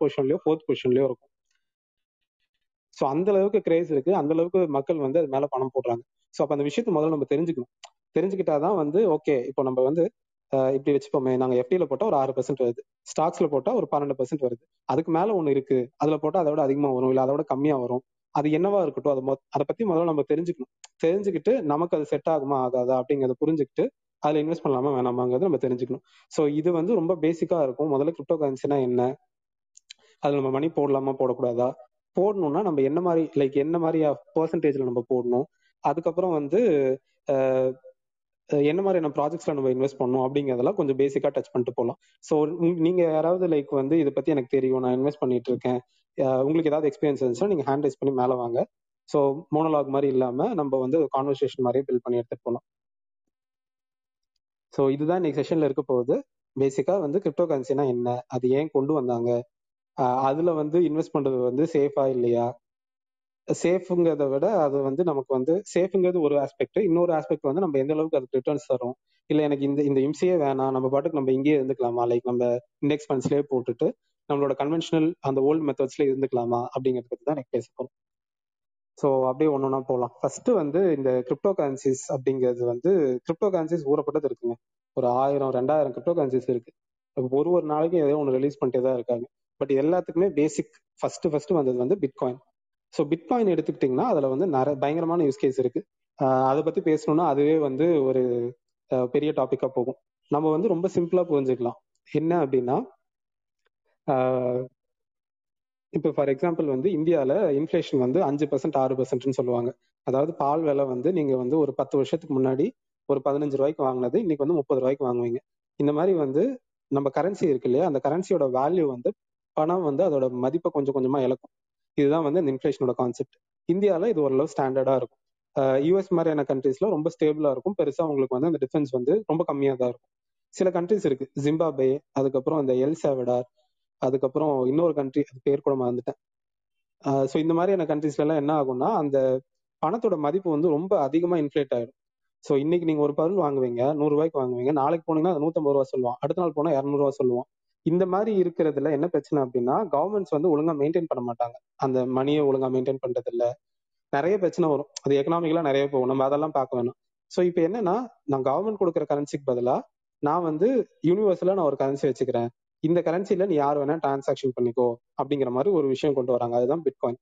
பொசிஷன்லயோ fourth பொசிஷன்லயோ இருக்கும். So அந்த அளவுக்கு கிரேஸ் இருக்கு. அந்த அளவுக்கு மக்கள் வந்து அது மேல பணம் போடுறாங்க. ஸோ அப்ப அந்த விஷயத்தை முதல்ல நம்ம தெரிஞ்சுக்கணும். தெரிஞ்சுக்கிட்டாதான் வந்து ஓகே இப்போ நம்ம வந்து இப்படி வச்சுப்போமே நாங்க எஃப்டியில போட்டா ஒரு ஆறு பர்சன்ட் வருது. ஸ்டாக்ஸ்ல போட்டா ஒரு பன்னெண்டு பர்சன்ட் வருது. அதுக்கு மேல ஒண்ணு இருக்கு. அதுல போட்டா அதை விட அதிகமா வரும். இல்ல அதை விட கம்மியா வரும். அது என்னவா இருக்கட்டும்? அதை மொ- அதை பத்தி முதல்ல நம்ம தெரிஞ்சுக்கணும். தெரிஞ்சுக்கிட்டு நமக்கு அது செட் ஆகுமா ஆகாதா அப்படிங்கறத புரிஞ்சுக்கிட்டு அதுல இன்வெஸ்ட் பண்ணலாமா வேணாமாங்கிறது நம்ம தெரிஞ்சுக்கணும். ஸோ இது வந்து ரொம்ப பேசிக்கா இருக்கும். முதல்ல கிரிப்டோ கரன்சினா என்ன? அதுல நம்ம மணி போடலாமா போடக்கூடாதா? போடணும்னா நம்ம என்ன மாதிரி லைக் என்ன மாதிரி பர்சன்டேஜ்ல நம்ம போடணும்? அதுக்கப்புறம் வந்து என்ன மாதிரியான ப்ராஜெக்ட்ஸ்ல நம்ம இன்வெஸ்ட் பண்ணணும் அப்படிங்கறதெல்லாம் கொஞ்சம் பேசிக்கா டச் பண்ணிட்டு போகலாம் ஸோ நீங்க யாராவது லைக் வந்து இதை பத்தி எனக்கு தெரியும் நான் இன்வெஸ்ட் பண்ணிட்டு இருக்கேன். உங்களுக்கு ஏதாவது எக்ஸ்பீரியன்ஸ் இருந்துச்சுன்னா நீங்க ஹேண்ட் ரைஸ் பண்ணி மேல வாங்க. ஸோ மோனோலாக் மாதிரி இல்லாம நம்ம வந்து கான்வர்சேஷன் மாதிரியே பில்ட் பண்ணி எடுத்துட்டு போகலாம் ஸோ இதுதான் இன்னைக்கு செஷன்ல இருக்க போகுது. பேசிக்கா வந்து கிரிப்டோ கரன்சினா என்ன? அது ஏன் கொண்டு வந்தாங்க? அதுல வந்து இன்வெஸ்ட் பண்றது வந்து சேஃபா இல்லையா? சேஃப்ங்கிறத விட அது வந்து நமக்கு வந்து சேஃப்ங்கிறது ஒரு ஆஸ்பெக்ட் இன்னொரு ஆஸ்பெக்ட் வந்து நம்ம எந்த அளவுக்கு அதுக்கு ரிட்டர்ன்ஸ் தரும்? இல்ல எனக்கு இந்த இந்த இம்சையே வேணாம் நம்ம பாட்டுக்கு நம்ம இங்கேயே இருந்துக்கலாமா? லைக் நம்ம இண்டெக்ஸ் ஃபண்ட்ஸ்லயே போட்டுட்டு நம்மளோட கன்வென்ஷனல் அந்த ஓல்டு மெத்தட்ஸ்ல இருந்துக்கலாமா? அப்படிங்கிறத பத்தி தான் எனக்கு பேச போறோம். ஸோ அப்படியே ஒன்று ஒன்றா போகலாம் ஃபர்ஸ்ட் வந்து இந்த கிரிப்டோ கரன்சிஸ் அப்படிங்கிறது வந்து கிரிப்டோ கரன்சிஸ் ஊறப்பட்டது இருக்குங்க. ஒரு ஆயிரம் ரெண்டாயிரம் கிரிப்டோ கரன்சிஸ் இருக்கு. ஒரு ஒரு நாளைக்கும் ஏதோ ஒன்று ரிலீஸ் பண்ணிட்டே தான் இருக்காங்க. பட் எல்லாத்துக்குமே பேசிக் ஃபர்ஸ்ட் ஃபர்ஸ்ட் வந்தது வந்து பிட்காயின் ஸோ பிட்காயின் எடுத்துக்கிட்டிங்கன்னா அதுல வந்து நிறைய பயங்கரமான யூஸ் கேஸ் இருக்கு. அதை பத்தி பேசணும்னா அதுவே வந்து ஒரு பெரிய டாப்பிக்காக போகும். நம்ம வந்து ரொம்ப சிம்பிளா புரிஞ்சுக்கலாம். என்ன அப்படின்னா இப்போ ஃபார் எக்ஸாம்பிள் வந்து இந்தியாவில் இன்ஃப்ளேஷன் வந்து அஞ்சு பர்சன்ட் ஆறு பர்சன்ட்னு சொல்லுவாங்க. அதாவது பால் விலை வந்து நீங்க வந்து ஒரு பத்து வருஷத்துக்கு முன்னாடி ஒரு பதினஞ்சு ரூபாய்க்கு வாங்கினது இன்னைக்கு வந்து முப்பது ரூபாய்க்கு வாங்குவீங்க. இந்த மாதிரி வந்து நம்ம கரன்சி இருக்கு இல்லையா அந்த கரன்சியோட வேல்யூ வந்து பணம் வந்து அதோட மதிப்பை கொஞ்சம் கொஞ்சமா இழக்கும். இதுதான் வந்து இந்த இன்ஃப்ளேஷனோட கான்செப்ட் இந்தியாவில் இது ஓரளவு ஸ்டாண்டர்டா இருக்கும். யூஎஸ் மாதிரியான கண்ட்ரீஸ்ல ரொம்ப ஸ்டேபிளா இருக்கும். பெருசா உங்களுக்கு வந்து அந்த டிஃபென்ஸ் வந்து ரொம்ப கம்மியா தான் இருக்கும். சில கண்ட்ரிஸ் இருக்கு. ஜிம்பாபே அதுக்கப்புறம் இந்த எல் சாவடார் அதுக்கப்புறம் இன்னொரு கண்ட்ரி அது பேர் கூட மறந்துட்டேன். ஸோ இந்த மாதிரியான கண்ட்ரீஸ்ல எல்லாம் என்ன ஆகும்னா அந்த பணத்தோட மதிப்பு வந்து ரொம்ப அதிகமா இன்ஃபிளேட் ஆயிடும். ஸோ இன்னைக்கு நீங்க ஒரு பொருள் வாங்குவீங்க நூறு ரூபாய்க்கு வாங்குவீங்க. நாளைக்கு போனீங்கன்னா அது நூத்தம்பது ரூபா சொல்லுவான். அடுத்த நாள் போனா இரநூறுவா சொல்லுவான். இந்த மாதிரி இருக்கிறதுல என்ன பிரச்சனை அப்படின்னா கவர்மெண்ட்ஸ் வந்து ஒழுங்கா மெயின்டைன் பண்ண மாட்டாங்க. அந்த மணியை ஒழுங்கா மெயின்டைன் பண்றது இல்ல நிறைய பிரச்சனை வரும். அது எக்கனாமிக்கலா நிறைய போகும். நம்ம அதெல்லாம் பார்க்க வேணும். ஸோ இப்போ என்னன்னா நான் கவர்மெண்ட் கொடுக்குற கரன்சிக்கு பதிலா நான் வந்து யூனிவர்ஸில் நான் ஒரு கரன்சி வச்சுக்கிறேன். இந்த கரன்சில நீ யார் வேணா டிரான்சாக்ஷன் பண்ணிக்கோ அப்படிங்கிற மாதிரி ஒரு விஷயம் கொண்டு வராங்க. அதுதான் பிட்காயின்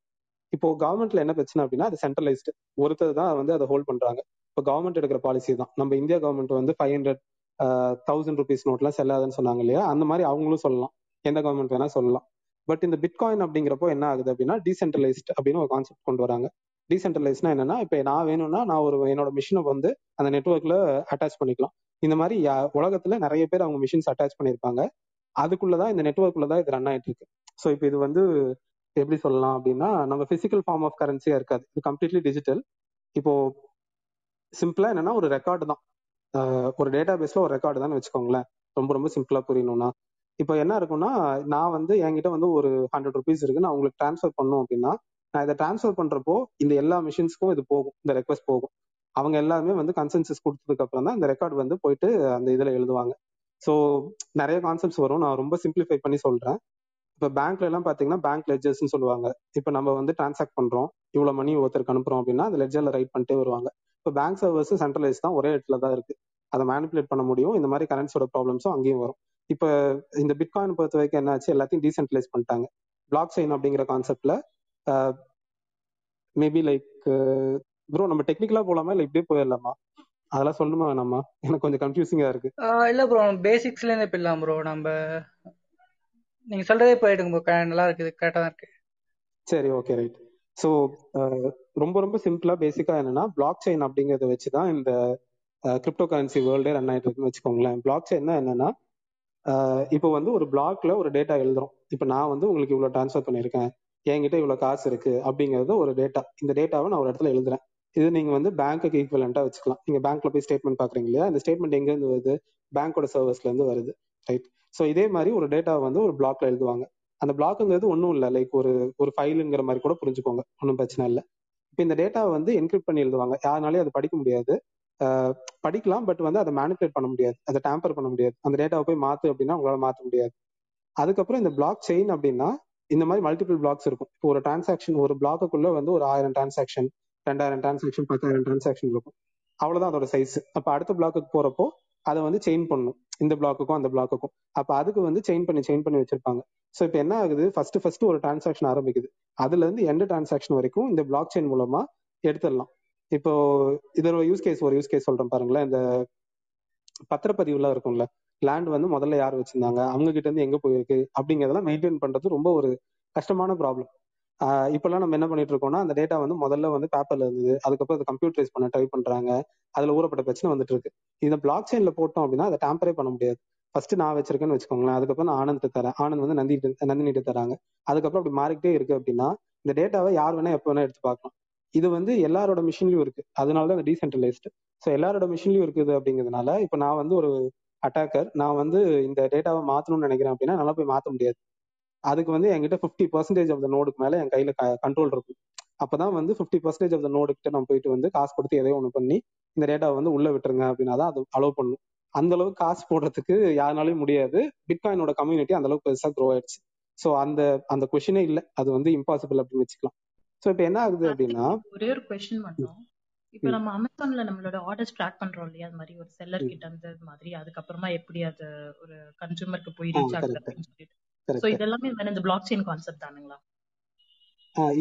இப்போ கவர்மெண்ட்ல என்ன பிரச்சனை அப்படின்னா அது சென்ட்ரலைஸ்டு ஒருத்தர் தான் வந்து அதை ஹோல்ட் பண்றாங்க. இப்போ கவர்மெண்ட் எடுக்கிற பாலிசி தான். நம்ம இந்தியா கவர்மெண்ட் வந்து ஃபைவ் ஹண்ட்ரட் தௌசண்ட் ருபீஸ் நோட்லாம் செல்லாதுன்னு சொன்னாங்க இல்லையா? அந்த மாதிரி அவங்களும் சொல்லலாம். எந்த கவர்மெண்ட் வேணா சொல்லலாம். பட் இந்த பிட்காயின் அப்படிங்கிறப்போ என்ன ஆகுது அப்படின்னா டீசென்ட்ரலைஸ்ட் அப்படின்னு ஒரு கான்செப்ட் கொண்டு வராங்க. டீசென்ட்ரலைஸ்னா என்னன்னா இப்போ நான் வேணும்னா நான் ஒரு என்னோட மிஷினை வந்து அந்த நெட்ஒர்க்ல அட்டாச் பண்ணிக்கலாம். இந்த மாதிரி யா- உலகத்துல நிறைய பேர் அவங்க மிஷின்ஸ் அட்டாச் பண்ணியிருப்பாங்க. அதுக்குள்ளதான் இந்த நெட்ஒர்க்குள்ளதான் இது ரன் ஆயிட்டு இருக்கு ஸோ இப்போ இது வந்து எப்படி சொல்லலாம் அப்படின்னா நம்ம பிசிக்கல் ஃபார்ம் ஆஃப் கரன்சியா இருக்காது. இது கம்ப்ளீட்லி டிஜிட்டல் இப்போ சிம்பிளா என்னன்னா ஒரு ரெக்கார்டு தான். ஒரு டேட்டா பேஸ்ல ஒரு ரெக்கார்டு தான் வச்சுக்கோங்களேன். ரொம்ப ரொம்ப சிம்பிளா புரியணும்னா. இப்போ என்ன இருக்கும்னா நான் வந்து என்கிட்ட வந்து ஒரு ஹண்ட்ரட் ருபீஸ் இருக்கு. நான் உங்களுக்கு ட்ரான்ஸ்ஃபர் பண்ணும் அப்படின்னா நான் இதை ட்ரான்ஸ்ஃபர் பண்றப்போ இந்த எல்லா மிஷின்ஸ்க்கும் இது போகும். இந்த ரெக்வஸ்ட் போகும். அவங்க எல்லாருமே வந்து கன்சென்சஸ் கொடுத்ததுக்கு அப்புறம் தான் இந்த ரெக்கார்டு வந்து போயிட்டு அந்த இதுல எழுதுவாங்க. ஸோ நிறைய கான்செப்ட்ஸ் வரும். நான் ரொம்ப சிம்பிளிஃபை பண்ணி சொல்றேன். இப்போ பேங்க்ல எல்லாம் பாத்தீங்கன்னா பேங்க் லெட்ஜர்ஸ்னு சொல்லுவாங்க. இப்போ நம்ம வந்து டிரான்சாக்ட் பண்றோம். இவ்வளவு மணி ஒருத்தருக்கு அனுப்புறோம் அப்படின்னா அந்த லெட்ஜர்ல ரைட் பண்ணிட்டே வருவாங்க. இப்போ பேங்க் சர்வர்ஸ் சென்ட்ரலைஸ் தான் ஒரே இடத்துல தான் இருக்கு. அதை மேனிப்புலேட் பண்ண முடியும். இந்த மாதிரி கரன்சியோட ப்ராப்ளம்ஸும் அங்கேயும் வரும். இப்போ இந்த பிட்காயின் பொறுத்த வரைக்கும் என்னாச்சு? எல்லாத்தையும் டீசென்ட்ரலைஸ் பண்ணிட்டாங்க. பிளாக் செயின் அப்படிங்கிற கான்செப்ட்ல மேபி லைக் ப்ரோ நம்ம டெக்னிக்கலா போலாமா? இல்லை இப்படியே போயிடலாமா? அதெல்லாம் சொல்லணுமா வேணாமா? எனக்கு கொஞ்சம் கன்ஃபியூசிங்கா இருக்கு. இல்ல ப்ரோ பேசிக்ஸ்ல இருந்து போயிடலாம் ப்ரோ நம்ம நீங்க சொல்றதே போயிடுங்க ப்ரோ நல்லா இருக்குது. கரெக்டா தான் இருக்கு. சரி ஓகே ரைட் ஸோ uh, ரொம்ப ரொம்ப சிம்பிளா பேசிக்கா என்னன்னா பிளாக் செயின் அப்படிங்கறத வச்சு தான் இந்த கிரிப்டோ கரன்சி வேர்ல்டே ரன் ஆயிட்டு இருக்குன்னு வச்சுக்கோங்களேன். பிளாக் செயின்னா என்னன்னா uh, இப்போ வந்து ஒரு பிளாக்ல ஒரு டேட்டா எழுதுறோம். இப்போ நான் வந்து உங்களுக்கு இவ்வளவு ட்ரான்ஸ்ஃபர் பண்ணியிருக்கேன். என்கிட்ட இவ்வளவு காசு இருக்கு அப்படிங்கிறது ஒரு டேட்டா இந்த டேட்டாவை நான் ஒரு இடத்துல எழுதுறேன். இது நீங்க வந்து பேங்க்குக்கு ஈக்குவலண்டா வச்சுக்கலாம். நீங்க பேங்க்ல போய் ஸ்டேட்மெண்ட் பாக்குறீங்க இல்லையா? அந்த ஸ்டேட்மெண்ட் எங்க இருந்து வருது பேங்கோட சர்வீஸ்ல இருந்து வருது ரைட் ஸோ இதே மாதிரி ஒரு டேட்டாவை வந்து ஒரு பிளாக்ல எழுதுவாங்க. அந்த பிளாக்குங்கிறது ஒன்றும் இல்லை. லைக் ஒரு ஒரு ஃபைலுங்கிற மாதிரி கூட புரிஞ்சுக்கோங்க. ஒன்றும் பிரச்சனை இல்லை. இப்போ இந்த டேட்டாவை வந்து என்கிரிப்ட் பண்ணி எழுதுவாங்க. யாருனாலையும் அது படிக்க முடியாது. ஆஹ் படிக்கலாம் பட் வந்து அதை மேனிபுலேட் பண்ண முடியாது. அதை டேம்பர் பண்ண முடியாது. அந்த டேட்டாவை போய் மாத்து அப்படின்னா உங்களால மாற்ற முடியாது. அதுக்கப்புறம் இந்த பிளாக் செயின் அப்படின்னா இந்த மாதிரி மல்டிபிள் பிளாக்ஸ் இருக்கும். இப்போ ஒரு டிரான்சாக்ஷன் ஒரு பிளாக்குக்குள்ள வந்து ஒரு ஆயிரம் டிரான்சாக்ஷன் ரெண்டாயிரம் டிரான்சாக்ஷன் பத்தாயிரம் டிரான்சாக்ஷன் இருக்கும். அவ்வளோதான் அதோட சைஸ் அப்போ அடுத்த பிளாக்குக்கு போகிறப்போ அதை வந்து செயின் பண்ணும். இந்த பிளாக்குக்கும் அந்த பிளாக்குக்கும் அப்ப அதுக்கு வந்து செயின் பண்ணி செயின் பண்ணி வச்சிருப்பாங்க. ஸோ இப்போ என்ன ஆகுது? ஃபர்ஸ்ட் ஃபர்ஸ்ட் ஒரு டிரான்சாக்ஷன் ஆரம்பிக்குது. அதுல இருந்து எந்த டிரான்சாக்ஷன் வரைக்கும் இந்த பிளாக் செயின் மூலமா எடுத்துடலாம். இப்போ இதோட யூஸ் கேஸ் ஒரு யூஸ் கேஸ் சொல்றேன் பாருங்களேன். இந்த பத்திரப்பதிவுலாம் இருக்கும்ல. லேண்ட் வந்து முதல்ல யார் வச்சிருந்தாங்க? அவங்க கிட்ட இருந்து எங்க போயிருக்கு? அப்படிங்கறதெல்லாம் மெயின்டைன் பண்றது ரொம்ப ஒரு கஷ்டமான ப்ராப்ளம் இப்பெல்லாம் நம்ம என்ன பண்ணிட்டு இருக்கோம்னா அந்த டேட்டா வந்து முதல்ல வந்து பேப்பர்ல இருந்தது. அதுக்கப்புறம் அதை கம்ப்யூட்டரைஸ் பண்ண ட்ரை பண்றாங்க. அதுல ஊறப்பட்ட பிரச்சனை வந்துட்டு இருக்கு இந்த பிளாக் செயின்ல போட்டோம் அப்படின்னா அதை டேம்பரே பண்ண முடியாது. ஃபர்ஸ்ட் நான் வச்சிருக்கேன்னு வச்சுக்கோங்களேன். அதுக்கப்புறம் நான் ஆனந்த் தரேன். ஆனந்த் வந்து நந்தி நந்தினிட்டு தராங்க. அதுக்கப்புறம் அப்படி மாறிக்கிட்டே இருக்கு அப்படின்னா இந்த டேட்டாவை யார் வேணா எப்போ வேணா எடுத்து பார்க்கலாம். இது வந்து எல்லாரோட மிஷின்லயும் இருக்கு. அதனால தான் டீசென்ட்ரலைஸ்டு ஸோ எல்லாரோட மிஷின்லயும் இருக்குது அப்படிங்கிறதுனால இப்போ நான் வந்து ஒரு அட்டாக்கர் நான் வந்து இந்த டேட்டாவை மாத்தணும்னு நினைக்கிறேன் அப்படின்னா நல்லா போய் மாத்த முடியாது. அதுக்கு வந்து என்கிட்ட ஃபிஃப்டி பர்சன்டேஜ் ஆஃப் த நோடுக்கு மேல என் கையில கண்ட்ரோல் இருக்கும். அப்பதான் வந்து fifty percentage of the note கிட்ட நம்ம போயிட்டு வந்து காசு கொடுத்து எதையோ ஒன்று பண்ணி இந்த டேட்டாவை வந்து உள்ள விட்டுருங்க அப்படின்னா தான் அது அலோவ் பண்ணும். அந்த அளவுக்கு காசு போடுறதுக்கு யாருனாலையும் முடியாது. பிட்காயினோட கம்யூனிட்டி அந்த அளவுக்கு பெருசா க்ரோ ஆயிடுச்சு. ஸோ அந்த அந்த கொஷினே இல்லை. அது வந்து இம்பாசிபிள் அப்படின்னு வச்சுக்கலாம். ஸோ இப்போ என்ன ஆகுது அப்படின்னா ஒரே ஒரு கொஸ்டின் மட்டும். இப்போ நம்ம அமேசான்ல நம்மளோட ஆர்டர்ஸ் ட்ராக் பண்றோம் இல்லையா? அது மாதிரி ஒரு செல்லர் கிட்ட இருந்து மாதிரி. அதுக்கப்புறமா எப்படி அது ஒரு கன்சூமருக்கு போய் ரீச் ஆகுது அப்படின்னு சொல்லிட்டு. சோ இதெல்லாமே இந்த பிளாக் செயின் கான்செப்ட் தானுங்களா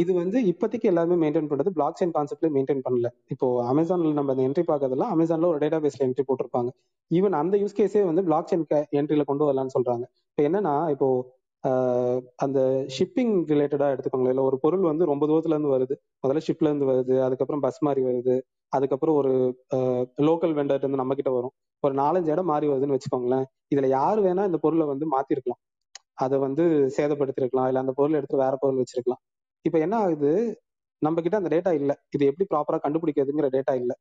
இது வந்து இப்போதைக்கு எல்லாருமே மெயின்டைன் பண்றது பிளாக் செயின் கான்செப்ட்ல மெயின்டைன் பண்ணல. இப்போ அமேசான்ல நம்ம அந்த என்ட்ரி பார்க்கறதுலாம் அமேசான்ல ஒரு டேட்டா பேஸ்ல என்ட்ரி போட்டிருப்பாங்க. ஈவன் அந்த யூஸ் கேஸே வந்து பிளாக் செயின் என்ட்ரில கொண்டு வரலாம்னு சொல்றாங்க. இப்போ என்னன்னா இப்போ அந்த ஷிப்பிங் ரிலேட்டடா எடுத்துக்கோங்களேன். இல்லை ஒரு பொருள் வந்து ரொம்ப தூரத்துல இருந்து வருது. முதல்ல ஷிப்ல இருந்து வருது. அதுக்கப்புறம் பஸ் மாறி வருது. அதுக்கப்புறம் ஒரு லோக்கல் வெண்டர் இருந்து நம்ம கிட்ட வரும். ஒரு நாலஞ்சு இடம் மாறி வருதுன்னு வச்சுக்கோங்களேன். இதுல யார் வேணா இந்த பொருளை வந்து மாத்திருக்கலாம். அதை வந்து சேதப்படுத்திருக்கலாம். இல்லை அந்த பொருள் எடுத்து வேற பொருள் வச்சிருக்கலாம். இப்போ என்ன ஆகுது? நம்ம கிட்ட அந்த டேட்டா இல்லை. இது எப்படி ப்ராப்பரா கண்டுபிடிக்கிறதுங்கிற டேட்டா இல்லை.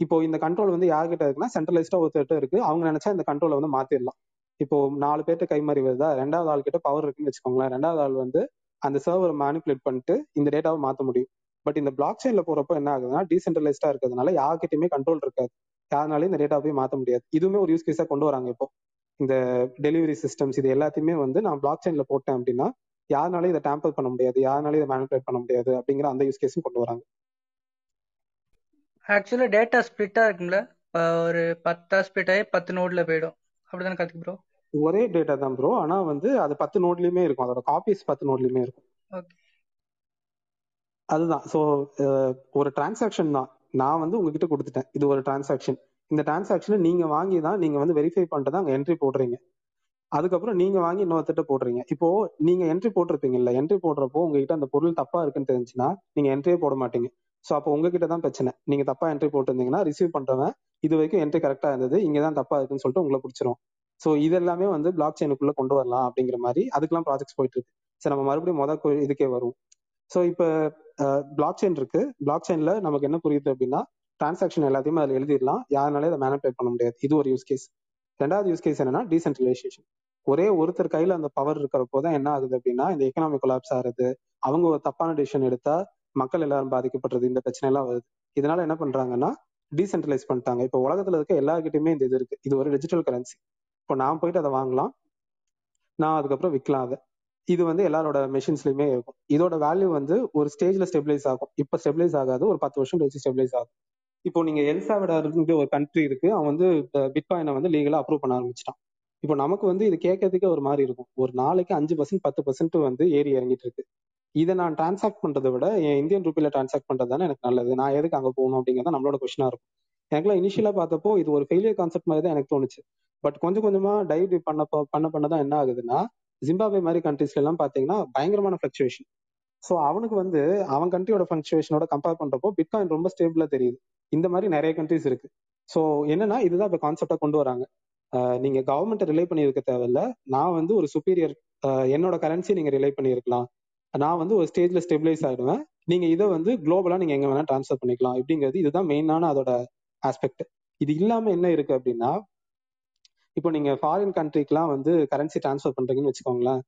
இப்போ இந்த கண்ட்ரோல் வந்து யார்கிட்ட இருக்குன்னா சென்ட்ரலைஸ்டா ஒருத்தர் இருக்கு. அவங்க நினைச்சா இந்த கண்ட்ரோலை வந்து மாத்திரலாம். இப்போ நாலு பேர்ட்ட கை மாறி வருதா? ரெண்டாவது ஆள் கிட்ட பவர் இருக்குன்னு வச்சுக்கோங்களேன். ரெண்டாவது ஆள் வந்து அந்த சர்வரை மேனிப்புலேட் பண்ணிட்டு இந்த டேட்டாவை மாத்த முடியும். பட் இந்த பிளாக் செயின்ல போறப்போ என்ன ஆகுதுன்னா டீசென்ட்ரலைஸ்டா இருக்கிறதுனால யார்கிட்டயுமே கண்ட்ரோல் இருக்காது. யாருனாலையும் இந்த டேட்டா போய் மாத்த முடியாது. இதுவுமே ஒரு யூஸ் கேஸா கொண்டு வராங்க இப்போ. இந்த டெலிவரி சிஸ்டம்ஸ் இது எல்லாத்தையுமே வந்து நான் பிளாக் செயின்ல போட்டேன் அப்படின்னா யாருனாலும் இதை டேம்பர் பண்ண முடியாது யாருனாலும் இதை மேனிபுலேட் பண்ண முடியாது அப்படிங்கிற அந்த யூஸ் கேஸும் கொண்டு வராங்க. ஆக்சுவலா டேட்டா ஸ்பிளிட்டா இருக்கும்ல? ஒரு பத்தா ஸ்பிளிட் ஆகி பத்து நோட்ல போயிடும். அப்படிதானே கார்த்திக் ப்ரோ ஒரே டேட்டா தான் ப்ரோ ஆனா வந்து அது பத்து நோட்லயுமே இருக்கும். அதோட காப்பீஸ் பத்து நோட்லயுமே இருக்கும். அதுதான். ஸோ ஒரு டிரான்சாக்ஷன் தான். நான் வந்து உங்ககிட்ட கொடுத்துட்டேன். இது ஒரு டிரான்சாக்ஷன் இந்த டிரான்சாக்ஷனை நீங்க வாங்கி தான் நீங்க வந்து வெரிஃபை பண்ணிட்டு தான் அங்க என்ட்ரி போடுறீங்க. அதுக்கப்புறம் நீங்க வாங்கி இன்னொருத்திட்ட போடுறீங்க. இப்போ நீங்க என்ட்ரி போட்டிருப்பீங்கல்ல என்ட்ரி போடுறப்போ உங்ககிட்ட அந்த பொருள் தப்பா இருக்குன்னு தெரிஞ்சுன்னா நீங்க என்ட்ரியே போட மாட்டீங்க. ஸோ அப்போ உங்ககிட்ட தான் பிரச்சனை. நீங்க தப்பா என்ட்ரி போட்டிருந்தீங்கன்னா ரிசீவ் பண்றவன் இது வரைக்கும் என்ட்ரி கரெக்டா இருந்தது இங்க தான் தப்பா இருக்குன்னு சொல்லிட்டு உங்களை பிடிச்சிரும். ஸோ இது எல்லாமே வந்து பிளாக் செயினுக்குள்ள கொண்டு வரலாம் அப்படிங்கிற மாதிரி அதுக்கெல்லாம் ப்ராஜெக்ட்ஸ் போயிட்டு இருக்கு. சரி நம்ம மறுபடியும் மொதல் இதுக்கே வரும் ஸோ இப்போ பிளாக் செயின் இருக்கு. பிளாக் செயின்ல நமக்கு என்ன புரியுது அப்படின்னா டிரான்சாக்ஷன் எல்லாத்தையுமே அதில் எழுதிடலாம். யாருனாலே அதை மேனிபுலேட் பண்ண முடியாது. இது ஒரு யூஸ் கேஸ் ரெண்டாவது யூஸ் கேஸ் என்னன்னா டீசென்ட்ரலைசேஷன் ஒரே ஒருத்தர் கையில அந்த பவர் இருக்கிறப்போ தான் என்ன ஆகுது அப்படின்னா இந்த எக்கனாமிக் கொலாப்ஸ் ஆகுது. அவங்க ஒரு தப்பான டிசிஷன் எடுத்தா மக்கள் எல்லாரும் பாதிக்கப்படுறது இந்த பிரச்சனை எல்லாம் வருது. இதனால என்ன பண்றாங்கன்னா டீசென்ட்ரலைஸ் பண்ணிட்டாங்க. இப்போ உலகத்துல இருக்க எல்லாருக்கிட்டையுமே இந்த இது இருக்கு. இது ஒரு டிஜிட்டல் கரன்சி இப்போ நான் போயிட்டு அதை வாங்கலாம். நான் அதுக்கப்புறம் விற்கலாம் அதை. இது வந்து எல்லாரோட மெஷின்ஸ்லயுமே இருக்கும். இதோட வேல்யூ வந்து ஒரு ஸ்டேஜ்ல ஸ்டெபிலைஸ் ஆகும். இப்போ ஸ்டெபிலைஸ் ஆகாது. ஒரு பத்து வருஷம் கழிச்சு ஸ்டெபிலைஸ் ஆகும். இப்போ நீங்க எல்சாவிடாருன்ற ஒரு கண்ட்ரி இருக்கு அவன் வந்து பிட்காயினை வந்து லீகலா அப்ரூவ் பண்ண ஆரம்பிச்சிட்டான். இப்போ நமக்கு வந்து இது கேட்கறதுக்கே ஒரு மாதிரி இருக்கும். ஒரு நாளைக்கு அஞ்சு பர்சன்ட் பத்து பர்சன்ட் வந்து ஏறி இறங்கிட்டு இருக்கு. இதை நான் டிரான்சாக்ட் பண்றதை விட என் இந்தியன் ரூபியில டிரான்சாக்ட் பண்றது தானே எனக்கு நல்லது. நான் எதுக்கு அங்க போகணும் அப்படிங்கிறத நம்மளோட கொஸ்டினா இருக்கும். எனக்குலாம் இனிஷியலா பார்த்தப்போ இது ஒரு ஃபெயிலியர் கான்செப்ட் மாதிரி தான் எனக்கு தோணுச்சு. பட் கொஞ்சம் கொஞ்சமா டைவ் பண்ண பண்ண பண்ண தான் என்ன ஆகுதுன்னா ஜிம்பாபே மாதிரி கண்ட்ரீஸ்ல எல்லாம் பாத்தீங்கன்னா பயங்கரமான ஃபிளக்சுவேஷன் ஸோ அவனுக்கு வந்து அவன் கண்ட்ரியோட ஃபிளக்சுவேஷனோட கம்பேர் பண்றப்போ பிட்காயின் ரொம்ப ஸ்டேபிளா தெரியுது. இந்த மாதிரி நிறைய கண்ட்ரிஸ் இருக்கு. ஸோ என்னன்னா இதுதான் இப்போ கான்செப்டா கொண்டு வராங்க. நீங்க கவர்மெண்ட் ரிலே பண்ணி இருக்க தேவையில்ல. நான் வந்து ஒரு சுப்பீரியர் என்னோட கரன்சி நீங்க ரிலே பண்ணியிருக்கலாம். நான் வந்து ஒரு ஸ்டேஜ்ல ஸ்டெபிலைஸ் ஆயிடுவேன். நீங்க இதை வந்து குளோபலா நீங்க எங்க வேணா டிரான்ஸ்ஃபர் பண்ணிக்கலாம். இப்படிங்கிறது இதுதான் மெயினான அதோட ஆஸ்பெக்ட் இது இல்லாம என்ன இருக்கு அப்படின்னா இப்போ நீங்க ஃபாரின் கண்ட்ரிக்கெல்லாம் வந்து கரன்சி டிரான்ஸ்ஃபர் பண்றீங்கன்னு வச்சுக்கோங்களேன்.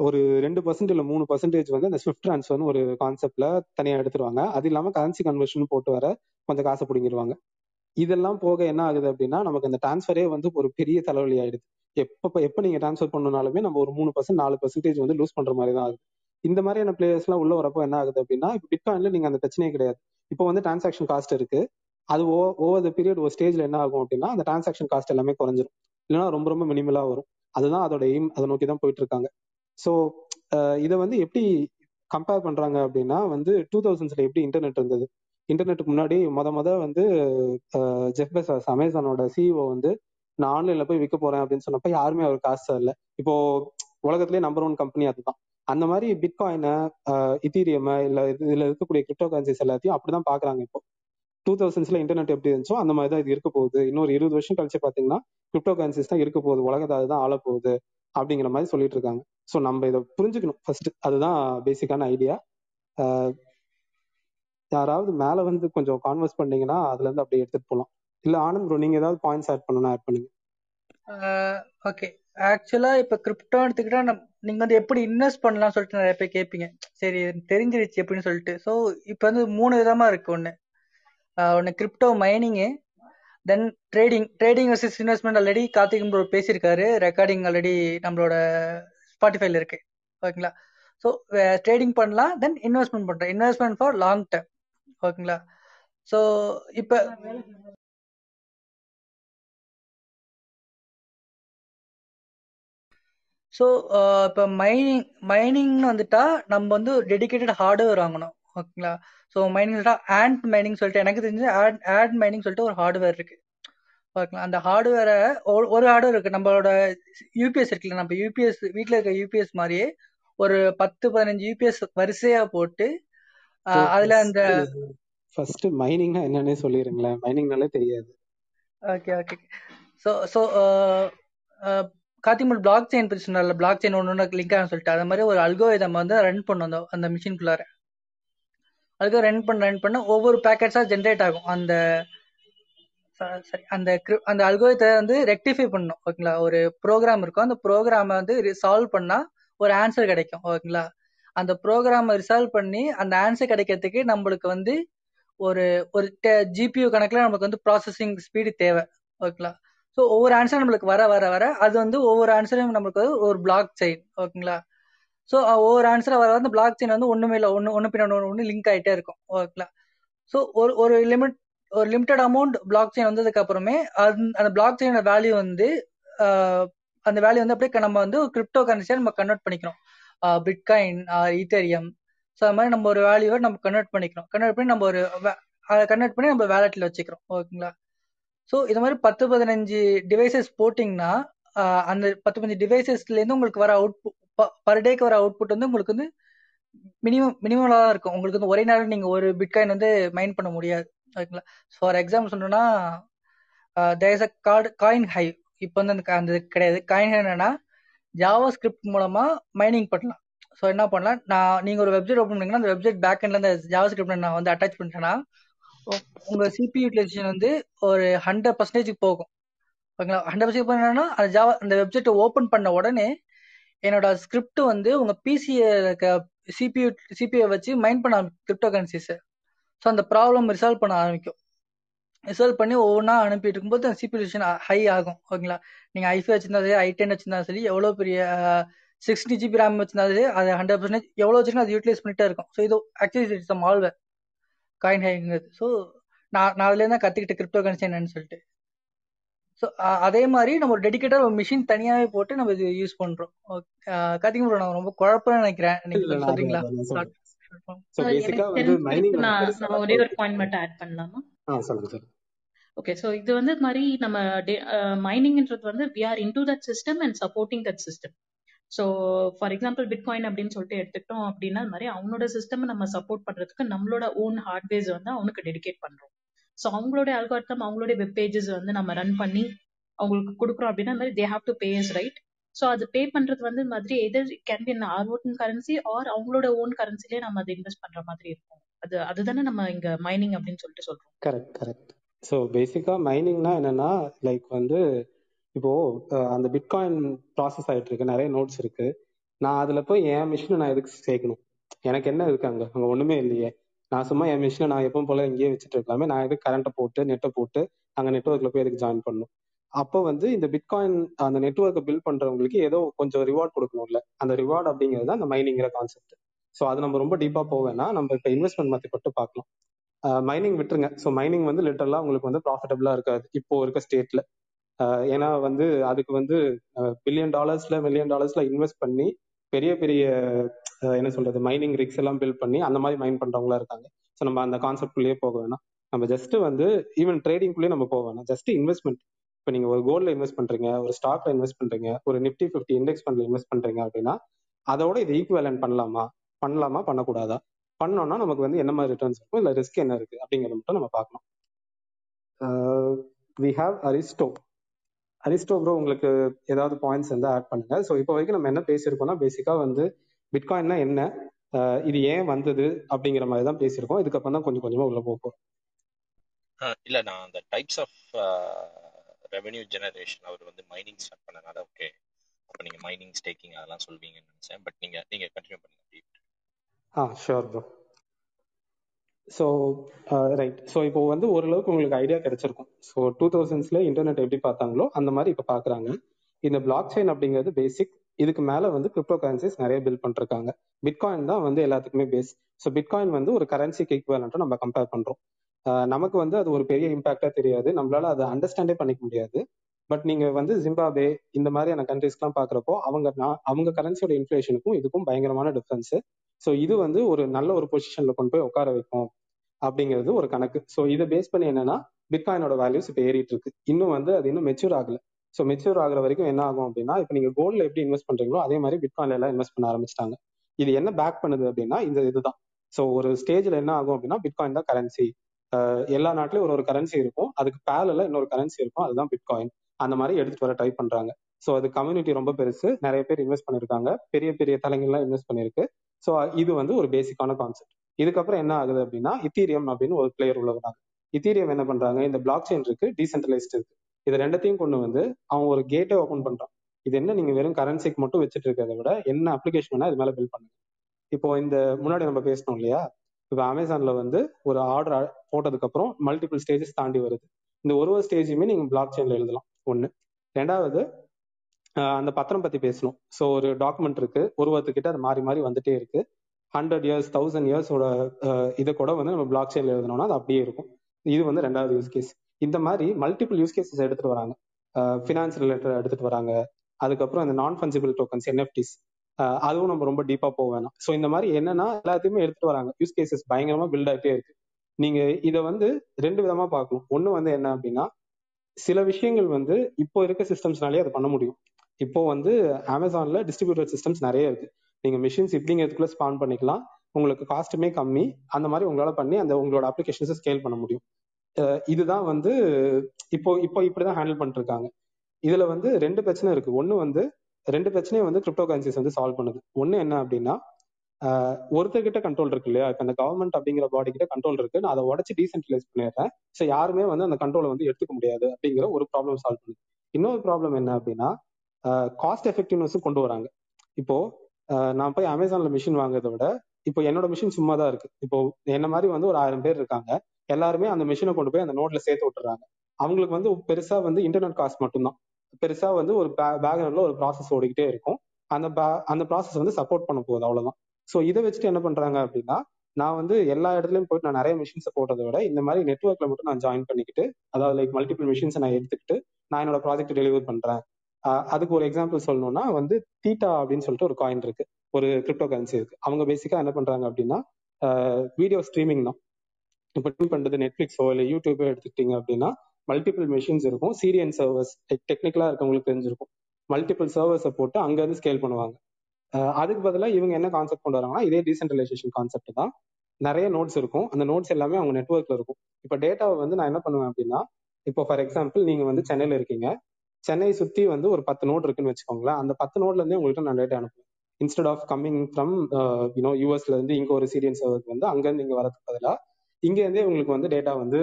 ஒரு ரெண்டு பர்சன்ட் இல்ல மூணு பர்சன்டேஜ் வந்து அந்த ஸ்விஃப்ட் ட்ரான்ஸ்ஃபர் ஒரு கான்செப்ட்ல தனியா எடுத்துருவாங்க. அது இல்லாம கரன்சி கன்வர்ஷன் போட்டு வர கொஞ்சம் காசை பிடிங்கிருவாங்க. இதெல்லாம் போக என்ன ஆகுது அப்படின்னா நமக்கு அந்த டிரான்ஸ்ஃபரே வந்து ஒரு பெரிய தலைவலி ஆயிடுது. எப்ப எப்ப நீங்க டிரான்ஸ்ஃபர் பண்ணனாலுமே நம்ம ஒரு மூணு பர்சன்ட் நாலு பர்சன்டேஜ் வந்து லூஸ் பண்ற மாதிரி தான் ஆகுது. இந்த மாதிரியான பிளேயர்ஸ் எல்லாம் உள்ள வரப்போ என்ன ஆகுது அப்படின்னா இப்போ பிட்காயின்ல நீங்க அந்த பிரச்சனையே கிடையாது. இப்போ வந்து டிரான்சாக்ஷன் காஸ்ட் இருக்கு. அது ஓவர் த பீரியட் ஒரு ஸ்டேஜ்ல என்ன ஆகும் அப்படின்னா அந்த டிரான்சாக்ஷன் காஸ்ட் எல்லாமே குறைஞ்சிரும். இல்லைன்னா ரொம்ப ரொம்ப மினிமலா வரும். அதுதான் அதோட எய்ம் அதை நோக்கி தான் போயிட்டு இருக்காங்க. ஸோ uh, இதை வந்து எப்படி கம்பேர் பண்றாங்க அப்படின்னா வந்து டூ தௌசண்ட்ஸ்ல எப்படி இன்டர்நெட் இருந்தது? இன்டர்நெட்டுக்கு முன்னாடி மொத மொத வந்து ஜெஃப் பெசாஸ் அமேசானோட சிஇஓ வந்து நான் ஆன்லைன்ல போய் விற்க போறேன் அப்படின்னு சொன்னப்ப யாருமே அவர் காசு தரல. இப்போ உலகத்திலேயே நம்பர் ஒன் கம்பெனி அதுதான். அந்த மாதிரி பிட்காயினை இத்தீரியம் uh, இல்ல இதுல இருக்கக்கூடிய கிரிப்டோ கரன்சிஸ் எல்லாத்தையும் அப்படிதான் பாக்குறாங்க இப்போ. டூ தௌசண்ட்ஸ்ல இன்டர்நெட் எப்படி இருந்துச்சோ அந்த மாதிரி தான் இது இருக்க போகுது. இன்னொரு இருபது வருஷம் கழிச்சு பாத்தீங்கன்னா கிரிப்டோ கரன்சிஸ் தான் இருக்க போகுது. உலகத்தை அதுதான் ஆள போகுது அப்படிங்கிற மாதிரி சொல்லிட்டு இருக்காங்க. ஸோ நம்ம இதை புரிஞ்சுக்கணும் ஃபர்ஸ்ட் அதுதான் பேசிக்கான ஐடியா யாராவது மேல வந்து கொஞ்சம் கான்வர்ஸ் பண்ணீங்கன்னா அதுல இருந்து அப்படியே எடுத்துட்டு போகலாம் இல்ல ஆனந்த் ப்ரோ நீங்க ஏதாவது பாயிண்ட்ஸ் ஆட் பண்ணணும் ஆட் பண்ணுங்க. ஓகே ஆக்சுவலா இப்ப கிரிப்டோ எடுத்துக்கிட்டா நம் நீங்க வந்து எப்படி இன்வெஸ்ட் பண்ணலாம் சொல்லிட்டு நிறைய பேர் கேட்பீங்க. சரி தெரிஞ்சிருச்சு எப்படின்னு சொல்லிட்டு. ஸோ இப்போ வந்து மூணு விதமா இருக்கு ஒன்று ஒன்று crypto மைனிங்கு then trading trading versus investment already Karthik bro பேசியிருக்காரு. ரெக்கார்டிங் ஆல்ரெடி நம்மளோட ஸ்பாட்டிஃபைல இருக்கு. ஓகேங்களா? ஸோ ட்ரேடிங் பண்ணலாம் தென் இன்வெஸ்ட்மெண்ட் பண்ணுறோம் இன்வெஸ்ட்மெண்ட் ஃபார் லாங் டேர்ம் ஓகேங்களா? ஸோ இப்போ ஸோ இப்போ மைனிங் மைனிங்னு வந்துட்டா நம்ம வந்து டெடிக்கேட்டட் ஹார்ட்வேர் வாங்கணும். ஓகேங்களா? ஸோ மைனிங் ஆண்ட் மைனிங் சொல்லிட்டு எனக்கு தெரிஞ்சு ஆட் ஆட் மைனிங் சொல்லிட்டு ஒரு ஹார்ட்வேர் இருக்கு. ஓகேங்களா? அந்த ஹார்ட்வேரை ஒரு ஹார்ட்வேர் இருக்கு. நம்மளோட யூபிஎஸ் இருக்குல்ல நம்ம யூபிஎஸ் வீட்டில் இருக்க யூபிஎஸ் மாதிரியே ஒரு பத்து பதினஞ்சு யூபிஎஸ் வரிசையா போட்டு அதுல அந்த ஃபர்ஸ்ட் மைனிங்னா என்னன்னே சொல்லிருங்களேன் மைனிங்னாலே தெரியாது. Okay okay. ஸோ ஸோ காத்திமல் பிளாக் செயின் பற்றி சொன்னார்ல பிளாக் செயின் ஒன்று ஒன்று லிங்க் ஆகும் சொல்லிட்டு அது மாதிரி ஒரு அல்கோரிதம் வந்து ரன் பண்ணும் அந்த அந்த மிஷின்குள்ளார அதுக்கு ரன் பண்ண ரன் பண்ண ஒவ்வொரு பேக்கெட்ஸாக ஜென்ரேட் ஆகும். அந்த சாரி அந்த அந்த அல்கோயத்தை வந்து ரெக்டிஃபை பண்ணும் ஓகேங்களா ஒரு ப்ரோக்ராம் இருக்கும். அந்த ப்ரோக்ராமை வந்து சால்வ் பண்ணா ஒரு ஆன்சர் கிடைக்கும் ஓகேங்களா அந்த ப்ரோக்ராமை ரிசால்வ் பண்ணி அந்த ஆன்சர் கிடைக்கிறதுக்கு நம்மளுக்கு வந்து ஒரு ஒரு ஜிபியூ கணக்கில் நமக்கு வந்து ப்ராசஸிங் ஸ்பீடு தேவை ஓகேங்களா ஸோ ஒவ்வொரு ஆன்சர் நம்மளுக்கு வர வர வர அது வந்து ஒவ்வொரு ஆன்சரும் நம்மளுக்கு வந்து ஒரு பிளாக் செயின் ஓகேங்களா ஸோ uh, ஒவ்வொரு ஆன்சரை வர வந்து பிளாக் செயின் வந்து ஒன்றுமே இல்லை. ஒன்று ஒன்று பின்னாடி ஒன்று ஒன்று லிங்க் ஆகிட்டே இருக்கும் ஓகேங்களா ஸோ ஒரு ஒரு லிமிட் ஒரு லிமிட்டட் அமௌண்ட் பிளாக் செயின் வந்ததுக்கு அப்புறமே அந்த பிளாக் செயினோட வேல்யூ வந்து uh, அந்த வேல்யூ வந்து அப்படியே நம்ம வந்து கிரிப்டோ கரன்சியாக நம்ம கன்வெர்ட் பண்ணிக்கிறோம். பிட்காயின் ஈத்தேரியம் ஸோ அது மாதிரி நம்ம ஒரு வேல்யூவை நம்ம கன்வெர்ட் பண்ணிக்கிறோம். கன்வெர்ட் பண்ணி நம்ம ஒரு அதை கன்வெர்ட் பண்ணி நம்ம வேலெட்டில் வச்சுக்கிறோம். ஓகேங்களா ஸோ இது மாதிரி பத்து பதினஞ்சு டிவைசஸ் போட்டிங்கன்னா uh, அந்த பத்து பதினஞ்சு டிவைசஸ்லேருந்து உங்களுக்கு வர அவுட் பர் டேக்கு வர அவுட்புட் வந்து உங்களுக்கு வந்து மினிமம் மினிமலாக தான் இருக்கும். உங்களுக்கு வந்து ஒரே நேரம் நீங்கள் ஒரு பிட்காயின் வந்து மைண்ட் பண்ண முடியாது. ஓகேங்களா ஃபார் எக்ஸாம்பிள் சொன்னோன்னா there is a card Coinhive இப்போ வந்து அந்த அந்த கிடையாது. காயின் ஹை என்னன்னா ஜாவா ஸ்கிரிப்ட் மூலமாக மைனிங் பண்ணலாம். ஸோ என்ன பண்ணலாம்? நான் நீங்கள் ஒரு வெப்சைட் ஓப்பன் பண்ணீங்கன்னா அந்த வெப்சைட் பேக் எண்ட்ல இந்த ஜாவா ஸ்கிரிப்ட் நான் வந்து அட்டாச் பண்ணிட்டேன்னா உங்கள் சிபி யூட்டிலைசேஷன் வந்து ஒரு ஹண்ட்ரட் பர்சன்டேஜ் போகும். ஓகேங்களா ஹண்ட்ரட் பர்சன்டேஜ் என்னன்னா அந்த ஜாவா அந்த வெப்சைட்டை ஓப்பன் பண்ண உடனே என்னோட ஸ்கிரிப்ட் வந்து உங்க பிசிஏ இருக்க சிபியூ சிபிஐ வச்சு மைண்ட் பண்ண கிரிப்டோ கரன்சிஸை ஸோ அந்த ப்ராப்ளம் ரிசால்வ் பண்ண ஆரம்பிக்கும். ரிசால்வ் பண்ணி ஒவ்வொன்றா அனுப்பிட்டு இருக்கும்போது அந்த சிபியூ ஹை ஆகும் ஓகேங்களா நீங்கள் ஐஃபை வச்சிருந்தா சரி ஐ டென் வச்சிருந்தா சரி எவ்வளோ பெரிய சிக்ஸ்டி ஜிபி ரேம் வச்சிருந்தாலும் சரி அது ஹண்ட்ரட் பர்சன்டேஜ் எவ்வளோ வச்சிருக்கோ அது யூட்டிலைஸ் பண்ணிட்டே இருக்கும். ஸோ இது ஆக்சுவலி இட்ஸ் மால்வேர் காயின் ஹைங்கிறது ஸோ நான் நான் அதுலேருந்து தான் கற்றுக்கிட்ட கிரிப்டோ கரன்சி என்னன்னு சொல்லிட்டு. ஸோ அதே மாதிரி நம்ம ஒரு டெடிக்கேட்டட் ஒரு மிஷின் தனியாகவே போட்டு நம்ம இது யூஸ் பண்ணுறோம் கத்திங்க ப்ரோ நான் ரொம்ப குழப்பம்னு நினைக்கிறேன். நீங்க சொல்றீங்களா? ஒரே ஒரு பாயிண்ட் மட்டும் ஆட் பண்ணலாமா? ஓகே ஸோ இது வந்து மாதிரி நம்ம மைனிங்ன்றது வந்து we are into that system and supporting that system so for example bitcoin அப்படின்னு சொல்லிட்டு எடுத்துக்கிட்டோம் அப்படின்னா மாதிரி அவனோட சிஸ்டம் நம்ம சப்போர்ட் பண்றதுக்கு நம்மளோட ஓன் ஹார்ட்வேர்ஸ் வந்து அவனுக்கு டெடிகேட் பண்றோம். ஸோ அவங்களோட அல்கார்த்தம் அவங்களுடைய வெப் பேஜஸ் வந்து நம்ம ரன் பண்ணி அவங்களுக்கு கொடுக்குறோம் அப்படின்னா மாதிரி they have to pay is right so அது பே பண்றது வந்து மாதிரி ether can be or own currency or அவங்களோட ஓன் கரன்சிலே நம்ம அதை இன்வெஸ்ட் பண்ற மாதிரி இருக்கும். அது அதுதானே நம்ம இங்க மைனிங் அப்படின்னு சொல்லிட்டு சொல்றோம். கரெக்ட் கரெக்ட் ஸோ பேசிக்கா மைனிங்னா என்னன்னா லைக் வந்து இப்போ அந்த பிட்காயின் ப்ராசஸ் ஆயிட்டு இருக்கு நிறைய நோட்ஸ் இருக்கு. நான் அதுல போய் என் மிஷினை நான் எதுக்கு சேர்க்கணும்? எனக்கு என்ன இருக்கு அங்க? அங்க ஒண்ணுமே இல்லையே. நான் சும்மா என் மிஷினை நான் எப்பவும் போல இங்கேயே வச்சுட்டு இருக்கலாமே. நான் எதுக்கு கரண்ட்டை போட்டு நெட்டை போட்டு அங்கே நெட்ஒர்க்ல போய் எதுக்கு ஜாயின் பண்ணணும்? அப்போ வந்து இந்த பிட்காயின் அந்த நெட்ஒர்க்கை பில்ட் பண்றவங்களுக்கு ஏதோ கொஞ்சம் ரிவார்ட் கொடுக்கணும்ல. அந்த ரிவார்ட் அப்படிங்கிறது தான் அந்த மைனிங்கிற கான்செப்ட் ஸோ அது நம்ம ரொம்ப டீப்பா போவேன்னா நம்ம இப்போ இன்வெஸ்ட்மெண்ட் மத்தி மட்டும் பார்க்கலாம் மைனிங் விட்டுருங்க. ஸோ மைனிங் வந்து லிட்டரலா உங்களுக்கு வந்து ப்ராஃபிட்டபிளா இருக்காது. இப்போ இருக்க ஸ்டேட்ல ஏன்னா வந்து அதுக்கு வந்து பில்லியன் டாலர்ஸ்ல மில்லியன் டாலர்ஸ்ல இன்வெஸ்ட் பண்ணி பெரிய பெரிய என்ன சொல்றது மைனிங் ரிக்ஸ் எல்லாம் பில்ட் பண்ணி அந்த மாதிரி மைன் பண்றவங்களா இருக்காங்க. ஸோ நம்ம அந்த கான்செப்ட்குள்ளேயே போக வேணாம். நம்ம ஜஸ்ட் வந்து ஈவன் ட்ரேடிங்குள்ளேயே நம்ம போக வேணாம். ஜஸ்ட் இன்வெஸ்ட்மெண்ட் இப்போ நீங்க ஒரு கோல்ட்ல இன்வெஸ்ட் பண்றீங்க ஒரு ஸ்டாக்ல இன்வெஸ்ட் பண்றீங்க ஒரு நிப்டி ஃபிஃப்டி இண்டெக்ஸ் ஃபண்ட்ல இன்வெஸ்ட் பண்றீங்க அப்படின்னா அதோட இது ஈக்குவலன் பண்ணலாமா? பண்ணலாமா? பண்ணக்கூடாதா? பண்ணோம்னா நமக்கு வந்து என்ன மாதிரி ரிட்டர்ன்ஸ் இருக்கும்? இல்ல ரிஸ்க் என்ன இருக்கு? அப்படிங்கறத மட்டும் நம்ம பார்க்கணும். We have Aristo Aristo bro உங்களுக்கு ஏதாவது பாயிண்ட்ஸ் வந்து ஆட் பண்ணுங்க. ஸோ இப்போ வரைக்கும் நம்ம என்ன பேசியிருக்கோம்னா பேசிக்கா வந்து பிட்காயின்னா என்ன? இது ஏன் வந்தது அப்படிங்கிற மாதிரி தான் பேசியிருக்கோம். இதுக்கப்புறம் தான் கொஞ்சம் கொஞ்சமா உள்ள போக போறோம். ஆஹ் இல்ல நான் அந்த டைப்ஸ் ஆஃப் ரெவென்யூ ஜெனரேஷன் அவர் வந்து மைனிங் ஸ்டார்ட் பண்ணனால ஓகே அப்ப நீங்க மைனிங் ஸ்டேக்கிங் அதெல்லாம் சொல்வீங்கன்னு நினைச்சேன். பட் நீங்க நீங்க கண்டினியூ பண்ணுங்க ஆ sure bro so right so இப்போ வந்து ஓரளவுக்கு உங்களுக்கு ஐடியா கிடைச்சிருக்கும். ஸோ டூ தௌசண்ட்ஸ்ல இன்டர்நெட் எப்படி பார்த்தாங்களோ அந்த மாதிரி இப்போ பார்க்குறாங்க. இந்த பிளாக் செயின் அப்படிங்கிறது பேசிக் இதுக்கு மேல வந்து கிரிப்டோ கரன்சிஸ் நிறைய பில்ட் பண்ணிருக்காங்க. பிட்காயின் தான் வந்து எல்லாத்துக்குமே பேஸ் ஸோ பிட்காயின் வந்து ஒரு கரன்சிக்கு ஈக்குவலன்ட்டு நம்ம கம்பேர் பண்றோம். நமக்கு வந்து அது ஒரு பெரிய இம்பாக்டா தெரியாது. நம்மளால அதை அண்டர்ஸ்டாண்டே பண்ணிக்க முடியாது. பட் நீங்க வந்து ஜிம்பாபே இந்த மாதிரியான கண்ட்ரிஸ்லாம் பாக்குறப்போ அவங்க அவங்க கரன்சியோட இன்ஃபிளேஷனுக்கும் இதுக்கும் பயங்கரமான டிஃபரன்ஸ் ஸோ இது வந்து ஒரு நல்ல ஒரு பொசிஷன்ல கொண்டு போய் உட்கார வைக்கும் அப்படிங்கிறது ஒரு கணக்கு. ஸோ இதை பேஸ் பண்ணி என்னன்னா பிட்காயினோட வேல்யூஸ் இப்போ ஏறிட்டு இருக்கு. இன்னும் வந்து அது இன்னும் மெச்சூர் ஆகல. ஸோ மெச்சூர் ஆகுற வரைக்கும் என்ன ஆகும் அப்படின்னா இப்போ நீங்க கோல்டில் எப்படி இன்வெஸ்ட் பண்ணுறீங்களோ அதே மாதிரி பிட்காயின்ல எல்லாம் இன்வெஸ்ட் பண்ண ஆரம்பிச்சிட்டாங்க. இது என்ன பேக் பண்ணுது அப்படின்னா இந்த இதுதான். ஸோ ஒரு ஸ்டேஜ்ல என்ன ஆகும் அப்படின்னா பிட்காயின் தான் கரன்சி எல்லா நாட்டிலயும் ஒரு ஒரு கரன்சி இருக்கும். அதுக்கு பேலில் இன்னொரு கரன்சி இருக்கும். அதுதான் பிட்காயின் அந்த மாதிரி எடுத்துட்டு வர ட்ரை பண்றாங்க. ஸோ அது கம்யூனிட்டி ரொம்ப பெருசு. நிறைய பேர் இன்வெஸ்ட் பண்ணியிருக்காங்க பெரிய பெரிய தலைங்கள்லாம் இன்வெஸ்ட் பண்ணிருக்கு ஸோ இது வந்து ஒரு பேசிக்கான கான்செப்ட் இதுக்கப்புறம் என்ன ஆகுது அப்படின்னா இத்தீரியம் அப்படின்னு ஒரு பிளேயர் உள்ள வராங்க. இத்தீரியம் என்ன பண்றாங்க? இந்த பிளாக் செயின் இருக்கு. டீசென்ட்ரலைஸ்ட் இருக்கு. இது ரெண்டத்தையும் கொண்டு வந்து அவன் ஒரு கேட்டை ஓப்பன் பண்றான். இது என்ன? நீங்க வெறும் கரன்சிக்கு மட்டும் வச்சுட்டு இருக்கிறத விட என்ன அப்ளிகேஷன் வேணா இது மேல பில் பண்ணுங்க. இப்போ இந்த முன்னாடி நம்ம பேசணும் இல்லையா? இப்போ அமேசான்ல வந்து ஒரு ஆர்டர் போட்டதுக்கு அப்புறம் மல்டிபிள் ஸ்டேஜஸ் தாண்டி வருது. இந்த ஒரு ஒரு ஸ்டேஜுமே நீங்க பிளாக் செயின்ல எழுதலாம். ஒண்ணு. ரெண்டாவது அந்த பத்திரம் பத்தி பேசணும். ஸோ ஒரு டாக்குமெண்ட் இருக்கு. உருவத்துக்கிட்ட அது மாறி மாறி வந்துட்டே இருக்கு. ஹண்ட்ரட் இயர்ஸ் தௌசண்ட் இயர்ஸோட இதை கூட வந்து நம்ம பிளாக் செயின்ல எழுதணும்னா அது அப்படியே இருக்கும். இது வந்து ரெண்டாவது யூஸ் கேஸ் இந்த மாதிரி மல்டிபிள் யூஸ் கேசஸ் எடுத்துட்டு வராங்க. ஃபினான்ஸ் ரிலேட்டட் எடுத்துட்டு வராங்க. அதுக்கப்புறம் இந்த நான் ஃபன்சிபிள் டோக்கன்ஸ் என்எஃப்டிஸ் அதுவும் நம்ம ரொம்ப டீப்பா போக வேணாம். ஸோ இந்த மாதிரி என்னன்னா எல்லாத்தையுமே எடுத்துட்டு வராங்க. யூஸ் கேசஸ் பயங்கரமா பில்ட் ஆகிட்டே இருக்கு. நீங்க இதை வந்து ரெண்டு விதமா பார்க்கணும். ஒண்ணு வந்து என்ன அப்படின்னா சில விஷயங்கள் வந்து இப்போ இருக்க சிஸ்டம்ஸ்னாலே அது பண்ண முடியும். இப்போ வந்து அமேசான்ல டிஸ்ட்ரிபியூட்டர் சிஸ்டம்ஸ் நிறைய இருக்கு. நீங்க மிஷின்ஸ் இப்படிங்கிறதுக்குள்ள ஸ்பான் பண்ணிக்கலாம். உங்களுக்கு காஸ்ட்டுமே கம்மி. அந்த மாதிரி உங்களால பண்ணி அந்த உங்களோட அப்ளிகேஷன்ஸை ஸ்கேல் பண்ண முடியும். இதுதான் வந்து இப்போ இப்போ இப்படிதான் ஹேண்டில் பண்ணிட்டு இருக்காங்க இதுல வந்து ரெண்டு பிரச்சனை இருக்கு. ஒண்ணு வந்து ரெண்டு பிரச்சனையும் வந்து கிரிப்டோ கரன்சிஸ் வந்து சால்வ் பண்ணுது. ஒண்ணு என்ன அப்படின்னா ஒருத்தர்கிட்ட கண்ட்ரோல் இருக்கு இல்லையா? இப்ப இந்த கவர்மெண்ட் அப்படிங்கிற பாடி கிட்ட கண்ட்ரோல் இருக்கு. நான் அதை உடச்சு டீசென்ட்ரலைஸ் பண்ணிடுறேன். ஸோ யாருமே வந்து அந்த கண்ட்ரோலை வந்து எடுத்துக்க முடியாது அப்படிங்கிற ஒரு ப்ராப்ளம் சால்வ் பண்ணுது. இன்னொரு ப்ராப்ளம் என்ன அப்படின்னா காஸ்ட் எஃபெக்டிவ்னஸும் கொண்டு வராங்க. இப்போ நான் போய் அமேசான்ல மிஷின் வாங்குறத விட இப்போ என்னோட மிஷின் சும்மா தான் இருக்கு. இப்போ என்ன மாதிரி வந்து ஒரு ஆயிரம் பேர் இருக்காங்க. எல்லாருமே அந்த மிஷினை கொண்டு போய் அந்த நோட்ல சேர்த்து விட்டுறாங்க. அவங்களுக்கு வந்து பெருசா வந்து இன்டர்நெட் காஸ்ட் மட்டும்தான். பெருசா வந்து ஒரு பேக்ரவுண்ட்ல ஒரு ப்ராசஸ் ஓடிக்கிட்டே இருக்கும். அந்த அந்த ப்ராசஸ் வந்து சப்போர்ட் பண்ண போகுது அவ்வளவுதான். ஸோ இதை வச்சுட்டு என்ன பண்றாங்க அப்படின்னா நான் வந்து எல்லா இடத்துலயும் போயிட்டு நான் நிறைய மிஷின்ஸை போடுறதை விட இந்த மாதிரி நெட்ஒர்க்ல மட்டும் நான் ஜாயின் பண்ணிக்கிட்டு அதாவது லைக் மல்டிபிள் மிஷின்ஸை நான் எடுத்துக்கிட்டு நான் என்னோட ப்ராஜெக்ட் டெலிவர் பண்றேன். அதுக்கு ஒரு எக்ஸாம்பிள் சொல்லணும்னா வந்து தீட்டா அப்படின்னு சொல்லிட்டு ஒரு காயின் இருக்கு. ஒரு கிரிப்டோ கரன்சி இருக்கு. அவங்க பேசிக்கா என்ன பண்றாங்க அப்படின்னா வீடியோ ஸ்ட்ரீமிங் தான். இப்போ பண்றது நெட்ஃபிளிக்ஸோ இல்லை யூடியூபோ எடுத்துக்கிட்டீங்க அப்படின்னா மல்டிபிள் மிஷின்ஸ் இருக்கும். சீரியன் சர்வர்ஸ் டெக்னிக்கலா இருக்கவங்களுக்கு தெரிஞ்சிருக்கும். மல்டிபிள் சர்வர்ஸை போட்டு அங்கேருந்து ஸ்கேல் பண்ணுவாங்க. அதுக்கு பதிலாக இவங்க என்ன கான்செப்ட் கொண்டு வராங்கன்னா இதே டீசென்ட்ரலைசேஷன் கான்செப்ட் தான். நிறைய நோட்ஸ் இருக்கும். அந்த நோட்ஸ் எல்லாமே அவங்க நெட்ஒர்க்ல இருக்கும். இப்போ டேட்டாவை வந்து நான் என்ன பண்ணுவேன் அப்படின்னா இப்போ ஃபார் எக்ஸாம்பிள் நீங்க வந்து சென்னையில இருக்கீங்க. சென்னை சுத்தி வந்து ஒரு பத்து நோட் இருக்குன்னு வச்சுக்கோங்களேன். அந்த பத்து நோட்ல இருந்தே உங்களுக்கு நான் டேட்டா அனுப்புவேன். Instead of coming from you know யூஎஸ்ல இருந்து இங்க ஒரு சீரியன் சர்வருக்கு வந்து அங்க இருந்து இங்க வரதுக்கு பதிலாக இங்கேருந்தே உங்களுக்கு வந்து டேட்டா வந்து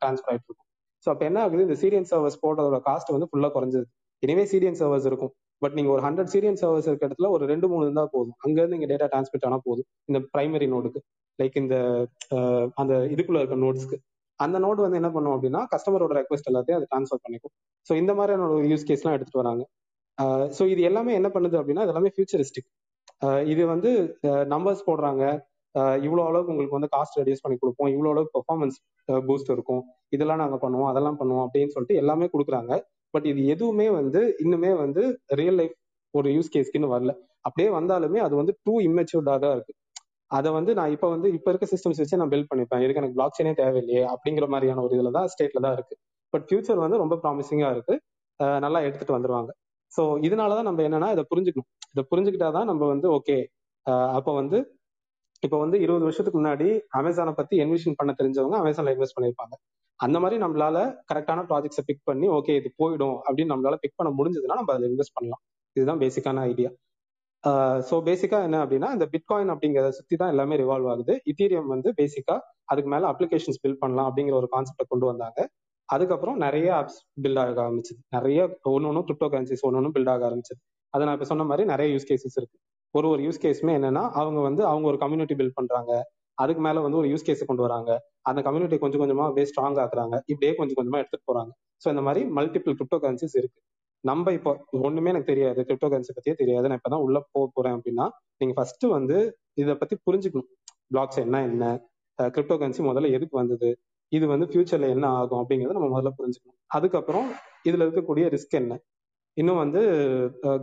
டிரான்ஸ்ஃபர் ஆகிட்டு இருக்கும். ஸோ அப்போ என்ன ஆகுது? இந்த சீரியன் சர்வர்ஸ் போடுறதோட காஸ்ட் வந்து ஃபுல்லாக குறைஞ்சது. எனவே சீரியன் சர்வர்ஸ் இருக்கும். பட் நீங்கள் ஒரு ஹண்ட்ரட் சீரியன் சர்வர்ஸ் இருக்க இடத்துல ஒரு ரெண்டு மூணு இருந்தால் போதும். அங்கேருந்து இங்கே டேட்டா டிரான்ஸ்மிட் ஆனால் போதும். இந்த பிரைமரி நோடுக்கு லைக் இந்த அந்த இதுக்குள்ள இருக்க நோட்ஸ்க்கு அந்த நோட் வந்து என்ன பண்ணும் அப்படின்னா கஸ்டமரோட ரெக்வஸ்ட் எல்லாத்தையும் அது ட்ரான்ஸ்ஃபர் பண்ணிக்கும். ஸோ இந்த மாதிரியான ஒரு யூஸ் கேஸ்லாம் எடுத்துட்டு வராங்க. ஸோ இது எல்லாமே என்ன பண்ணுது அப்படின்னா இது எல்லாமே ஃபியூச்சரிஸ்டிக் இது வந்து நம்பர்ஸ் போடுறாங்க. இவ்வளோ அளவுக்கு உங்களுக்கு வந்து காஸ்ட் ரெடியூஸ் பண்ணி கொடுப்போம். இவ்வளோ அளவுக்கு பெர்ஃபார்மன்ஸ் பூஸ்ட் இருக்கும். இதெல்லாம் நாங்கள் பண்ணுவோம் அதெல்லாம் பண்ணுவோம் அப்படின்னு சொல்லிட்டு எல்லாமே கொடுக்குறாங்க. பட் இது எதுவுமே வந்து இன்னுமே வந்து ரியல் லைஃப் ஒரு யூஸ் கேஸ்க்குன்னு வரல. அப்படியே வந்தாலுமே அது வந்து டூ இம்மெச்சூர்டாக தான் இருக்கு. அதை வந்து நான் இப்போ வந்து இப்போ இருக்க சிஸ்டம்ஸ் வச்சு நான் பில்ட் பண்ணிப்பேன். இதுக்கு எனக்கு பிளாக் செயினே தேவையில்லையே அப்படிங்கிற மாதிரியான ஒரு இதில் தான் ஸ்டேட்ல தான் இருக்கு. பட் ஃபியூச்சர் வந்து ரொம்ப ப்ராமிசிங்கா இருக்கு. நல்லா எடுத்துட்டு வந்துருவாங்க. ஸோ இதனால தான் நம்ம என்னன்னா இதை புரிஞ்சுக்கணும். இதை புரிஞ்சுக்கிட்டா தான் நம்ம வந்து ஓகே அப்போ வந்து இப்போ வந்து இருபது வருஷத்துக்கு முன்னாடி அமேசானை பத்தி என்விஷன் பண்ண தெரிஞ்சவங்க அமேசான்ல இன்வெஸ்ட் பண்ணியிருப்பாங்க. அந்த மாதிரி நம்மளால கரெக்டான ப்ராஜெக்ட்ஸை பிக் பண்ணி ஓகே இது போயிடும் அப்படின்னு நம்மளால பிக் பண்ண முடிஞ்சதுன்னா நம்ம அதில் இன்வெஸ்ட் பண்ணலாம். இதுதான் பேசிக்கான ஐடியா ஸோ பேசிக்கா என்ன அப்படின்னா இந்த பிட்காயின் அப்படிங்கிறத சுத்தி தான் எல்லாமே ரிவால்வ் ஆகுது. இத்தீரியம் வந்து பேசிக்கா அதுக்கு மேல அப்ளிகேஷன்ஸ் பில்ட் பண்ணலாம் அப்படிங்கிற ஒரு கான்செப்டை கொண்டு வந்தாங்க. அதுக்கப்புறம் நிறைய ஆப்ஸ் பில்ட் ஆக ஆரம்பிச்சது. நிறைய ஒன்று ஒன்றும் கிரிப்டோ கரன்சிஸ் ஒன்று ஒன்றும் பில்ட் ஆக ஆரம்பிச்சது. அதை நான் இப்போ சொன்ன மாதிரி நிறைய யூஸ் கேசஸ் இருக்கு. ஒரு ஒரு யூஸ் கேஸுமே என்னன்னா அவங்க வந்து அவங்க ஒரு கம்யூனிட்டி பில்ட் பண்றாங்க. அதுக்கு மேல வந்து ஒரு யூஸ் கேஸ் கொண்டு வராங்க. அந்த கம்யூனிட்டி கொஞ்சம் கொஞ்சமா அப்படியே ஸ்ட்ராங் ஆக்குறாங்க. இப்படியே கொஞ்சம் கொஞ்சமா எடுத்துட்டு போறாங்க. ஸோ இந்த மாதிரி மல்டிபிள் கிரிப்டோ கரன்சிஸ் இருக்கு. நம்ம இப்போ ஒண்ணுமே எனக்கு தெரியாது. கிரிப்டோ கரன்சி பத்தியே தெரியாது. நான் இப்பதான் உள்ள போக போறேன் அப்படின்னா நீங்க ஃபர்ஸ்ட் வந்து இதை பத்தி புரிஞ்சுக்கணும். பிளாக்ஸ் என்ன என்ன? கிரிப்டோ கரன்சி முதல்ல எதுக்கு வந்தது? இது வந்து ஃபியூச்சர்ல என்ன ஆகும் அப்படிங்கறத நம்ம முதல்ல புரிஞ்சுக்கணும். அதுக்கப்புறம் இதுல இருக்கக்கூடிய ரிஸ்க் என்ன? இன்னும் வந்து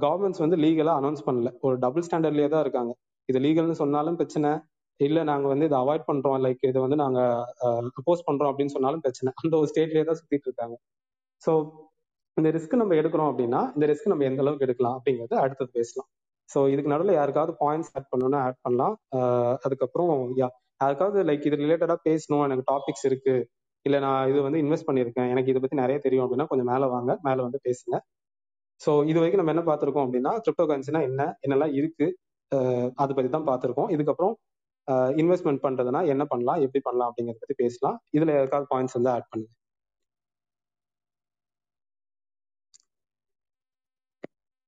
கவர்மெண்ட்ஸ் வந்து லீகலா அனௌன்ஸ் பண்ணல. ஒரு டபுள் ஸ்டாண்டர்ட்லயே தான் இருக்காங்க. இது லீகல்னு சொன்னாலும் பிரச்சனை. இல்ல நாங்க வந்து இதை அவாய்ட் பண்றோம். லைக் இதை வந்து நாங்க அப்போஸ் பண்றோம் அப்படின்னு சொன்னாலும் பிரச்சனை. அந்த ஒரு ஸ்டேட்லயே தான் சுத்திட்டு இருக்காங்க. ஸோ இந்த ரிஸ்க் நம்ம எடுக்கிறோம் அப்படின்னா இந்த ரிஸ்க் நம்ம எந்த அளவுக்கு எடுக்கலாம் அப்படிங்கறது அடுத்தது பேசலாம். ஸோ இதுக்கு நடுவில் யாருக்காவது பாயிண்ட்ஸ் ஆட் பண்ணணும்னா ஆட் பண்ணலாம். அதுக்கப்புறம் யா யாருக்காவது லைக் இது ரிலேட்டடா பேசணும். எனக்கு டாபிக்ஸ் இருக்கு. இல்ல நான் இது வந்து இன்வெஸ்ட் பண்ணியிருக்கேன். எனக்கு இதை பத்தி நிறைய தெரியும் அப்படின்னா கொஞ்சம் மேல வாங்க. மேல வந்து பேசுங்க. ஸோ இது வரைக்கும் நம்ம என்ன பார்த்துருக்கோம் அப்படின்னா கிரிப்டோ கரன்சினா என்ன என்னெல்லாம் இருக்கு அதை பத்தி தான் பார்த்துருக்கோம். இதுக்கப்புறம் இன்வெஸ்ட்மெண்ட் பண்றதுனா என்ன பண்ணலாம் எப்படி பண்ணலாம் அப்படிங்கறத பத்தி பேசலாம். இதுல யாருக்காவது பாயிண்ட்ஸ் வந்து ஆட் பண்ணுங்க.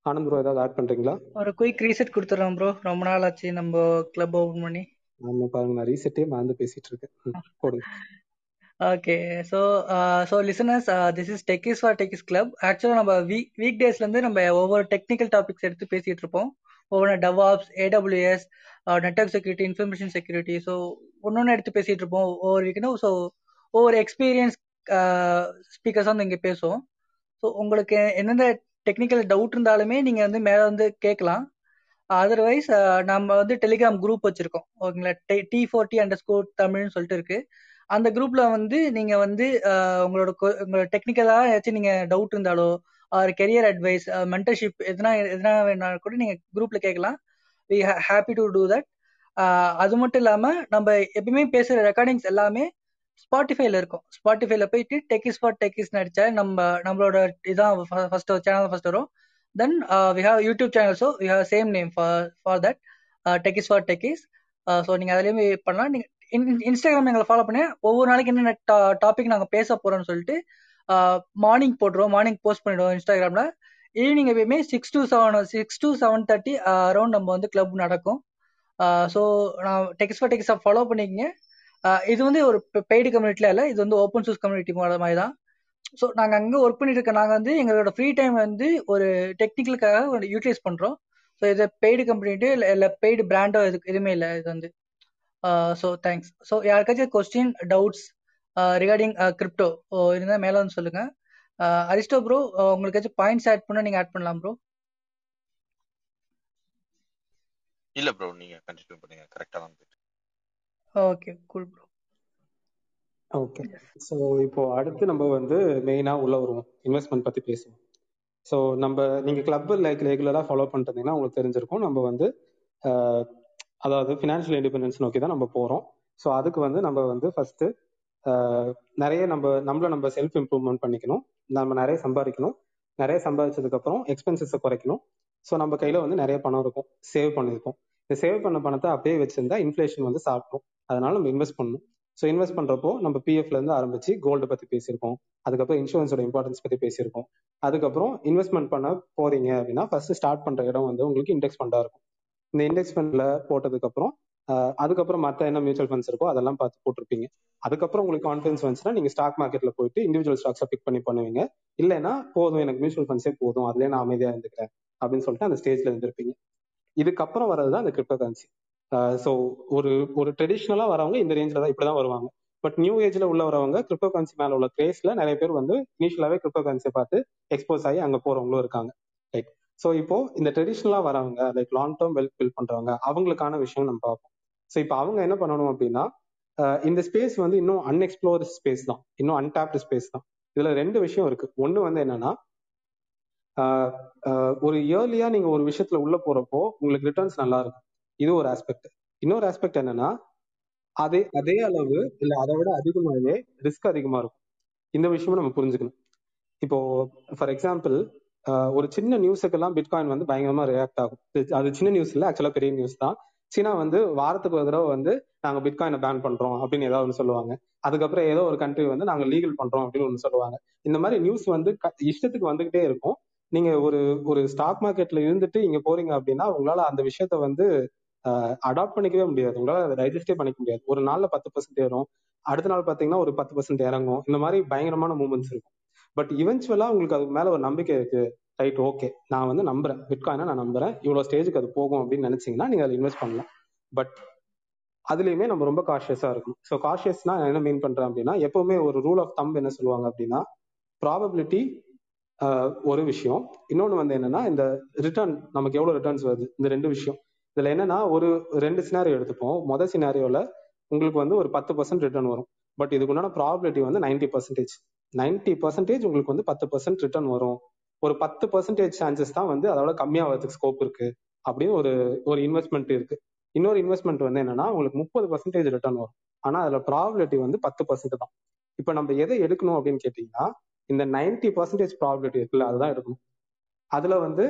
ஆனந்த் ப்ரோ ஏதாவது ஆட் பண்றீங்களா? ஒரு குயிக் ரீசெட் கொடுத்துறோம் ப்ரோ ரொம்ப நாள் ஆச்சு நம்ம கிளப் ஓபன் பண்ணி. ஆமா பாருங்க நான் ரீசெட்டே மறந்து பேசிட்டு இருக்கேன். போடுங்க. Okay so so listeners this is techies for techies club ஆக்சுவலாக நம்ம வீக் வீக் டேஸ்லேருந்து நம்ம ஒவ்வொரு டெக்னிக்கல் டாபிக்ஸ் எடுத்து பேசிட்டு இருப்போம். ஒவ்வொரு DevOps AWS network security information security so ஒன்று ஒன்று எடுத்து பேசிட்டு இருப்போம் ஒவ்வொரு வீக்குன்னு ஸோ ஒவ்வொரு எக்ஸ்பீரியன்ஸ் ஸ்பீக்கர்ஸ் uh, வந்து இங்கே பேசுவோம். ஸோ உங்களுக்கு எந்தெந்த டெக்னிக்கல் டவுட் இருந்தாலுமே நீங்கள் வந்து மேலே வந்து கேட்கலாம். அதர்வைஸ் uh, நம்ம வந்து டெலிகிராம் குரூப் வச்சிருக்கோம். ஓகேங்களா? டி ஃபோர்ட்டி அண்டர் ஸ்கோர் தமிழ்னு சொல்லிட்டு இருக்கு. அந்த குரூப்ல வந்து நீங்க வந்து உங்களோட உங்களோட டெக்னிக்கலா ஏதாச்சும் நீங்க டவுட் இருந்தாலோ ஆர் கெரியர் அட்வைஸ் மென்டர்ஷிப் எதனா எதனா வேணாலும் கூட நீங்க குரூப்ல கேட்கலாம். We happy to do that அது மட்டும் இல்லாம நம்ம எப்பயுமே பேசுற ரெக்கார்டிங்ஸ் எல்லாமே ஸ்பாட்டிஃபைல இருக்கும். ஸ்பாட்டிஃபைல போயிட்டு டெக்கிஸ் ஃபார் டெக்கிஸ் நடிச்சா நம்ம நம்மளோட இதான் ஃபர்ஸ்ட் சேனல் ஃபர்ஸ்ட் வரும். Then we have YouTube channel so we have same name for for that techies for techies so நீங்கள் அதுலேயுமே பண்ணலாம். நீங்கள் இன்ஸ்டாகிராம் எங்களை ஃபாலோ பண்ணி. ஒவ்வொரு நாளைக்கு என்னென்ன டாபிக் நாங்கள் பேச போறோம்னு சொல்லிட்டு மார்னிங் போட்டுருவோம். மார்னிங் போஸ்ட் பண்ணிடுவோம் இன்ஸ்டாகிராம்ல ஈவினிங் எப்பயுமே six to seven six to seven thirty around நம்ம வந்து கிளப் நடக்கும். ஸோ நான் டெக்ஸ் ஃபார் டெக்ஸை ஃபாலோ பண்ணிக்கங்க. இது வந்து ஒரு பெய்டு கம்யூனிட்டில இல்லை. இது வந்து ஓப்பன் சோர்ஸ் கம்யூனிட்டி மாதிரி தான் ஸோ நாங்கள் அங்கே ஒர்க் பண்ணிட்டு இருக்க நாங்கள் வந்து எங்களோட ஃப்ரீ டைம் வந்து ஒரு டெக்னிக்கலுக்காக யூட்டிலைஸ் பண்ணுறோம் ஸோ இது பெய்டு கம்பெனிட்டு இல்லை இல்லை பெய்டு பிராண்டோ இது எதுவுமே இல்லை. இது வந்து ஸோ தேங்க்ஸ் ஸோ யாருக்காச்சும் கொஸ்டின் டவுட்ஸ் ரிகார்டிங் கிரிப்டோ இருந்தால் மேலே வந்து சொல்லுங்க. அரிஸ்டோ ப்ரோ உங்களுக்காச்சும் பாயிண்ட்ஸ் ஆட் பண்ண நீங்க ஆட் பண்ணலாம் ப்ரோ இல்ல ப்ரோ நீங்க கண்டினியூ பண்ணுங்க. கரெக்டா தான் okay cool bro okay so இப்போ அடுத்து நம்ம வந்து மெயினா உள்ள வருவோம். இன்வெஸ்ட்மெண்ட் பத்தி பேசுவோம். ஸோ நம்ம நீங்க கிளப் லைக் ரெகுலரா ஃபாலோ பண்ணிட்டீங்கன்னா உங்களுக்கு தெரிஞ்சிருக்கும். நம்ம வந்து அதாவது ஃபினான்ஷியல் இண்டிபெண்டன்ஸ் நோக்கி தான் நம்ம போறோம். ஸோ அதுக்கு வந்து நம்ம வந்து ஃபர்ஸ்ட் நிறைய நம்ம நம்மள நம்ம செல்ஃப் இம்ப்ரூவ்மெண்ட் பண்ணிக்கணும். நம்ம நிறைய சம்பாதிக்கணும். நிறைய சம்பாதிச்சதுக்கு அப்புறம் எக்ஸ்பென்சஸை குறைக்கணும். ஸோ நம்ம கையில வந்து நிறைய பணம் இருக்கும். சேவ் பண்ணியிருக்கோம் இந்த சேவ் பண்ண பணத்தை அப்படியே வச்சிருந்தா இன்ஃபிளேஷன் வந்து சாப்பிடும். அதனால நம்ம இன்வெஸ்ட் பண்ணணும். ஸோ இன்வெஸ்ட் பண்றப்போ நம்ம பிஎஃப்ல இருந்து ஆரம்பிச்சு கோல்டு பத்தி பேசியிருக்கோம். அதுக்கப்புறம் இன்சூரன்ஸோட இம்பார்ட்டன்ஸ் பத்தி பேசியிருக்கோம். அதுக்கப்புறம் இன்வெஸ்ட்மெண்ட் பண்ண போறீங்க அப்படின்னா ஃபர்ஸ்ட் ஸ்டார்ட் பண்ற இடம் வந்து உங்களுக்கு இண்டெக்ஸ் ஃபண்டா இருக்கும். இந்த இண்டெக்ஸ் ஃபண்ட்ல போட்டதுக்கு அப்புறம் அதுக்கப்புறம் மற்ற என்ன மியூச்சுவல் ஃபண்ட்ஸ் இருக்கோ அதெல்லாம் பார்த்து போட்டிருப்பீங்க. அதுக்கப்புறம் உங்களுக்கு கான்ஃபிடன்ஸ் வந்துச்சுன்னா நீங்க ஸ்டாக் மார்க்கெட்ல போயிட்டு இண்டிவிஜுவல் ஸ்டாக்ஸை பிக் பண்ணி பண்ணுவீங்க. இல்லைன்னா போதும் எனக்கு மியூச்சுவல் ஃபண்ட்ஸே போதும் அதுலேயே நான் அமைதியா இருந்துக்கிறேன் அப்படின்னு சொல்லிட்டு அந்த ஸ்டேஜ்ல இருந்திருப்பீங்க. இதுக்கப்புறம் வர்றது தான் இந்த கிரிப்டோ கரன்சி ஸோ ஒரு ஒரு ட்ரெடிஷ்னலா வரவங்க இந்த ரேஞ்சில் தான் இப்படிதான் வருவாங்க. பட் நியூ ஏஜ்ல உள்ள வரவங்க கிரிப்டோ கரன்சி மேல உள்ள கிரேஸ்ல நிறைய பேர் வந்து இனிஷியலாவே கிரிப்டோ கரன்சியை பார்த்து எக்ஸ்போஸ் ஆகி அங்க போறவங்களும் இருக்காங்க. ரைட் ஸோ இப்போ இந்த ட்ரெடிஷ்னலா வரவங்க like long term wealth build பண்றவங்க அவங்களுக்கான விஷயம் நம்ம பார்ப்போம். ஸோ இப்போ அவங்க என்ன பண்ணணும் அப்படின்னா இந்த ஸ்பேஸ் வந்து இன்னும் அன்எக்ஸ்ப்ளோர் ஸ்பேஸ் தான். இன்னும் அன்டாப்டு ஸ்பேஸ் தான். இதுல ரெண்டு விஷயம் இருக்கு. ஒன்று வந்து என்னன்னா ஆஹ் ஆஹ் ஒரு இயர்லியா நீங்க ஒரு விஷயத்துல உள்ள போறப்போ உங்களுக்கு ரிட்டர்ன்ஸ் நல்லா இருக்கும். இது ஒரு ஆஸ்பெக்ட் இன்னொரு ஆஸ்பெக்ட் என்னன்னா அதே அதே அளவு இல்ல அதை விட அதிகமாகவே ரிஸ்க் அதிகமா இருக்கும். இந்த விஷயமும் நம்ம புரிஞ்சுக்கணும். இப்போ ஃபார் எக்ஸாம்பிள் ஒரு சின்ன நியூஸுக்கெல்லாம் பிட்காயின் வந்து பயங்கரமா ரியாக்ட் ஆகும். அது சின்ன நியூஸ் இல்ல ஆக்சுவலா பெரிய நியூஸ் தான். சீனா வந்து வாரத்துக்கு ஒரு தடவை வந்து நாங்க பிட்காயினை பேன் பண்றோம் அப்படின்னு ஏதாவது ஒன்று சொல்லுவாங்க. அதுக்கப்புறம் ஏதோ ஒரு கண்ட்ரி வந்து நாங்க லீகல் பண்றோம் அப்படின்னு ஒன்று சொல்லுவாங்க. இந்த மாதிரி நியூஸ் வந்து இஷ்டத்துக்கு வந்துகிட்டே இருக்கும். நீங்க ஒரு ஒரு ஸ்டாக் மார்க்கெட்ல இருந்துட்டு இங்க போறீங்க அப்படின்னா உங்களால அந்த விஷயத்த வந்து அடாப்ட் பண்ணிக்கவே முடியாது. உங்களால அதை டைஜஸ்டே பண்ணிக்க முடியாது. ஒரு நாள்ல பத்து பர்சன்ட் ஏறும். அடுத்த நாள் பாத்தீங்கன்னா ஒரு பத்து பர்சன்ட் இறங்கும். இந்த மாதிரி பயங்கரமான மூமெண்ட்ஸ் இருக்கும். பட் இவென்ச்சுவலா உங்களுக்கு அதுக்கு மேல ஒரு நம்பிக்கை இருக்கு. ரைட் ஓகே நான் வந்து நம்புறேன். பிட்காயினா நான் நம்புறேன். இவ்வளவு ஸ்டேஜுக்கு அது போகும் அப்படின்னு நினைச்சீங்கன்னா நீங்க அதில் இன்வெஸ்ட் பண்ணலாம். பட் அதுலயுமே நம்ம ரொம்ப காஷியஸா இருக்கணும். ஸோ காஷியஸ்னா என்ன மீன் பண்றேன் அப்படின்னா எப்பவுமே ஒரு ரூல் ஆஃப் தம்ப் என்ன சொல்லுவாங்க அப்படின்னா ப்ராபபிலிட்டி ஒரு விஷயம். இன்னொன்று வந்து என்னன்னா இந்த ரிட்டர்ன் நமக்கு எவ்வளவு ரிட்டர்ன்ஸ் வருது? இந்த ரெண்டு விஷயம். இதுல என்னன்னா ஒரு ரெண்டு சினாரியோ எடுத்துப்போம். மொதல் சினாரியோல உங்களுக்கு வந்து ஒரு பத்து பர்சன்ட் ரிட்டர்ன் வரும். பட் இதுக்கு உண்டான ப்ராபபிலிட்டி வந்து நைன்டி பர்சன்டேஜ் நைன்டி பர்சன்டேஜ் உங்களுக்கு வந்து பத்து பர்சன்ட் ரிட்டர்ன் வரும். ஒரு பத்து பர்சன்டேஜ் சான்சஸ் தான் வந்து அதோட கம்மியாகிறதுக்கு ஸ்கோப் இருக்கு அப்படின்னு ஒரு ஒரு இன்வெஸ்ட்மெண்ட் இருக்கு. இன்னொரு இன்வெஸ்ட்மெண்ட் வந்து என்னன்னா உங்களுக்கு முப்பது பர்சன்டேஜ் ரிட்டர்ன் வரும். ஆனா அதுல ப்ராபிலிட்டி வந்து பத்து பர்சன்ட் தான். இப்போ நம்ம எதை எடுக்கணும் அப்படின்னு கேட்டீங்கன்னா இந்த நைன்டி பர்சன்டேஜ் ப்ராபிலிட்டி இருக்குல்ல அதுதான் எடுக்கணும். அதுல வந்து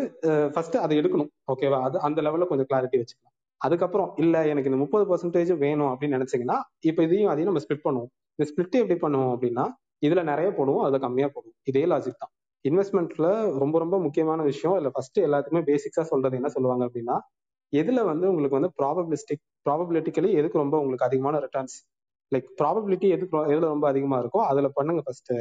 ஃபர்ஸ்ட் அதை எடுக்கணும். ஓகேவா அது அந்த லெவல்ல கொஞ்சம் கிளாரிட்டி வச்சுக்கலாம். அதுக்கப்புறம் இல்ல எனக்கு இந்த முப்பது பர்சன்டேஜ் வேணும் அப்படின்னு நினைச்சீங்கன்னா இப்போ இதையும் அதையும் நம்ம ஸ்பிட் பண்ணுவோம். இந்த ஸ்பிட் எப்படி பண்ணுவோம் அப்படின்னா இதுல நிறைய போடுவோம் அதுல கம்மியா போடுவோம். இதே லாஜிக் தான். இன்வெஸ்ட்மெண்ட்ல ரொம்ப ரொம்ப முக்கியமான விஷயம் இல்ல ஃபர்ஸ்ட் எல்லாத்துக்குமே பேசிக்ஸா சொல்றது என்ன சொல்லுவாங்க அப்படின்னா எதுல வந்து உங்களுக்கு வந்து ப்ராபபிலிஸ்டிக் ப்ராபபிலிட்டிக்கலி எதுக்கு ரொம்ப உங்களுக்கு அதிகமான ரிட்டர்ன்ஸ் லைக் ப்ராபபிலிட்டி எதுக்கு எதுல ரொம்ப அதிகமா இருக்கோ அதுல பண்ணுங்க ஃபர்ஸ்ட்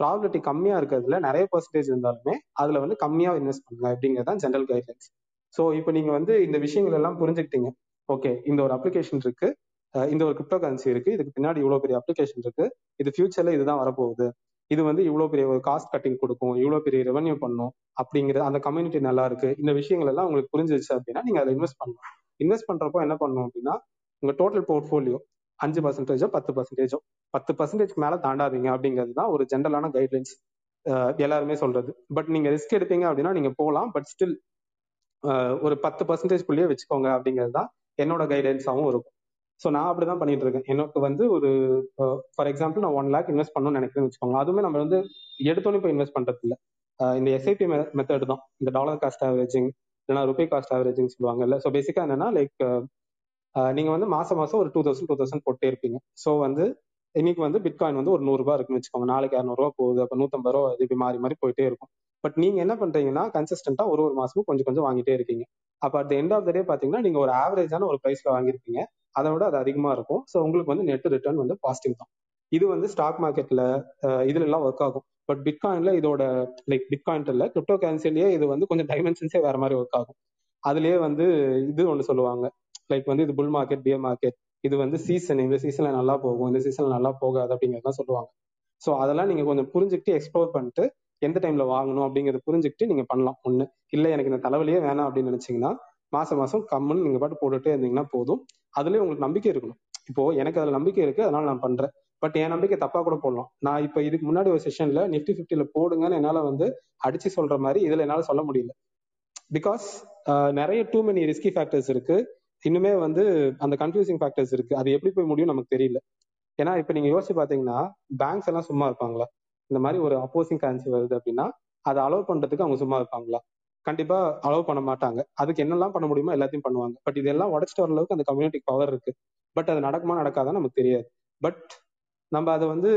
ப்ராபபிலிட்டி கம்மியா இருக்கிறதுல நிறைய பர்சன்டேஜ் இருந்தாலுமே அதுல வந்து கம்மியா இன்வெஸ்ட் பண்ணுங்க அப்படிங்கிறதான் ஜென்ரல் கைட்லைன்ஸ் ஸோ இப்போ நீங்க வந்து இந்த விஷயங்கள் எல்லாம் புரிஞ்சுக்கிட்டீங்க. ஓகே இந்த ஒரு அப்ளிகேஷன் இருக்கு. இந்த ஒரு கிரிப்டோ கரன்சி இருக்கு. இதுக்கு பின்னாடி இவ்வளவு பெரிய அப்ளிகேஷன் இருக்கு. இது ஃபியூச்சர்ல இதுதான் வரப்போகுது. இது வந்து இவ்வளவு பெரிய ஒரு காஸ்ட் கட்டிங் கொடுக்கும். இவ்வளவு பெரிய ரெவன்யூ பண்ணும் அப்படிங்கிற அந்த கம்யூனிட்டி நல்லா இருக்கு. இந்த விஷயங்கள் எல்லாம் உங்களுக்கு புரிஞ்சிருச்சு அப்படின்னா நீங்க அதை இன்வெஸ்ட் பண்ணலாம். இன்வெஸ்ட் பண்றப்போ என்ன பண்ணணும் அப்படின்னா உங்க டோட்டல் போர்ட்ஃபோலியோ அஞ்சு பர்சன்டேஜோ பத்து பர்சன்டேஜோ பத்து பர்சன்டேஜ் மேல தாண்டாதீங்க அப்படிங்கிறது தான் ஒரு ஜென்ரலான கைட்லைன்ஸ் எல்லாருமே சொல்றது. பட் நீங்க ரிஸ்க் எடுப்பீங்க அப்படின்னா நீங்க போகலாம். பட் ஸ்டில் ஒரு பத்து பர்சன்டேஜ் குள்ளேயே வச்சுக்கோங்க அப்படிங்கிறது தான் என்னோட கைடன்ஸாகவும் இருக்கும். ஸோ நான் அப்படிதான் பண்ணிட்டு இருக்கேன் எனக்கு வந்து ஒரு ஃபார் எக்ஸாம்பிள் நான் ஒன் லேக் இன்வெஸ்ட் பண்ணணும்னு நினைக்கிறேன்னு வச்சுக்கோங்க. அதுவுமே நம்ம வந்து எடுத்தோன்னே போய் இன்வெஸ்ட் பண்றது இல்ல இந்த எஸ்ஐபி மெத்தட் தான். இந்த டாலர் காஸ்ட் ஆவரேஜிங் இல்லைனா ருபே காஸ்ட் ஆவரேஜிங் சொல்லுவாங்கல்ல. ஸோ பேசிக்கா என்னன்னா லைக் நீங்க வந்து மாசம் மாசம் ஒரு டூ தௌசண்ட் டூ தௌசண்ட் போட்டே இருப்பீங்க. ஸோ வந்து இன்னைக்கு வந்து பிட்காயின் வந்து ஒரு நூறுரூபா இருக்குன்னு வச்சுக்கோங்க. நாளைக்கு இரநூறுவா போகுது அப்போ நூத்தம்பது ரூபா இது இப்படி மாறி மாறி போயிட்டே இருக்கும். பட் நீங்க என்ன பண்றீங்கன்னா கன்சிஸ்டன்டா ஒரு ஒரு மாசமும் கொஞ்சம் கொஞ்சம் வாங்கிட்டே இருக்கீங்க. அப்ப at end of the day பாத்தீங்கன்னா நீங்க ஒரு ஆவரேஜான ஒரு பிரைஸ்ல வாங்கியிருப்பீங்க. அதை விட அது அதிகமா இருக்கும். ஸோ உங்களுக்கு வந்து நெட் ரிட்டர்ன் வந்து பாசிட்டிவ் தான். இது வந்து ஸ்டாக் மார்க்கெட்ல இதுல எல்லாம் ஒர்க் ஆகும். பட் பிட்காயின்ல இதோட லைக் பிட்காயின் இல்ல கிரிப்டோ கரன்சிலேயே இது வந்து கொஞ்சம் டைமென்ஷன்ஸே வேற மாதிரி ஒர்க் ஆகும். அதுலயே வந்து இது ஒன்று சொல்லுவாங்க. லைக் வந்து இது புல் மார்க்கெட் பியர் மார்க்கெட் இது வந்து சீசன் இந்த சீசன்ல நல்லா போகும். இந்த சீசன்ல நல்லா போகாது அப்படிங்கிறதெல்லாம் சொல்லுவாங்க. ஸோ அதெல்லாம் நீங்க கொஞ்சம் புரிஞ்சுக்கிட்டு எக்ஸ்ப்ளோர் பண்ணிட்டு எந்த டைம்ல வாங்கணும் அப்படிங்கறத புரிஞ்சுக்கிட்டு நீங்க பண்ணலாம். ஒண்ணு. இல்ல எனக்கு இந்த தலைவலியே வேணாம் அப்படின்னு நினைச்சீங்கன்னா மாசம் மாசம் கம்முன்னு நீங்க பாட்டு போட்டுட்டே இருந்தீங்கன்னா போதும். அதுலயே உங்களுக்கு நம்பிக்கை இருக்கணும். இப்போ எனக்கு அதுல நம்பிக்கை இருக்கு அதனால நான் பண்றேன். பட் என் நம்பிக்கை தப்பா கூட போடலாம். நான் இப்ப இதுக்கு முன்னாடி ஒரு செஷன்ல நிப்டி பிப்டில போடுங்கன்னு என்னால வந்து அடிச்சு சொல்ற மாதிரி இதுல என்னால சொல்ல முடியல. பிகாஸ் நிறைய டூ மெனி ரிஸ்கி ஃபேக்டர்ஸ் இருக்கு. இன்னுமே வந்து அந்த கன்ஃபியூசிங் ஃபேக்டர்ஸ் இருக்கு. அது எப்படி போய் முடியும் நமக்கு தெரியல. ஏன்னா இப்ப நீங்க யோசிச்சு பாத்தீங்கன்னா பேங்க்ஸ் எல்லாம் சும்மா இருப்பாங்களா? இந்த மாதிரி ஒரு அப்போசிங் கரன்சி வருது அப்படின்னா அதை அலோவ் பண்றதுக்கு அவங்க சும்மா இருப்பாங்களா? கண்டிப்பா அலோவ் பண்ண மாட்டாங்க. அதுக்கு என்னெல்லாம் பண்ண முடியுமோ எல்லாத்தையும் பண்ணுவாங்க. பட் இதெல்லாம் உடச்சிட்டு வர அளவுக்கு அந்த கம்யூனிட்டி பவர் இருக்கு. பட் அது நடக்குமா நடக்காதா நமக்கு தெரியாது. பட் நம்ம அதை வந்து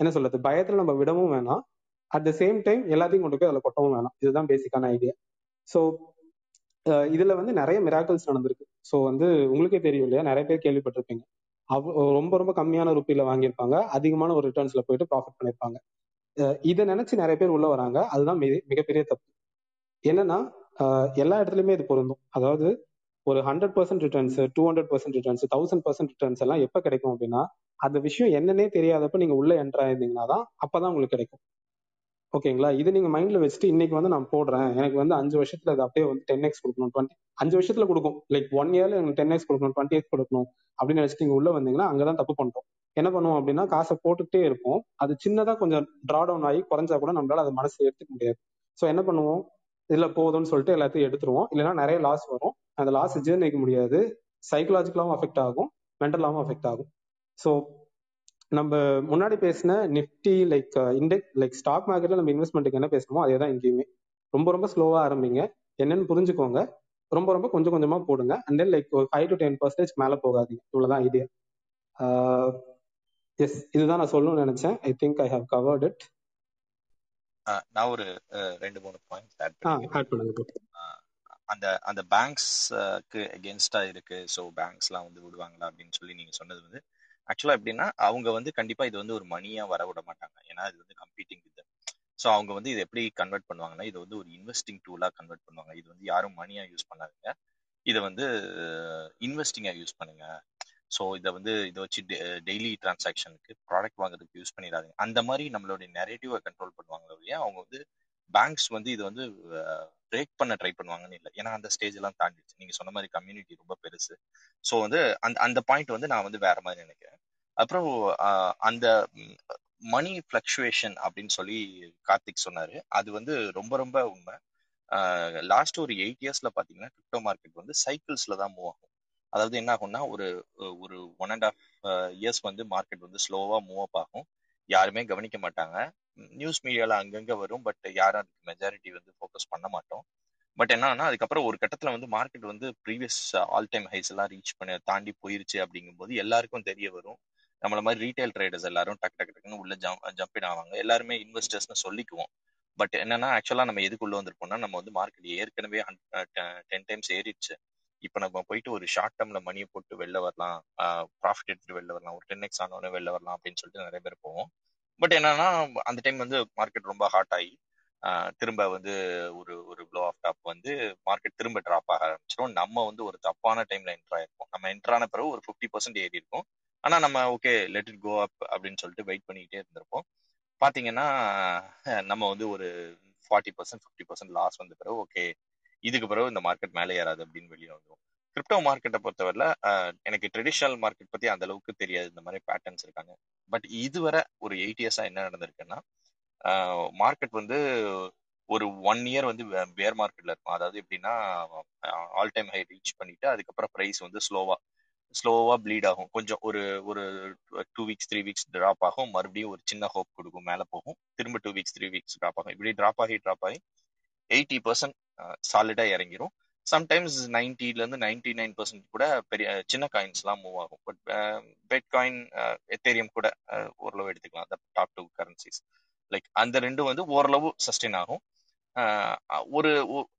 என்ன சொல்றது பயத்துல நம்ம விடவும் வேணாம். அட் த சேம் டைம் எல்லாத்தையும் கொண்டு போய் அதில் கொட்டவும் வேணாம். இதுதான் பேசிக்கான ஐடியா ஸோ இதுல வந்து நிறைய மிராக்கல்ஸ் நடந்திருக்கு. ஸோ வந்து உங்களுக்கே தெரியும் இல்லையா? நிறைய பேர் கேள்விப்பட்டிருப்பீங்க. அவ் ரொம்ப ரொம்ப கம்மியான ருப்பியில வாங்கியிருப்பாங்க. அதிகமான ஒரு ரிட்டர்ன்ஸ்ல போயிட்டு ப்ராஃபிட் பண்ணியிருப்பாங்க. இதை நினைச்சு நிறைய பேர் உள்ள வராங்க. அதுதான் மிகப்பெரிய தப்பு. என்னன்னா எல்லா இடத்துலையுமே இது பொருந்தும். அதாவது ஒரு hundred percent returns two hundred percent returns thousand percent returns எல்லாம் எப்ப கிடைக்கும் அப்படின்னா அந்த விஷயம் என்னன்னே தெரியாதப்ப நீங்க உள்ள என்டர் ஆயிருந்தீங்கன்னா தான் அப்பதான் உங்களுக்கு கிடைக்கும். ஓகேங்களா? இது நீங்க மைண்ட்ல வச்சுட்டு இன்னைக்கு வந்து நான் போடுறேன். எனக்கு வந்து அஞ்சு வருஷத்துல அது அப்படியே வந்து டென் எக்ஸ் கொடுக்கணும். டுவெண்ட்டி அஞ்சு வருஷத்துல கொடுக்கும். லைக் ஒன் இயர்ல எனக்கு டென் எக்ஸ் கொடுக்கணும் டுவெண்ட்டி எக்ஸ் கொடுக்கணும் அப்படின்னு நினைச்சிட்டு நீங்க உள்ள வந்தீங்கன்னா அங்கதான் தப்பு பண்றோம். என்ன பண்ணுவோம் அப்படின்னா காசை போட்டுக்கிட்டே இருப்போம். அது சின்னதா கொஞ்சம் டிரா டவுன் ஆகி குறைஞ்சா கூட நம்மளால அதை மனசு எடுத்துக்க முடியாது. ஸோ என்ன பண்ணுவோம்? இதுல போதும்னு சொல்லிட்டு எல்லாத்தையும் எடுத்துருவோம். இல்லைன்னா நிறைய லாஸ் வரும். அந்த லாஸ் ஜீர்ணிக்க முடியாது. சைக்கலாஜிக்கலாகவும் அஃபெக்ட் ஆகும். மென்டலாகவும் அஃபெக்ட் ஆகும். ஸோ நம்ம முன்னாடி பேசின Nifty like index like stock மார்க்கெட்ல நம்ம இன்வெஸ்ட்மெண்ட்டுக்கு என்ன பேசணுமோ அதே தான் இங்கேயுமே. ரொம்ப ரொம்ப ஸ்லோவா ஆரம்பிங்க. என்னன்னு புரிஞ்சுக்கோங்க. ரொம்ப ரொம்ப கொஞ்சம் கொஞ்சமா போடுங்க. அண்ட் தென் லைக் ஒரு ஃபைவ் டு டென் பர்சன்டேஜ் மேல போகாதீங்க. இவ்வளவுதான் ஐடியா எஸ் uh, இதுதான் நான் சொல்லணும்னு நினைச்சேன். I think I have covered it நான் ஒரு ரெண்டு மூணு பாயிண்ட்ஸ் ஆட் பண்ணுங்க அந்த அந்த பேங்க்ஸ்க்கு எகென்ஸ்டா இருக்கு ஸோ பேங்க்ஸ்லாம் வந்து விடுவாங்களா அப்படின்னு சொல்லி நீங்க சொன்னது வந்து ஆக்சுவலா எப்படின்னா அவங்க வந்து கண்டிப்பா இது வந்து ஒரு மணியா வர விட மாட்டாங்க. ஏன்னா இது வந்து கம்பீட்டிங் வித் ஸோ அவங்க வந்து இது எப்படி கன்வெர்ட் பண்ணுவாங்கன்னா இது வந்து ஒரு இன்வெஸ்டிங் டூலா கன்வெர்ட் பண்ணுவாங்க. இது வந்து யாரும் மணியா யூஸ் பண்ணாதீங்க. இதை வந்து இன்வெஸ்டிங்கா யூஸ் பண்ணுங்க. ஸோ இதை வந்து இதை வச்சு டெய்லி டிரான்சாக்ஷனுக்கு ப்ராடக்ட் வாங்குறதுக்கு யூஸ் பண்ணிடாதீங்க. அந்த மாதிரி நம்மளுடைய நெரேட்டிவை கண்ட்ரோல் பண்ணுவாங்க இல்லையா அவங்க வந்து பேங்க்ஸ் வந்து இது வந்து பிரேக் பண்ண ட்ரை பண்ணுவாங்கன்னு இல்லை. ஏன்னா அந்த ஸ்டேஜ் எல்லாம் தாண்டிடுச்சு. நீங்க சொன்ன மாதிரி கம்யூனிட்டி ரொம்ப பெருசு. ஸோ வந்து அந்த அந்த பாயிண்ட் வந்து நான் வந்து வேற மாதிரி நினைக்கிறேன். அப்புறம் அந்த மணி ஃப்ளக்சுவேஷன் அப்படின்னு சொல்லி கார்த்திக் சொன்னாரு. அது வந்து ரொம்ப ரொம்ப உண்மை. லாஸ்ட் ஒரு எயிட் இயர்ஸ்ல பாத்தீங்கன்னா கிரிப்டோ மார்க்கெட் வந்து சைக்கிள்ஸ்ல தான் மூவ் ஆகும். அதாவது என்ன ஆகும்னா ஒரு ஒரு ஒன் அண்ட் ஆஃப் இயர்ஸ் வந்து மார்க்கெட் வந்து ஸ்லோவா மூவ் அப் ஆகும். யாருமே கவனிக்க மாட்டாங்க. நியூஸ் மீடியால அங்கங்க வரும் பட் யாரும் அதுக்கு மெஜாரிட்டி வந்து ஃபோக்கஸ் பண்ண மாட்டோம். பட் என்னன்னா அதுக்கப்புறம் ஒரு கட்டத்துல வந்து மார்க்கெட் வந்து ப்ரீவியஸ் ஆல் டைம் ஹைஸ் எல்லாம் ரீச் பண்ண தாண்டி போயிருச்சு அப்படிங்கும்போது எல்லாருக்கும் தெரிய வரும். நம்மள மாதிரி ரீட்டைல் ட்ரேடர்ஸ் எல்லாரும் டக் டக் டக்குன்னு உள்ள ஜம்ப் ஜம்பின் ஆவாங்க. எல்லாருமே இன்வெஸ்டர்ஸ்னு சொல்லிக்குவோம். பட் என்னன்னா ஆக்சுவலா நம்ம எதுக்குள்ள வந்திருப்போம்னா நம்ம வந்து மார்க்கெட் ஏற்கனவே டென் டைம்ஸ் ஏறிடுச்சு. இப்போ நம்ம போயிட்டு ஒரு ஷார்ட் டேர்ம்ல மணியை போட்டு வெளில வரலாம். ப்ராஃபிட் எடுத்துட்டு வெளில வரலாம். ஒரு டென் எக்ஸ் ஆனோடனே வெளில வரலாம் அப்படின்னு சொல்லிட்டு நிறைய பேர் போவோம். பட் என்னன்னா அந்த டைம் வந்து மார்க்கெட் ரொம்ப ஹாட் ஆகி திரும்ப வந்து ஒரு ஒரு ப்ளோ ஆஃப் டாப் வந்து மார்க்கெட் திரும்ப ட்ராப் ஆக ஆரம்பிச்சிடும் நம்ம வந்து ஒரு தப்பான டைம்ல என்ட்ரு ஆயிருப்போம். நம்ம என்ட்ரான பிறகு ஒரு ஃபிஃப்டி பர்சன்ட் ஏறி இருக்கும். ஆனா நம்ம okay let it go up அப்படின்னு சொல்லிட்டு வெயிட் பண்ணிக்கிட்டே இருந்திருப்போம். பாத்தீங்கன்னா நம்ம வந்து ஒரு forty percent fifty percent loss வந்த பிறகு ஓகே இதுக்கு பிறகு இந்த மார்க்கெட் மேலே ஏறாது அப்படின்னு வெளியே வந்துடும் கிரிப்டோ மார்க்கெட்டை பொறுத்தவரைல எனக்கு ட்ரெடிஷனல் மார்க்கெட் பத்தி அந்த அளவுக்கு தெரியாது. இந்த மாதிரி பேட்டர்ன்ஸ் இருக்காங்க. பட் இதுவரை ஒரு எயிட் இயர்ஸா என்ன நடந்திருக்குன்னா மார்க்கெட் வந்து ஒரு ஒன் இயர் வந்து வேர் மார்க்கெட்ல இருக்கும். அதாவது எப்படின்னா ஆல் டைம் ஹை ரீச் பண்ணிட்டு அதுக்கப்புறம் ப்ரைஸ் வந்து ஸ்லோவா ஸ்லோவா ப்ளீட் ஆகும். கொஞ்சம் ஒரு ஒரு two weeks three weeks drop ஆகும். மறுபடியும் ஒரு சின்ன ஹோப் கொடுக்கும். மேலே போகும். திரும்ப two weeks three weeks drop ஆகும். இப்படி ட்ராப் ஆகி ட்ராப் ஆகி எயிட்டி பர்சன்ட் சாலிடா இறங்கிரும். சம்டைம்ஸ் நைன்டிலேருந்து நைன்டி நைன் பர்சன்ட் கூட பெரிய சின்ன காயின்ஸ்லாம் மூவ் ஆகும். பட் பெட் காயின் எத்தேரியம் கூட uh, ஓரளவு எடுத்துக்கலாம். அந்த டாப் டூ கரன்சிஸ் லைக் அந்த ரெண்டும் வந்து ஓரளவு சஸ்டெயின் ஆகும். Uh, ஒரு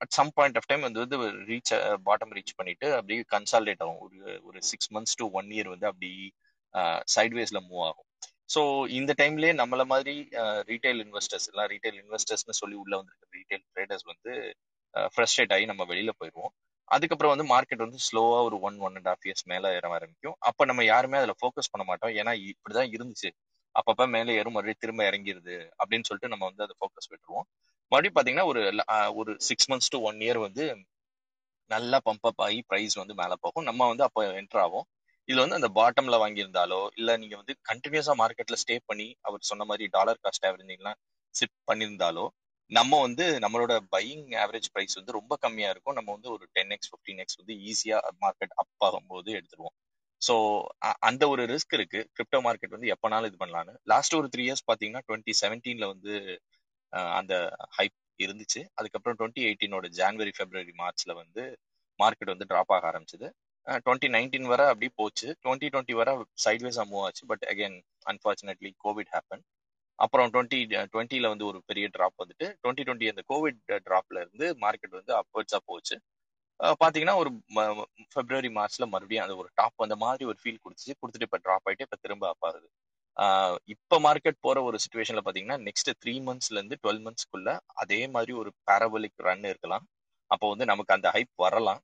at some point of time வந்து வந்து ரீச் பாட்டம் ரீச் பண்ணிட்டு அப்படியே கன்சால்டேட் ஆகும். ஒரு ஒரு six months to one year வந்து அப்படி uh, சைட்வேஸ்ல மூவ் ஆகும். ஸோ இந்த டைம்லயே நம்மள மாதிரி ரீட்டைல் இன்வெஸ்டர்ஸ் எல்லாம் ரீட்டைல் இன்வெஸ்டர்ஸ்னு சொல்லி உள்ள வந்திருக்க ரீட்டைல் ட்ரேடர்ஸ் வந்து ஃப்ரஸ்ட்ரேட் ஆகி நம்ம வெளியில போயிடுவோம் அதுக்கப்புறம் வந்து மார்க்கெட் வந்து ஸ்லோவா ஒரு one one and half years மேல ஏற ஆரம்பிக்கும். அப்ப நம்ம யாருமே அதுல ஃபோக்கஸ் பண்ண மாட்டோம். ஏன்னா இப்படிதான் இருந்துச்சு. அப்பப்ப மேலே ஏறும் மறுபடியும் திரும்ப இறங்கிருது அப்படின்னு சொல்லிட்டு நம்ம வந்து அதை ஃபோக்கஸ் விட்டுருவோம். மறுபடியும் பாத்தீங்கன்னா ஒரு ஒரு six months to one year வந்து நல்லா பம்ப் அப் ஆகி ப்ரைஸ் வந்து மேல போகும். நம்ம வந்து அப்போ என்டர் ஆகும் இதுல வந்து அந்த பாட்டம்ல வாங்கியிருந்தாலோ இல்ல நீங்க வந்து கண்டினியூஸா மார்க்கெட்ல ஸ்டே பண்ணி அவர் சொன்ன மாதிரி டாலர் காஸ்ட் ஆவரேஜ்லாம் சிப் பண்ணியிருந்தாலோ நம்ம வந்து நம்மளோட பையிங் ஆவரேஜ் ப்ரைஸ் வந்து ரொம்ப கம்மியா இருக்கும். நம்ம வந்து ஒரு டென் எக்ஸ் ஃபிஃப்டீன் எக்ஸ் வந்து ஈஸியா மார்க்கெட் அப் ஆகும்போது எடுத்துருவோம். ஸோ அந்த ஒரு ரிஸ்க் இருக்கு. கிரிப்டோ மார்க்கெட் வந்து எப்பனாலும் இது பண்ணலான்னு லாஸ்ட் ஒரு த்ரீ இயர்ஸ் பாத்தீங்கன்னா டுவெண்ட்டி செவன்டீன்ல வந்து அந்த ஹைப் இருந்துச்சு. அதுக்கப்புறம் டுவெண்ட்டி எயிட்டீனோட ஜான்வரி பிப்ரவரி மார்ச்ல வந்து மார்க்கெட் வந்து ட்ராப் ஆக ஆரம்பிச்சது. டுவெண்ட்டி நைன்டீன் வரை அப்படி போச்சு. டுவெண்ட்டி டுவெண்ட்டி வரை சைட்வேஸாக மூவ் ஆச்சு. But again unfortunately covid happen அப்புறம் டுவெண்ட்டி டுவெண்ட்டியில் வந்து ஒரு பெரிய ட்ராப் வந்துட்டு டுவெண்ட்டி டுவெண்ட்டி அந்த கோவிட் ட்ராப்ல இருந்து மார்க்கெட் வந்து அப்வர்ட்ஸாக போச்சு. பார்த்தீங்கன்னா ஒரு பிப்ரவரி மார்ச்ல மறுபடியும் அந்த ஒரு டாப் அந்த மாதிரி ஒரு ஃபீல் கொடுத்துச்சு. கொடுத்துட்டு இப்போ ட்ராப் ஆயிட்டு இப்போ திரும்ப அப்பாருது இப்போ மார்க்கெட் போற ஒரு சுச்சுவேஷன்ல பாத்தீங்கன்னா நெக்ஸ்ட் த்ரீ மந்த்ஸ்ல இருந்து டுவெல் மந்த்ஸ்க்குள்ள அதே மாதிரி ஒரு பேரபலிக் ரன் இருக்கலாம். அப்போ வந்து நமக்கு அந்த ஹைப் வரலாம்.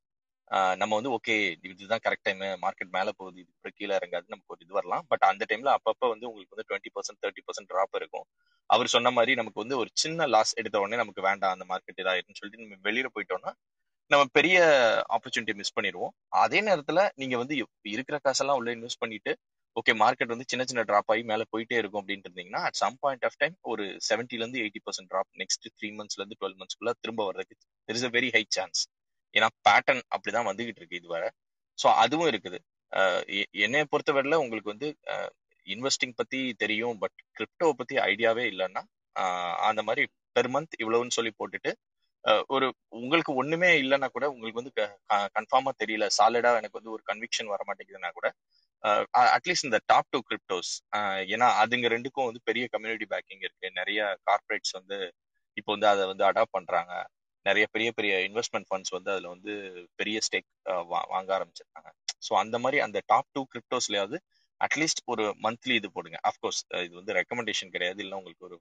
நம்ம வந்து ஓகே இதுதான் கரெக்ட் டைம் மார்க்கெட் மேல போகுது இதுக்கு கீழே இறங்காது நமக்கு ஒரு இது வரலாம். பட் அந்த டைம்ல அப்பப்ப வந்து உங்களுக்கு வந்து twenty percent thirty percent drop இருக்கும். அவர் சொன்ன மாதிரி நமக்கு வந்து ஒரு சின்ன லாஸ் எடுத்த உடனே நமக்கு வேண்டாம் அந்த மார்க்கெட் இதாயிருன்னு சொல்லிட்டு நம்ம வெளியில போயிட்டோம்னா நம்ம பெரிய ஆப்பர்ச்சுனிட்டி மிஸ் பண்ணிடுவோம். அதே நேரத்துல நீங்க வந்து இருக்கிற காசெல்லாம் உள்ள இன்வெஸ்ட் பண்ணிட்டு ஓகே மார்க்கெட் வந்து சின்ன சின்ன ட்ராப் ஆகி மேல போயிட்டே இருக்கும் அப்படின்ட்டு இருந்தீங்கன்னா at some point of time ஒரு செவன்ட்டில இருந்து eighty percent drop next three மந்த்ஸ்ல இருந்து டுவெல் மந்த்ஸ்க்குள்ள திரும்ப வர்றதுக்கு there is a very high chance ஏன்னா பேட்டர்ன் அப்படிதான் வந்துகிட்டு இருக்கு இதுவரை. ஸோ அதுவும் இருக்குது. என்னைய பொறுத்தவரையில உங்களுக்கு வந்து இன்வெஸ்டிங் பத்தி தெரியும் பட் கிரிப்டோ பத்தி ஐடியாவே இல்லைன்னா அந்த மாதிரி பெர் மந்த் இவ்வளவுன்னு சொல்லி போட்டுட்டு ஒரு உங்களுக்கு ஒண்ணுமே இல்லைன்னா கூட உங்களுக்கு வந்து கன்ஃபார்மா தெரியல சாலிடா எனக்கு வந்து ஒரு கன்விக்ஷன் வர மாட்டேங்குதுன்னா கூட அட்லீஸ்ட் இந்த டாப் டூ கிரிப்டோஸ் ஏன்னா அதுங்க ரெண்டுக்கும் வந்து பெரிய கம்யூனிட்டி பேக்கிங் இருக்கு. நிறைய கார்ப்பரேட்ஸ் வந்து இப்போ வந்து அதை வந்து அடாப்ட் பண்றாங்க. நிறைய பெரிய பெரிய இன்வெஸ்ட்மெண்ட் ஃபண்ட்ஸ் வந்து அதுல வந்து பெரிய ஸ்டேக் வாங்க ஆரம்பிச்சிருக்காங்க. ஸோ அந்த மாதிரி அந்த டாப் டூ கிரிப்டோஸ்லயாவது அட்லீஸ்ட் ஒரு மந்த்லி இது போடுங்க. அஃப்கோர்ஸ் இது வந்து ரெக்கமெண்டேஷன் கிடையாது. இல்லை உங்களுக்கு ஒரு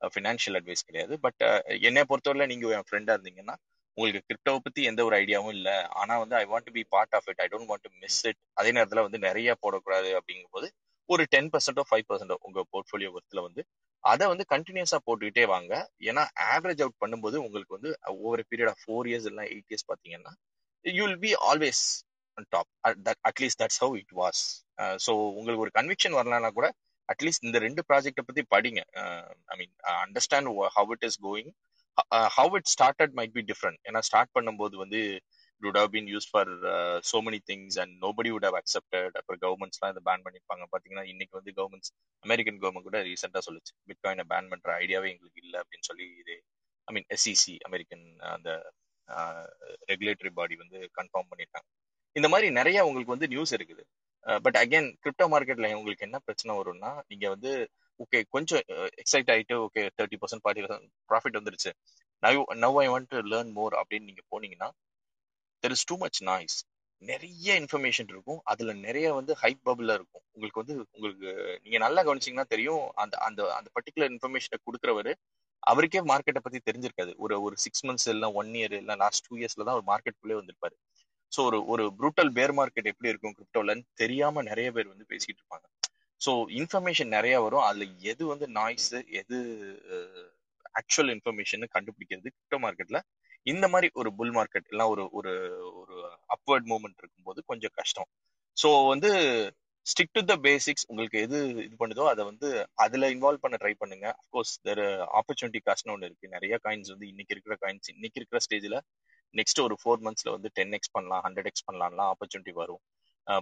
ஃபினான்ஷியல் அட்வைஸ் கிடையாது. பட் என்னை பொறுத்தவரை நீங்க என் ஃப்ரெண்டா இருந்தீங்கன்னா உங்களுக்கு கிரிப்டோவை பத்தி எந்த ஒரு ஐடியாவும் இல்லை. ஆனா வந்து I want to be part of it I don't want to miss it அதே நேரத்துல வந்து நிறைய போடக்கூடாது அப்படிங்கும்போது ஒரு டென் பர்சன்டோ ஃபைவ் பர்சன்டோ உங்க போர்ட்ஃபோலியோ ஒர்த்தில் வந்து அதை வந்து கண்டினியூஸா போட்டுக்கிட்டே வாங்க. ஏன்னா ஆவரேஜ் அவுட் பண்ணும்போது உங்களுக்கு வந்து ஒவ்வொரு பீரியட் ஆஃப் ஃபோர் இயர்ஸ் இல்லை எயிட் இயர்ஸ் பார்த்தீங்கன்னா you will be always top at least that's how it was so உங்களுக்கு ஒரு கன்விக்ஷன் வரலன்னா கூட அட்லீஸ்ட் இந்த ரெண்டு ப்ராஜெக்ட்டை பத்தி படிங்க. I mean understand how it is going how it started might be different ஏன்னா ஸ்டார்ட் பண்ணும்போது வந்து would have been used for uh, so many things and nobody would have accepted. அப்புறம் கவர்மெண்ட்ஸ்லாம் இதை பேன் பண்ணிருப்பாங்க பாத்தீங்கன்னா இன்னைக்கு வந்து கவர்மெண்ட்ஸ் அமெரிக்கன் கவர்மெண்ட் கூட ரீசெண்டா சொல்லுச்சு. பிட்காயினை பேன் பண்ற ஐடியாவே எங்களுக்கு இல்லை அப்படின்னு சொல்லி இது ஐ மீன் எஸ்இசி அமெரிக்கன் அந்த ரெகுலேட்டரி பாடி வந்து கன்ஃபார்ம் பண்ணிட்டாங்க. இந்த மாதிரி நிறைய உங்களுக்கு வந்து நியூஸ் இருக்குது. பட் அகைன் கிரிப்டோ மார்க்கெட்ல உங்களுக்கு என்ன பிரச்சனை வரும்னா நீங்க வந்து ஓகே கொஞ்சம் எக்ஸைட் ஆயிட்டு okay thirty percent forty percent profit வந்துருச்சு. Now now I want to learn more அப்படின்னு நீங்க போனீங்கன்னா there is too much noise நிறைய இன்ஃபர்மேஷன் இருக்கும். அதுல நிறைய வந்து ஹைப் பபிள் இருக்கும். உங்களுக்கு வந்து உங்களுக்கு நீங்க நல்லா கவனிச்சீங்கன்னா தெரியும். அந்த அந்த அந்த பர்டிகுலர் இன்ஃபர்மேஷனை கொடுக்குறவரு அவருக்கே மார்க்கெட்டை பத்தி தெரிஞ்சிருக்காது. ஒரு ஒரு சிக்ஸ் மந்த்ஸ் இல்லை ஒன் இயர் இல்ல லாஸ்ட் டூ இயர்ஸ்ல தான் ஒரு மார்க்கெட்டுக்குள்ளே வந்திருப்பாரு. ஸோ ஒரு ஒரு ப்ரூட்டல் பேர் மார்க்கெட் எப்படி இருக்கும் கிரிப்டோலன்னு தெரியாம நிறைய பேர் வந்து பேசிட்டு இருப்பாங்க. ஸோ இன்ஃபர்மேஷன் நிறைய வரும். அதுல எது வந்து நாய்ஸ் எது ஆக்சுவல் இன்ஃபர்மேஷன் கண்டுபிடிக்கிறது கிரிப்டோ மார்க்கெட்ல இந்த மாதிரி ஒரு புல் மார்க்கெட் எல்லாம் ஒரு ஒரு ஒரு அப்வர்ட் மூவ்மெண்ட் இருக்கும்போது கொஞ்சம் கஷ்டம். ஸோ வந்து ஸ்டிக் டு த பேசிக்ஸ் உங்களுக்கு எது இது பண்ணுதோ அதை வந்து அதுல இன்வால்வ் பண்ண ட்ரை பண்ணுங்க. அஃப்கோர்ஸ் தெர் ஆப்பர்ச்சுனிட்டி காஸ்ட்னு ஒன்று இருக்கு. நிறைய காயின்ஸ் வந்து இன்னைக்கு இருக்கிற காயின்ஸ் இன்னைக்கு இருக்கிற ஸ்டேஜ்ல நெக்ஸ்ட் ஒரு ஃபோர் மந்த்ஸ்ல வந்து டென் எக்ஸ் பண்ணலாம் ஹண்ட்ரட் எக்ஸ் பண்ணலாம்லாம் ஆப்பர்ச்சுனிட்டி வரும்.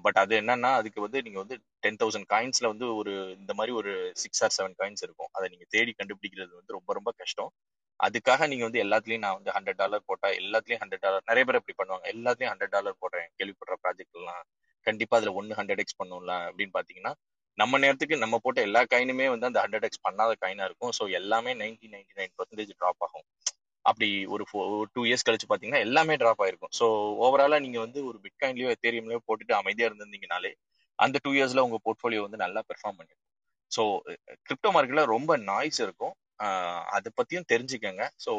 பட் அது என்னன்னா அதுக்கு வந்து நீங்க வந்து டென் தௌசண்ட் காயின்ஸ்ல வந்து ஒரு இந்த மாதிரி ஒரு சிக்ஸ் ஆர் செவன் காயின்ஸ் இருக்கும். அதை நீங்க தேடி கண்டுபிடிக்கிறது வந்து ரொம்ப ரொம்ப கஷ்டம். அதுக்காக நீங்க வந்து எல்லாத்துலயும் நான் வந்து ஹண்ட்ரட் டாலர் போட்டா எல்லாத்துலயும் ஹண்ட்ரட் டாலர் நிறைய பேர் அப்படி பண்ணுவாங்க. எல்லாத்துலயும் ஹண்ட்ரட் டாலர் போடுறேன் கேள்விப்படுற ப்ராஜெக்ட் எல்லாம். கண்டிப்பா அதுல ஒன்னு ஹண்ட்ரட் எக்ஸ் பண்ணும்ல அப்படின்னு பாத்தீங்கன்னா நம்ம நேரத்துக்கு நம்ம போட்ட எல்லா காயினுமே வந்து அந்த ஹண்ட்ரட் எக்ஸ் பண்ணாத காயினா இருக்கும். ஸோ எல்லாமே ninety ninety nine percentage drop ஆகும். அப்படி ஒரு டூ இயர்ஸ் கழிச்சு பாத்தீங்கன்னா எல்லாமே ட்ராப் ஆயிருக்கும். ஸோ ஓவராலா நீங்க வந்து ஒரு பிட்காயின்லயோ எத்தேரியம்லயோ போட்டுட்டு அமைதியா இருந்திருந்தீங்கனாலே அந்த டூ இயர்ஸ்ல உங்க போர்ட்ஃபோலியோ வந்து நல்லா பெர்ஃபார்ம் பண்ணிருக்கும். ஸோ கிரிப்டோ மார்க்கெட்ல ரொம்ப நாய்ஸ் இருக்கும். அதை பத்தியும் தெரிஞ்சுக்கங்க. ஸோ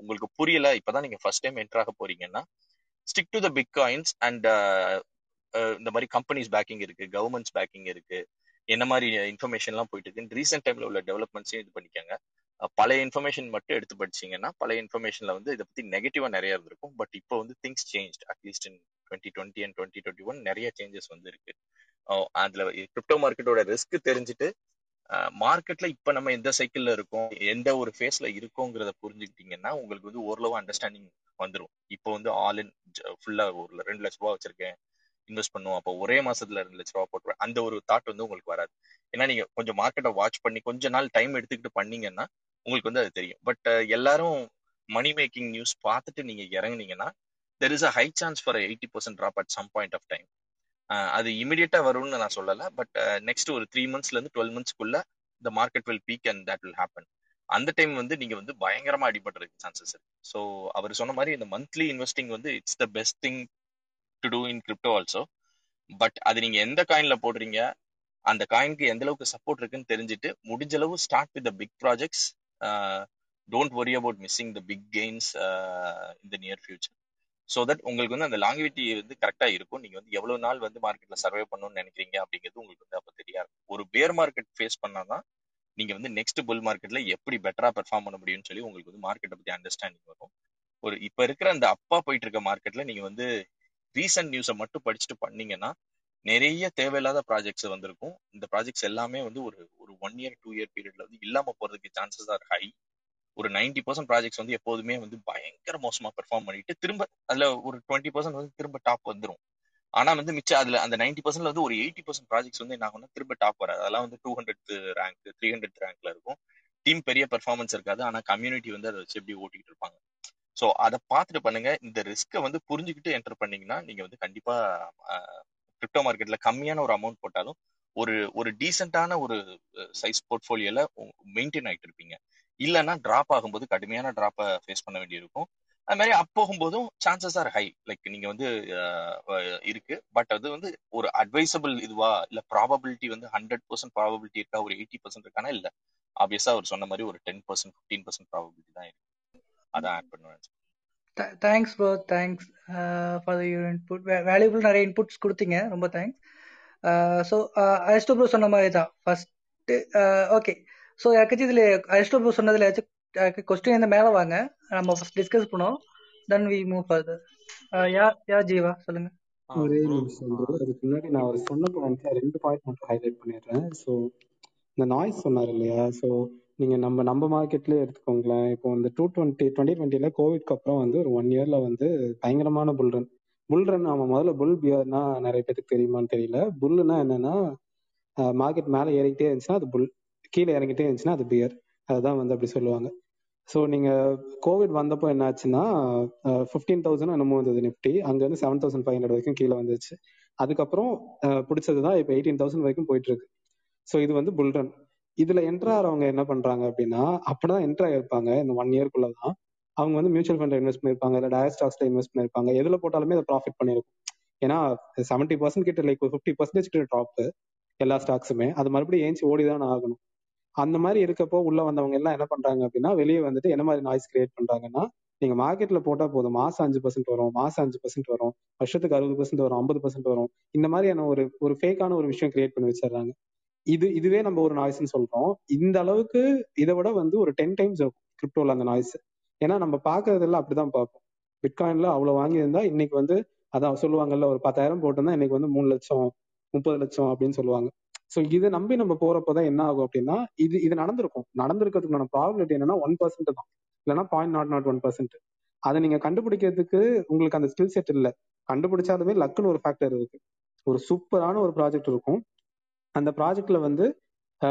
உங்களுக்கு புரியல இப்பதான் நீங்க ஃபர்ஸ்ட் டைம் என்ட்ராக போறீங்கன்னா stick to the big coins and இந்த மாதிரி கம்பெனிஸ் பேக்கிங் இருக்கு கவர்மெண்ட்ஸ் பேக்கிங் இருக்கு என்ன மாதிரி இன்ஃபர்மேஷன்லாம் போயிட்டு இருக்கு ரீசெண்ட் டைம்ல உள்ள டெவலப்மெண்ட்ஸையும் இது பண்ணிக்கோங்க. பழைய இன்ஃபர்மேஷன் மட்டும் எடுத்து படிச்சீங்கன்னா பழைய இன்ஃபர்மேஷன்ல வந்து இதை பத்தி நெகட்டிவா நிறைய இருந்திருக்கும். பட் இப்போ வந்து things change at least in twenty twenty and twenty twenty one நிறைய சேஞ்சஸ் வந்து இருக்கு. அதுல கிரிப்டோ மார்க்கெட்டோட ரிஸ்க் தெரிஞ்சுட்டு மார்க்கெட்ல இப்ப நம்ம எந்த சைக்கிள்ல இருக்கோம் எந்த ஒரு ஃபேஸ்ல இருக்கோங்கிறத புரிஞ்சுக்கிட்டீங்கன்னா உங்களுக்கு வந்து ஓரளவு அண்டர்ஸ்டாண்டிங் வந்துடும் இப்போ வந்து ஆல் இன் ஃபுல்லா ஒரு ரெண்டு லட்ச ரூபா வச்சிருக்கேன் இன்வெஸ்ட் பண்ணுவோம் அப்போ ஒரே மாசத்துல ரெண்டு லட்ச ரூபா போட்டுருவேன். அந்த ஒரு தாட் வந்து உங்களுக்கு வராது. ஏன்னா நீங்க கொஞ்சம் மார்க்கெட்டை வாட்ச் பண்ணி கொஞ்ச நாள் டைம் எடுத்துக்கிட்டு பண்ணீங்கன்னா உங்களுக்கு வந்து அது தெரியும். பட் எல்லாரும் மணி மேக்கிங் நியூஸ் பார்த்துட்டு நீங்க இறங்குனீங்கன்னா there is a high chance for eighty percent drop at some point of time அது இமிடியேட்டா வரும்னு நான் சொல்லல. பட் நெக்ஸ்ட் ஒரு த்ரீ மந்த்ஸ்ல இருந்து டுவெல் மந்த்ஸ்க்குள்ள இந்த market will peak and that will happen அந்த டைம் வந்து நீங்க வந்து பயங்கரமா அடிபடுறதுக்கு சான்சஸ் இருக்கு. ஸோ அவர் சொன்ன மாதிரி இந்த மந்த்லி இன்வெஸ்டிங் வந்து it's the best thing to do in crypto also but அது நீங்க எந்த காயின்ல போடுறீங்க அந்த காயினுக்கு எந்த அளவுக்கு சப்போர்ட் இருக்குன்னு தெரிஞ்சுட்டு முடிஞ்ச அளவு start with the big projects don't worry about missing the big gains in the near future so that உங்களுக்கு வந்து அந்த லாங்குவிட்டி வந்து கரெக்டாக இருக்கும். நீங்கள் வந்து எவ்வளோ நாள் வந்து மார்க்கெட்ல சர்வே பண்ணணும்னு நினைக்கிறீங்க அப்படிங்கிறது உங்களுக்கு வந்து அப்போ தெரியாது. ஒரு பேர் மார்க்கெட் ஃபேஸ் பண்ணாதான் நீங்கள் வந்து நெக்ஸ்ட் புல் மார்க்கெட்டில் எப்படி பெட்டரா பெர்ஃபார்ம் பண்ண முடியும்னு சொல்லி உங்களுக்கு வந்து மார்க்கெட்டை பற்றி அண்டர்ஸ்டாண்டிங் வரும். ஒரு இப்போ இருக்கிற அந்த அப்பா போயிட்டு இருக்க மார்க்கெட்டில் நீங்க வந்து ரீசன்ட் நியூஸை மட்டும் படிச்சுட்டு பண்ணீங்கன்னா நிறைய தேவையில்லாத ப்ராஜெக்ட்ஸ் வந்திருக்கும். இந்த ப்ராஜெக்ட்ஸ் எல்லாமே வந்து ஒரு ஒரு ஒன் இயர் டூ இயர் பீரியட்ல வந்து இல்லாம போறதுக்கு சான்சஸ் ஆர் ஹை ஒரு நைன்டி பர்சன்ட் ப்ராஜெக்ட்ஸ் வந்து எப்போதுமே வந்து பயங்கர மோசமா பெர்ஃபார்ம் பண்ணிட்டு திரும்ப அதுல ஒரு டுவெண்ட்டி பர்சன்ட் வந்து திரும்ப டாப் வந்துரும். ஆனா வந்து மிச்சம் அதுல அந்த நைன்டி பர்சன்ட்ல வந்து ஒரு எயிட்டி பர்சன்ட் ப்ராஜெக்ட்ஸ் வந்து என்ன ஆகும்னா திரும்ப டாப் வராது. அதெல்லாம் வந்து two hundred rank three hundred ரேங்க்ல இருக்கும். டீம் பெரிய பெர்ஃபார்மன்ஸ் இருக்காது. ஆனா கம்யூனிட்டி வந்து அதை வச்சு எப்படி ஓட்டிட்டு இருப்பாங்க. ஸோ அதை பார்த்துட்டு பண்ணுங்க. இந்த ரிஸ்க்கை வந்து புரிஞ்சுக்கிட்டு என்டர் பண்ணீங்கன்னா நீங்க வந்து கண்டிப்பா கிரிப்டோ மார்க்கெட்ல கம்மியான ஒரு அமௌண்ட் போட்டாலும் ஒரு ஒரு டீசென்டான ஒரு சைஸ் போர்ட்ஃபோலியோல மெயின்டைன் ஆகிட்டு இருப்பீங்க. இல்லைன்னா டிராப் ஆகும்போது கடுமையான டிராப்பை ஃபேஸ் பண்ண வேண்டியிருக்கும். அது மாதிரி அப் போகும்போதும் சான்சஸ் ஆர் ஹை லைக் நீங்க வந்து இருக்கு. பட் அது வந்து ஒரு அட்வைசபிள் இதுவா இல்ல ப்ராபபிலிட்டி வந்து ஹண்ட்ரட் பர்சன்ட் ப்ராபபிலிட்டி இருக்கா? ஒரு எயிட்டி பர்சன்ட் இருக்கானா? இல்ல. ஆப்வியஸா அவர் சொன்ன மாதிரி ஒரு ten percent fifteen percent probability தான் இருக்கு. அதான் ஆட் பண்ணுவேன் thanks bro thanks for your input valuable நிறைய இன்புட்ஸ் கொடுத்தீங்க. ரொம்ப தேங்க்ஸ் ஸோ அரிஸ்டோ ப்ரோ சொன்ன மாதிரி தான் ஃபர்ஸ்ட் ஓகே ஸோ யாருக்காச்சும் இதில் அரிஸ்டோ ப்ரோ சொன்னதுல ஏதாச்சும் கொஸ்டின் இந்த மேலே வாங்க. நம்ம ஃபர்ஸ்ட் டிஸ்கஸ் பண்ணோம் then we move further yeah yeah Jeeva சொல்லுங்க. ஒரே நிமிஷம் ப்ரோ அதுக்கு முன்னாடி நான் அவர் சொன்ன பாயிண்ட்ல ரெண்டு பாயிண்ட் மட்டும் ஹைலைட் பண்ணிடுறேன். ஸோ இந்த நாய்ஸ் சொன்னார் இல்லையா? ஸோ நீங்க நம்ம நம்ம மார்க்கெட்லயே எடுத்துக்கோங்களேன். இப்போ வந்து டூ டுவெண்ட்டி டுவெண்ட்டி டுவெண்ட்டில கோவிட்க்கு அப்புறம் வந்து ஒரு ஒன் இயர்ல வந்து பயங்கரமான புல் ரன் புல் ரன் அவன் முதல்ல புல் பியர்னா நிறைய பேருக்கு தெரியுமான்னு தெரியல. புல்லுனா என்னன்னா மார்க்கெட் மேலே ஏறிக்கிட்டே இருந்துச்சுன்னா அது புல் கீழே இறங்கிட்டே இருந்துச்சுன்னா அது பியர் அதுதான் வந்து அப்படி சொல்லுவாங்க. ஸோ நீங்கள் கோவிட் வந்தப்போ என்ன ஆச்சுன்னா ஃபிஃப்டீன் தௌசண்ட் என்னமோ வந்தது நிஃப்டி அங்கே வந்து செவன் தௌசண்ட் ஃபைவ் ஹண்ட்ரட் வரைக்கும் கீழே வந்துச்சு. அதுக்கப்புறம் பிடிச்சது தான் இப்போ எயிட்டீன் தௌசண்ட் வரைக்கும் போயிட்டு இருக்கு ஸோ இது வந்து புல்டன் இதில் இதுல என்ட்ரு ஆகிறவங்க என்ன பண்றாங்க அப்படின்னா அப்படிதான் என்ட்ரு ஆயிருப்பாங்க இந்த ஒன் இயர்க்குள்ள தான் அவங்க வந்து மியூச்சுவல் ஃபண்ட் இன்வெஸ்ட் பண்ணிருப்பாங்க இல்லை டயர் ஸ்டாக்ஸ்ல இன்வெஸ்ட் பண்ணிருப்பாங்க எதுல போட்டாலுமே அதை ப்ராஃபிட் பண்ணிருக்கும் ஏன்னா செவன்டி பர்சன்ட் கிட்ட லைக் ஃபிஃப்டி பர்சன்டேஜ் கிட்ட டாப் எல்லா ஸ்டாக்ஸுமே அது மறுபடியும் ஏஞ்சி ஓடிதான் ஆகணும். அந்த மாதிரி இருக்கப்போ உள்ள வந்தவங்க எல்லாம் என்ன பண்றாங்க அப்படின்னா வெளியே வந்துட்டு என்ன மாதிரி நாய்ஸ் கிரியேட் பண்றாங்கன்னா நீங்க மார்க்கெட்ல போட்டா போதும். மாசம் அஞ்சு பர்சன்ட் வரும் மாசம் அஞ்சு பர்சன்ட் வரும் வருஷத்துக்கு அறுபது பர்சன்ட் வரும் ஐம்பது பர்சன்ட் வரும். இந்த மாதிரியான ஒரு ஒரு ஃபேக்கான ஒரு விஷயம் கிரியேட் பண்ணி வச்சிடுறாங்க. இது இதுவே நம்ம ஒரு நாய்ஸ்ன்னு சொல்றோம். இந்த அளவுக்கு இதை விட வந்து ஒரு டென் டைம்ஸ் இருக்கும் கிரிப்டோல அந்த நாய்ஸ் ஏன்னா நம்ம பாக்குறதெல்லாம் அப்படிதான் பார்ப்போம். பிட்காயின்ல அவ்வளவு வாங்கியிருந்தா இன்னைக்கு வந்து அதான் சொல்லுவாங்கல்ல ஒரு பத்தாயிரம் போட்டிருந்தா இன்னைக்கு வந்து மூணு லட்சம் முப்பது லட்சம் அப்படின்னு சொல்லுவாங்க. ஸோ இதை நம்பி நம்ம போறப்பதான் என்ன ஆகும் அப்படின்னா இது இது நடந்திருக்கும். நடந்திருக்கிறதுக்கான ப்ராபிலிட்டி என்னன்னா ஒன் பர்சன்ட் தான். இல்லைன்னா point naught naught one percent அதை நீங்க கண்டுபிடிக்கிறதுக்கு உங்களுக்கு அந்த ஸ்கில் செட் இல்லை. கண்டுபிடிச்சாலுமே லக்குன்னு ஒரு ஃபேக்டர் இருக்கு. ஒரு சூப்பரான ஒரு ப்ராஜெக்ட் இருக்கும். அந்த ப்ராஜெக்ட்ல வந்து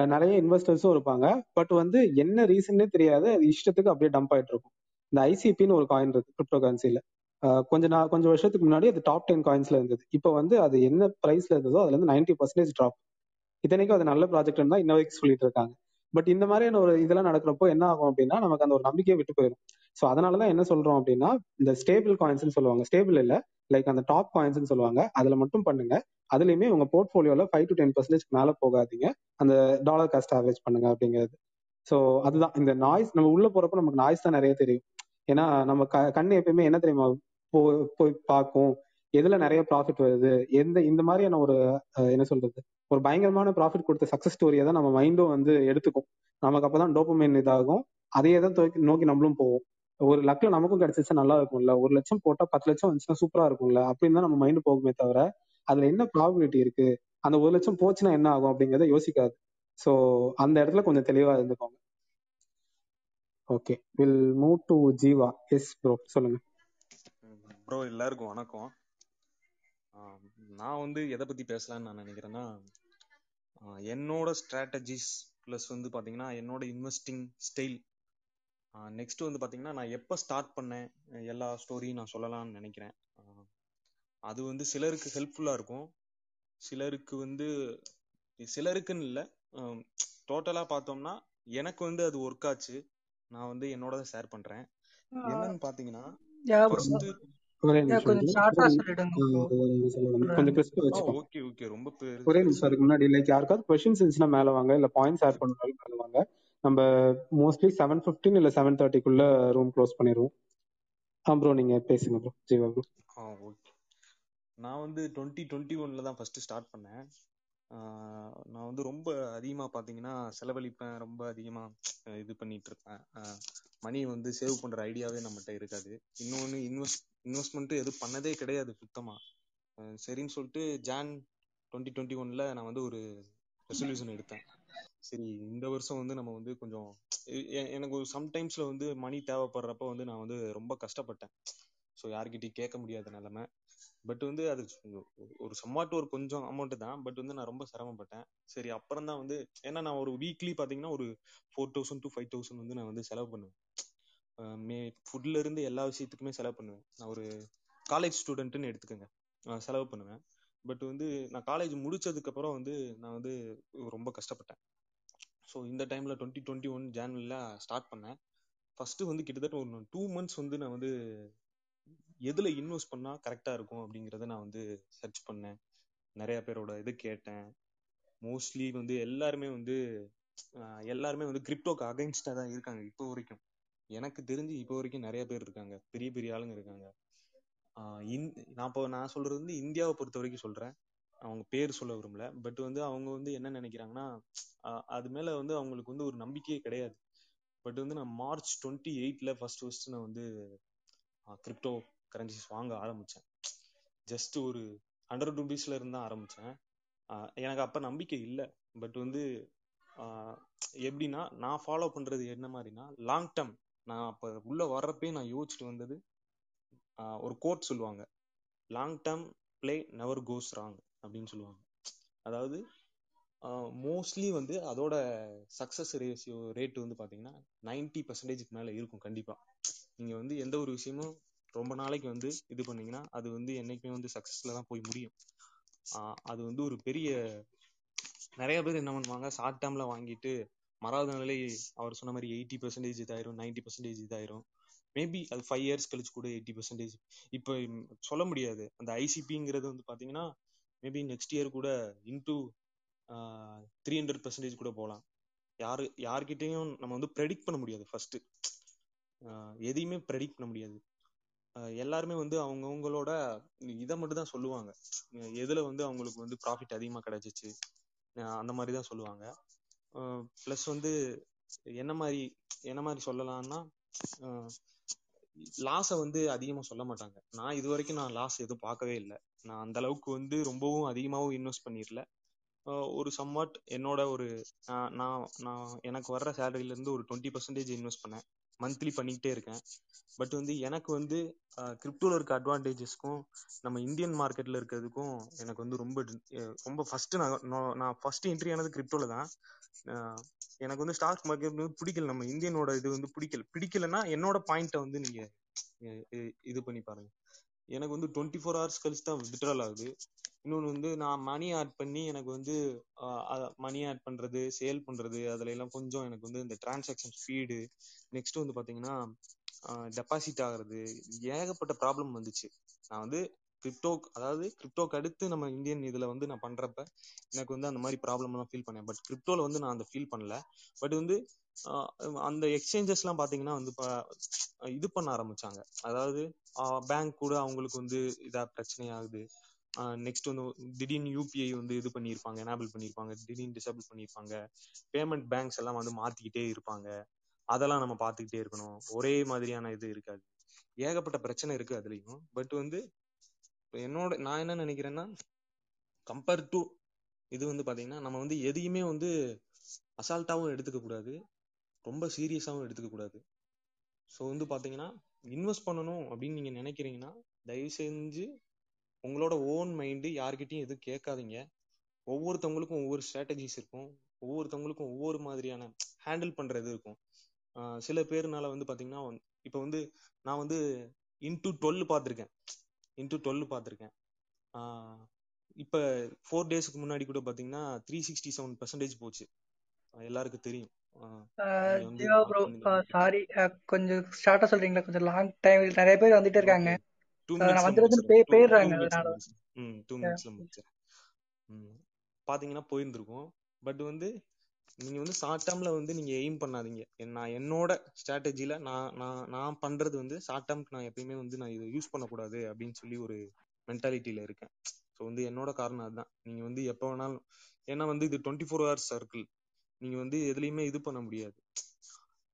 நிறைய இன்வெஸ்டர்ஸும் இருப்பாங்க. பட் வந்து என்ன ரீசன்னே தெரியாது. அது இஷ்டத்துக்கு அப்படியே டம்ப் ஆயிட்டு இருக்கும். இந்த ஐசிபின்னு ஒரு காயின் இருக்கு கிரிப்டோ கரன்சில கொஞ்ச நான் கொஞ்சம் வருஷத்துக்கு முன்னாடி அது டாப் டென் காயின்ஸ்ல இருந்தது. இப்போ வந்து அது என்ன பிரைஸ்ல இருந்ததோ அதுல இருந்து நைன்டி பர்சன்டேஜ் ட்ராப் இத்தனைக்கும் அது நல்ல ப்ராஜெக்ட் தான் இன்ன வரைக்கும் சொல்லிட்டு இருக்காங்க பட் இந்த மாதிரியான ஒரு இதெல்லாம் நடக்கிறப்போ என்ன ஆகும் அப்படின்னா நமக்கு அந்த ஒரு நம்பிக்கையை விட்டு போயிடும் ஸோ அதனாலதான் என்ன சொல்றோம் அப்படின்னா இந்த ஸ்டேபிள் காயின்ஸ்னு சொல்லுவாங்க. ஸ்டேபிள் இல்ல லைக் அந்த டாப் காயின்ஸ்னு சொல்லுவாங்க. அதுல மட்டும் பண்ணுங்க. அதுலயுமே உங்க போர்ட்போலியோல ஃபைவ் டு டென் பர்சன்டேஜ் மேல போகாதீங்க. அந்த டாலர் காஸ்ட் ஆவரேஜ் பண்ணுங்க அப்படிங்கிறது. ஸோ அதுதான். இந்த நாய்ஸ் நம்ம உள்ள போறப்ப நமக்கு நாய்ஸ் தான் நிறைய தெரியும். ஏன்னா நம்ம க கண்ணு எப்பயுமே என்ன தெரியுமா? போ போய் பார்க்கும். எதுல நிறைய ப்ராஃபிட் வருது? எந்த இந்த மாதிரியான ஒரு என்ன சொல்றது? ஒரு பயங்கரமான ப்ராஃபிட் கொடுத்த சக்சஸ் ஸ்டோரியை தான் நம்ம மைண்டும் வந்து எடுத்துக்கும். நமக்கு அப்பதான் டோப்பமைன் இதாகும். அதையே தான் நோக்கி நம்மளும் போவோம். ஒரு லக்ல நமக்கும் கிடைச்சிச்சா நல்லா இருக்கும்ல. ஒரு லட்சம் போட்டா பத்து லட்சம் வந்துச்சுன்னா சூப்பரா இருக்கும்ல. அப்படின்னு தான் நம்ம மைண்ட் போகுமே தவிர அதுல என்ன ப்ராபிலிட்டி இருக்கு? அந்த ஒரு லட்சம் போச்சுன்னா என்ன ஆகும் அப்படிங்கறத யோசிக்காது. ஸோ அந்த இடத்துல கொஞ்சம் தெளிவா இருந்துக்கோங்க. Okay will move to Jeeva yes bro சொல்லுங்க. ப்ரோ எல்லாருக்கும் வணக்கம். நான் வந்து எதை பத்தி பேசலாம்னு நான் நினைக்கிறேன்னா என்னோட ஸ்ட்ராட்டஜிஸ் ப்ளஸ் வந்து பாத்தீங்கன்னா என்னோட இன்வெஸ்டிங் ஸ்டைல் நெக்ஸ்ட் வந்து பாத்தீங்கன்னா நான் எப்போ ஸ்டார்ட் பண்ணேன் எல்லா ஸ்டோரியும் நான் சொல்லலாம்னு நினைக்கிறேன். அது வந்து சிலருக்கு ஹெல்ப்ஃபுல்லா இருக்கும். சிலருக்கு வந்து சிலருக்குன்னு இல்லை டோட்டலா பார்த்தோம்னா எனக்கு வந்து அது ஒர்க் ஆச்சு. நான் வந்து என்னோட ஷேர் பண்றேன். என்னன்னு ஒரே நிமிஷம் அதுக்கு முன்னாடி லைக் யாருக்காவது கொஸ்டின்ஸ் இருந்துச்சுன்னா மேல வாங்க. இல்ல பாயிண்ட்ஸ் ஆட் பண்ணாலும் மேல வாங்க. நம்ம மோஸ்ட்லி செவன் பிப்டீன் இல்ல செவன் தேர்ட்டிக்குள்ள ரூம் க்ளோஸ் பண்ணிடுவோம். ஆ ப்ரோ நீங்க பேசுங்க ப்ரோ ஜீவா ப்ரோ ஆ ஓகே நான் வந்து டுவெண்ட்டி டுவெண்ட்டி ஒன்ல தான் ஃபர்ஸ்ட் ஸ்டார்ட் பண்ணேன். நான் வந்து ரொம்ப அதிகமா பாத்தீங்கன்னா செலவழிப்பேன் ரொம்ப அதிகமா இது பண்ணிட்டு இருப்பேன் மணி வந்து சேவ் பண்ற ஐடியாவே நம்மகிட்ட இருக்காது. இன்னொன்னு இன்வெஸ்ட் இன்வெஸ்ட்மெண்ட் எதுவும் பண்ணதே கிடையாது சுத்தமா. சரின்னு சொல்லிட்டு ஜான் டுவெண்ட்டி டுவெண்ட்டி ஒன்ல நான் வந்து ஒரு ரெசல்யூஷன் எடுத்தேன். சரி இந்த வருஷம் வந்து நம்ம வந்து கொஞ்சம் எனக்கு ஒரு சம்டைம்ஸ்ல வந்து மணி தேவைப்படுறப்ப வந்து நான் வந்து ரொம்ப கஷ்டப்பட்டேன். ஸோ யார்கிட்டயும் கேட்க முடியாத நிலைமை. பட் வந்து அது ஒரு சம்மாட்டு ஒரு கொஞ்சம் அமௌண்ட் தான். பட் வந்து நான் ரொம்ப சிரமப்பட்டேன். சரி அப்புறம் தான் வந்து ஏன்னா நான் ஒரு வீக்லி பாத்தீங்கன்னா ஒரு four thousand to five thousand வந்து நான் வந்து செலவு பண்ணுவேன். மே ஃபுட்ல இருந்து எல்லா விஷயத்துக்குமே செலவு பண்ணுவேன். நான் ஒரு காலேஜ் ஸ்டூடெண்ட்னு எடுத்துக்கோங்க. நான் செலவு பண்ணுவேன். பட் வந்து நான் காலேஜ் முடிச்சதுக்கு அப்புறம் வந்து நான் வந்து ரொம்ப கஷ்டப்பட்டேன். ஸோ இந்த டைம்ல டுவெண்ட்டி டுவெண்ட்டி ஒன் ஜான்வரில ஸ்டார்ட் பண்ணேன். ஃபர்ஸ்ட் வந்து கிட்டத்தட்ட ஒரு டூ மந்த்ஸ் வந்து நான் வந்து எதுல இன்வெஸ்ட் பண்ணா கரெக்டா இருக்கும் அப்படிங்கறத நான் வந்து சர்ச் பண்ணேன். நிறைய பேரோட இது கேட்டேன். மோஸ்ட்லி வந்து எல்லாருமே வந்து எல்லாருமே வந்து கிரிப்டோக்கு அகைன்ஸ்டா தான் இருக்காங்க இப்போ வரைக்கும். எனக்கு தெரிஞ்சு இப்போ வரைக்கும் நிறைய பேர் இருக்காங்க. பெரிய பெரிய ஆளுங்க இருக்காங்க. நான் இப்போ நான் சொல்றது வந்து இந்தியாவை பொறுத்த வரைக்கும் சொல்றேன். அவங்க பேர் சொல்ல விரும்பல. பட் வந்து அவங்க வந்து என்ன நினைக்கிறாங்கன்னா அது மேல வந்து அவங்களுக்கு வந்து ஒரு நம்பிக்கையே கிடையாது. பட் வந்து நான் மார்ச் டுவெண்ட்டி எயிட்ல ஃபர்ஸ்ட் ஃபர்ஸ்ட் நான் வந்து கிரிப்டோ கரன்சிஸ் வாங்க ஆரம்பிச்சேன். ஜஸ்ட் ஒரு ஹண்ட்ரட் ருபீஸ்ல இருந்து தான் ஆரம்பிச்சேன். எனக்கு அப்ப நம்பிக்கை இல்லை. பட் வந்து எப்படின்னா நான் ஃபாலோ பண்றது என்ன மாதிரினா லாங் டேர்ம் நான் அப்ப உள்ள வர்றப்பே நான் யோசிச்சுட்டு வந்தது ஒரு கோட் சொல்லுவாங்க. Long term play never goes wrong அப்படின்னு சொல்லுவாங்க. அதாவது மோஸ்ட்லி வந்து அதோட சக்சஸ் ரேஷியோ ரேட் வந்து பாத்தீங்கன்னா நைன்டி பர்சன்டேஜ்க்கு மேல இருக்கும் கண்டிப்பா. நீங்க வந்து எந்த ஒரு விஷயமும் ரொம்ப நாளைக்கு வந்து இது பண்ணீங்கன்னா அது வந்து என்னைக்குமே வந்து சக்சஸ்ல தான் போய் முடியும். ஆஹ் அது வந்து ஒரு பெரிய நிறைய பேர் என்ன பண்ணுவாங்க ஷார்ட் டேர்ம்ல வாங்கிட்டு மறாவது நாளே அவர் சொன்ன மாதிரி எயிட்டி பர்சன்டேஜ் இதாயிரும் நைன்டி பர்சன்டேஜ் இதாயிரும். மேபி அது ஃபைவ் இயர்ஸ் கழிச்சு கூட எயிட்டி பர்சன்டேஜ் இப்போ சொல்ல முடியாது. அந்த ஐசிபிங்கிறது வந்து பாத்தீங்கன்னா மேபி நெக்ஸ்ட் இயர் கூட இன்டூ த்ரீ ஹண்ட்ரட் பர்சன்டேஜ் கூட போகலாம் யாரு யார்கிட்டையும் நம்ம வந்து ப்ரெடிக்ட் பண்ண முடியாது ஃபர்ஸ்ட் எதையுமே ப்ரெடிக்ட் பண்ண முடியாது. எல்லாருமே வந்து அவங்கவுங்களோட இதை மட்டும் தான் சொல்லுவாங்க. எதுல வந்து அவங்களுக்கு வந்து ப்ராஃபிட் அதிகமாக கிடைச்சிச்சு அந்த மாதிரி தான் சொல்லுவாங்க ப்ளஸ் வந்து என்ன மாதிரி என்ன மாதிரி சொல்லலாம்னா லாஸை வந்து அதிகமாக சொல்ல மாட்டாங்க. நான் இது வரைக்கும் நான் லாஸ் எதுவும் பார்க்கவே இல்லை. நான் அந்த அளவுக்கு வந்து ரொம்பவும் அதிகமாகவும் இன்வெஸ்ட் பண்ணிடல ஒரு சம்வாட் என்னோட ஒரு நான் நான் நான் எனக்கு வர்ற சேலரியிலேருந்து ஒரு டுவெண்ட்டி பர்சன்டேஜ் இன்வெஸ்ட் பண்ணேன். மந்த்லி பண்ணிக்கிட்டே இருக்கேன். பட் வந்து எனக்கு வந்து கிரிப்டோல இருக்க அட்வான்டேஜஸ்க்கும் நம்ம இந்தியன் மார்க்கெட்ல இருக்கிறதுக்கும் எனக்கு வந்து ரொம்ப ரொம்ப ஃபர்ஸ்ட் நான் நான் நான் ஃபர்ஸ்ட் என்ட்ரி ஆனது கிரிப்டோல தான். எனக்கு வந்து ஸ்டாக் மார்க்கெட் வந்து பிடிக்கல. நம்ம இந்தியனோட இது வந்து பிடிக்கல. பிடிக்கலன்னா என்னோட பாயிண்ட்டை வந்து நீங்க இது பண்ணி பாருங்க. எனக்கு வந்து டுவெண்ட்டி ஃபோர் ஹவர்ஸ் கழிச்சு தான் வித்ட்ரால் ஆகுது. இன்னொன்று வந்து நான் மணி ஆட் பண்ணி எனக்கு வந்து மணி ஆட் பண்றது சேல் பண்றது அதுல எல்லாம் கொஞ்சம் எனக்கு வந்து இந்த டிரான்சாக்ஷன் ஸ்பீடு நெக்ஸ்ட் வந்து பாத்தீங்கன்னா டெபாசிட் ஆகுறது ஏகப்பட்ட ப்ராப்ளம் வந்துச்சு. நான் வந்து கிரிப்டோ அதாவது கிரிப்டோக்கு அடுத்து நம்ம இந்தியன் இதுல வந்து நான் பண்றப்ப எனக்கு வந்து அந்த மாதிரி ப்ராப்ளம் எல்லாம் ஃபீல் பண்ணேன். பட் கிரிப்டோல வந்து நான் அந்த ஃபீல் பண்ணல. பட் வந்து அந்த எக்ஸ்சேஞ்சஸ் எல்லாம் பாத்தீங்கன்னா வந்து ப- இது பண்ண ஆரம்பிச்சாங்க. அதாவது பேங்க் கூட அவங்களுக்கு வந்து இதா பிரச்சனை ஆகுது. நெக்ஸ்ட் வந்து திடீர்னு யூபிஐ வந்து இது பண்ணியிருப்பாங்க எனேபிள் பண்ணியிருப்பாங்க திடீர்னு டிசபிள் பண்ணியிருப்பாங்க. பேமெண்ட் பேங்க்ஸ் எல்லாம் வந்து மாத்திக்கிட்டே இருப்பாங்க. அதெல்லாம் நம்ம பார்த்துக்கிட்டே இருக்கணும். ஒரே மாதிரியான இது இருக்காது. ஏகப்பட்ட பிரச்சனை இருக்கு அதுலயும். பட் வந்து என்னோட நான் என்ன நினைக்கிறேன்னா கம்பேர் டு இது வந்து பாத்தீங்கன்னா நம்ம வந்து எதையுமே வந்து அசால்ட்டாவும் எடுத்துக்க கூடாது. ரொம்ப சீரியஸாவும் எடுத்துக்க கூடாது. ஸோ வந்து பாத்தீங்கன்னா இன்வெஸ்ட் பண்ணணும் அப்படின்னு நீங்க நினைக்கிறீங்கன்னா தயவு செஞ்சு உங்களோட ஓன் மைண்டு யார்கிட்டயும் எதுவும் கேட்காதீங்க. ஒவ்வொருத்தவங்களுக்கும் ஒவ்வொரு ஸ்ட்ராட்டஜிஸ் இருக்கும். ஒவ்வொருத்தவங்களுக்கும் ஒவ்வொரு மாதிரியான ஹேண்டில் பண்றது இருக்கும். சில பேர்னால வந்து பாத்தீங்கன்னா இப்போ வந்து நான் வந்து இன்டூ டுவெல் பார்த்துருக்கேன். இன்டூ டுவெல் பார்த்துருக்கேன். இப்ப ஃபோர் டேஸ்க்கு முன்னாடி கூட பாத்தீங்கன்னா த்ரீ சிக்ஸ்டி செவன் பர்சன்டேஜ் போச்சு. எல்லாருக்கும் தெரியும். சாரி கொஞ்சம் ஷார்ட்டா சொல்றீங்களா? கொஞ்சம் லாங் டைம் நிறைய பேர் வந்துட்டே இருக்காங்க. பாத்தீங்கன்னா போயிருந்திருக்கும். பட் வந்து நீங்க வந்து ஷார்ட் டேர்ம்ல வந்து நீங்க எய்ம் பண்ணாதீங்க. நான் என்னோட ஸ்ட்ராட்டஜில நான் நான் நான் பண்றது வந்து ஷார்ட் டேர்ம்க்கு நான் எப்பயுமே வந்து நான் இதை யூஸ் பண்ணக்கூடாது அப்படின்னு சொல்லி ஒரு மென்டாலிட்டியில இருக்கேன். ஸோ வந்து என்னோட காரணம் அதுதான். நீங்க வந்து எப்போ வேணாலும் ஏன்னா வந்து இது டுவெண்ட்டி ஃபோர் ஹவர்ஸ் சர்க்கிள் நீங்க வந்து எதுலையுமே இது பண்ண முடியாது.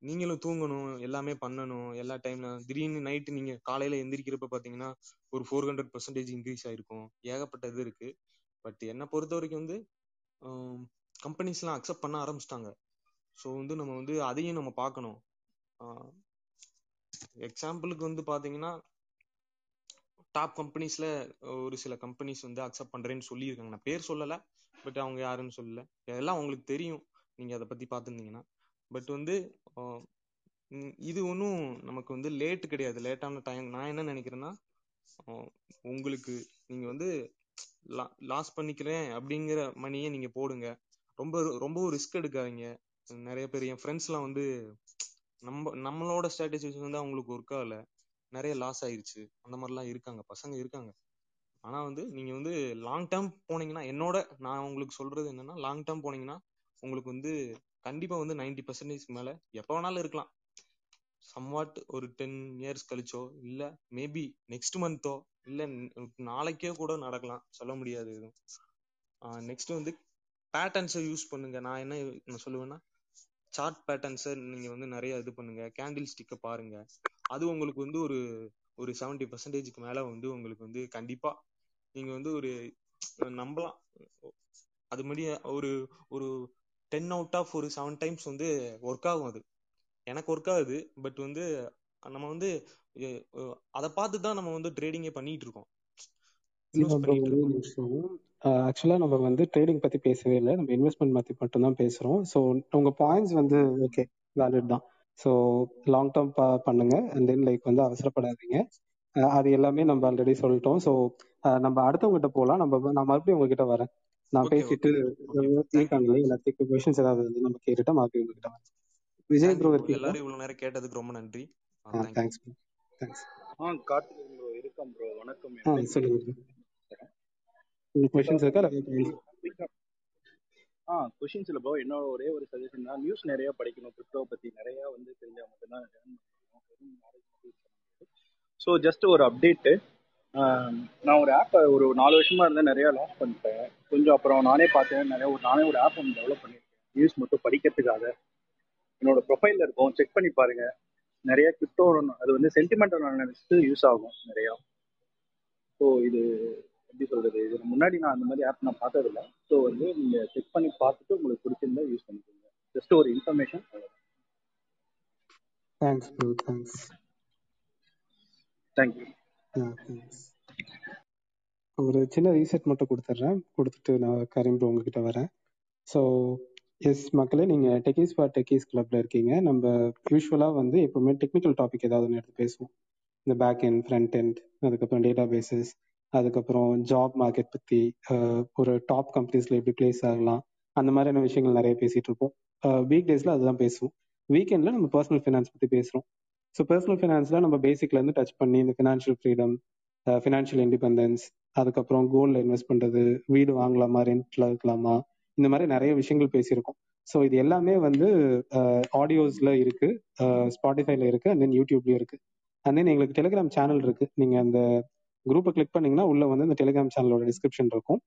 நீங்களும் தூங்கணும் எல்லாமே பண்ணணும் எல்லா டைம்ல திடீர்னு நைட்டு நீங்க காலையில எந்திரிக்கிறப்ப பாத்தீங்கன்னா ஒரு ஃபோர் ஹண்ட்ரட் பர்சன்டேஜ் இன்க்ரீஸ் ஆயிருக்கும். ஏகப்பட்ட இது இருக்கு. பட் என்னை பொறுத்த வரைக்கும் வந்து கம்பெனிஸ் எல்லாம் அக்செப்ட் பண்ண ஆரம்பிச்சிட்டாங்க. ஸோ வந்து நம்ம வந்து அதையும் நம்ம பார்க்கணும். எக்ஸாம்பிளுக்கு வந்து பாத்தீங்கன்னா டாப் கம்பெனிஸ்ல ஒரு சில கம்பெனிஸ் வந்து அக்செப்ட் பண்றேன்னு சொல்லியிருக்காங்க. நான் பேர் சொல்லல பட் அவங்க யாருன்னு சொல்லல. இதெல்லாம் உங்களுக்கு தெரியும். நீங்க அதை பத்தி பார்த்துருந்தீங்கன்னா. பட் வந்து இது ஒன்றும் நமக்கு வந்து லேட் கிடையாது. லேட்டான டைம் நான் என்ன நினைக்கிறேன்னா உங்களுக்கு நீங்கள் வந்து லாஸ் பண்ணிக்கிறேன் அப்படிங்கிற மணியை நீங்கள் போடுங்க. ரொம்ப ரொம்பவும் ரிஸ்க் எடுக்காதீங்க. நிறைய பேர் என் ஃப்ரெண்ட்ஸ்லாம் வந்து நம்ம நம்மளோட ஸ்ட்ராட்டஜிஸ் வந்து அவங்களுக்கு ஒர்க் ஆகல. நிறைய லாஸ் ஆயிருச்சு. அந்த மாதிரிலாம் இருக்காங்க. பசங்க இருக்காங்க. ஆனால் வந்து நீங்கள் வந்து லாங் டேர்ம் போனீங்கன்னா என்னோட நான் உங்களுக்கு சொல்றது என்னன்னா லாங் டேர்ம் போனீங்கன்னா உங்களுக்கு வந்து கண்டிப்பா வந்து நைன்டி பர்சன்டேஜ் மேல எப்ப வேணாலும் இருக்கலாம். சம்வாட் ஒரு டென் இயர்ஸ் கழிச்சோ இல்ல மேபி நெக்ஸ்ட் மந்தோ இல்ல நாளைக்கே கூட நடக்கலாம். சொல்ல முடியாது எதுவும். நெக்ஸ்ட் வந்து பேட்டர்ன்ஸை யூஸ் பண்ணுங்க. நான் என்ன நான் சொல்லுவேன்னா சார்ட் பேட்டர்ன்ஸை நீங்க வந்து நிறைய இது பண்ணுங்க. கேண்டில் ஸ்டிக்கை பாருங்க. அது உங்களுக்கு வந்து ஒரு ஒரு செவன்டி பர்சன்டேஜ்க்கு மேல வந்து உங்களுக்கு வந்து கண்டிப்பா நீங்க வந்து ஒரு நம்பலாம். அது மாதிரி ஒரு ஒரு டென் அவுட் ஆஃப் ஒரு செவன் டைம்ஸ் வந்து ஒர்க் ஆகும் அது. எனக்கு ஒர்க் ஆகுது பட் வந்து நம்ம வந்து அதை பார்த்து தான் நம்ம வந்து ட்ரேடிங்கே பண்ணிட்டு இருக்கோம். ஆக்சுவலா நம்ம வந்து ட்ரேடிங் பத்தி பேசவே இல்லை. நம்ம இன்வெஸ்ட்மெண்ட் பத்தி மட்டும் தான் பேசுறோம். ஸோ உங்க பாயிண்ட்ஸ் வந்து ஓகே வேலிட் தான். ஸோ லாங் டேர்ம் பண்ணுங்க. அண்ட் தென் லைக் வந்து அவசரப்படாதீங்க. அது எல்லாமே நம்ம ஆல்ரெடி சொல்லிட்டோம். ஸோ நம்ம அடுத்தவங்ககிட்ட போகலாம் நம்ம நான் மறுபடியும் உங்ககிட்ட வரேன். நான் பேசிட்டு இருக்காங்களே எல்லாத்துக்கும் கொஸ்டின்ஸ் ஏதாவது வந்து நம்ம கேட்டுட்டா மறுபடியும் உங்ககிட்ட வரேன் விஜய் ப்ரோ எல்லாரும் இவ்வளவு நேரம் கேட்டதுக்கு ரொம்ப நன்றி. தேங்க்ஸ் தேங்க்ஸ் ஆ கார்த்திக் ப்ரோ இருக்கேன் ப்ரோ வணக்கம். ஆ சொல்லுங்க கொஸ்டின்ஸ் இருக்கா? ஆ கொஷின்ஸ் இல்லை ப்ரோ என்னோட ஒரே ஒரு சஜஷன் தான். நியூஸ் நிறைய படிக்கணும். கிரிப்டோ பத்தி நிறைய வந்து தெரிஞ்சா மட்டும்தான் ஸோ ஜஸ்ட் ஒரு அப்டேட்டு நான் ஒரு ஆப்பை ஒரு நாலு வருஷமா இருந்தால் நிறைய லாஸ் பண்ணிட்டேன். கொஞ்சம் அப்புறம் நானே பார்த்தேன் நிறைய ஒரு நானே ஒரு ஆப் ஒன்று டெவலப் பண்ணியிருக்கேன். நியூஸ் மட்டும் படிக்கிறதுக்காக. என்னோட ப்ரொஃபைலில் இருக்கும். செக் பண்ணி பாருங்க. நிறைய கிரிப்டோ அது வந்து சென்டிமெண்டல் அனாலிஸ்க்கு யூஸ் ஆகும் நிறையா. ஸோ இது எப்படி சொல்றது? இது முன்னாடி நான் அந்த மாதிரி ஆப் நான் பார்த்ததில்ல. ஸோ வந்து நீங்க செக் பண்ணி பார்த்துட்டு உங்களுக்கு பிடிச்சிருந்தா யூஸ் பண்ணிக்கோங்க. ஜஸ்ட் ஒரு இன்ஃபர்மேஷன் தேங்க்ஸ் தேங்க்ஸ் தேங்க்யூ ஒரு சின்ன ரீசெட் மட்டும் கொடுத்துட்றேன். கொடுத்துட்டு நான் கரீம் உங்ககிட்ட வரேன். ஸோ எஸ் மக்களே நீங்கள் டெக்கீஸ் ஃபார் டெக்கீஸ் கிளப்ல இருக்கீங்க. நம்ம யூஸ்வலாக வந்து எப்பவுமே டெக்னிக்கல் டாபிக் ஏதாவது ஒன்று எடுத்து பேசுவோம். இந்த பேக் எண்ட் ஃப்ரண்ட் எண்ட் அதுக்கப்புறம் டேட்டா பேசஸ் அதுக்கப்புறம் ஜாப் மார்க்கெட் பற்றி ஒரு டாப் கம்பெனிஸில் எப்படி பிளேஸ் ஆகலாம் அந்த மாதிரியான விஷயங்கள் நிறைய பேசிகிட்டு இருப்போம். வீக் டேஸில் அதுதான் பேசுவோம். வீக்கெண்டில் நம்ம பர்சனல் ஃபினான்ஸ் பற்றி பேசுகிறோம் ஸோ பர்சனல் ஃபினான்ஸில் நம்ம பேசிக்லேருந்து டச் பண்ணி இந்த ஃபினான்ஷியல் ஃப்ரீடம் ஃபினான்ஷியல் இண்டிபெண்டன்ஸ் அதுக்கப்புறம் கோல்டில் இன்வெஸ்ட் பண்ணுறது வீடு வாங்கலாமா ரெண்ட்டில் இருக்கலாமா? இந்த மாதிரி நிறைய விஷயங்கள் பேசியிருக்கோம். ஸோ இது எல்லாமே வந்து ஆடியோஸில் இருக்கு ஸ்பாட்டிஃபைல இருக்கு அண்ட் தென் யூடியூப்லயும் இருக்கு. அண்ட் தென் எங்களுக்கு டெலிகிராம் சேனல் இருக்கு. நீங்கள் அந்த குரூப்பை கிளிக் பண்ணீங்கன்னா உள்ள வந்து இந்த டெலிகிராம் சேனலோட டிஸ்கிரிப்ஷன் இருக்கும்.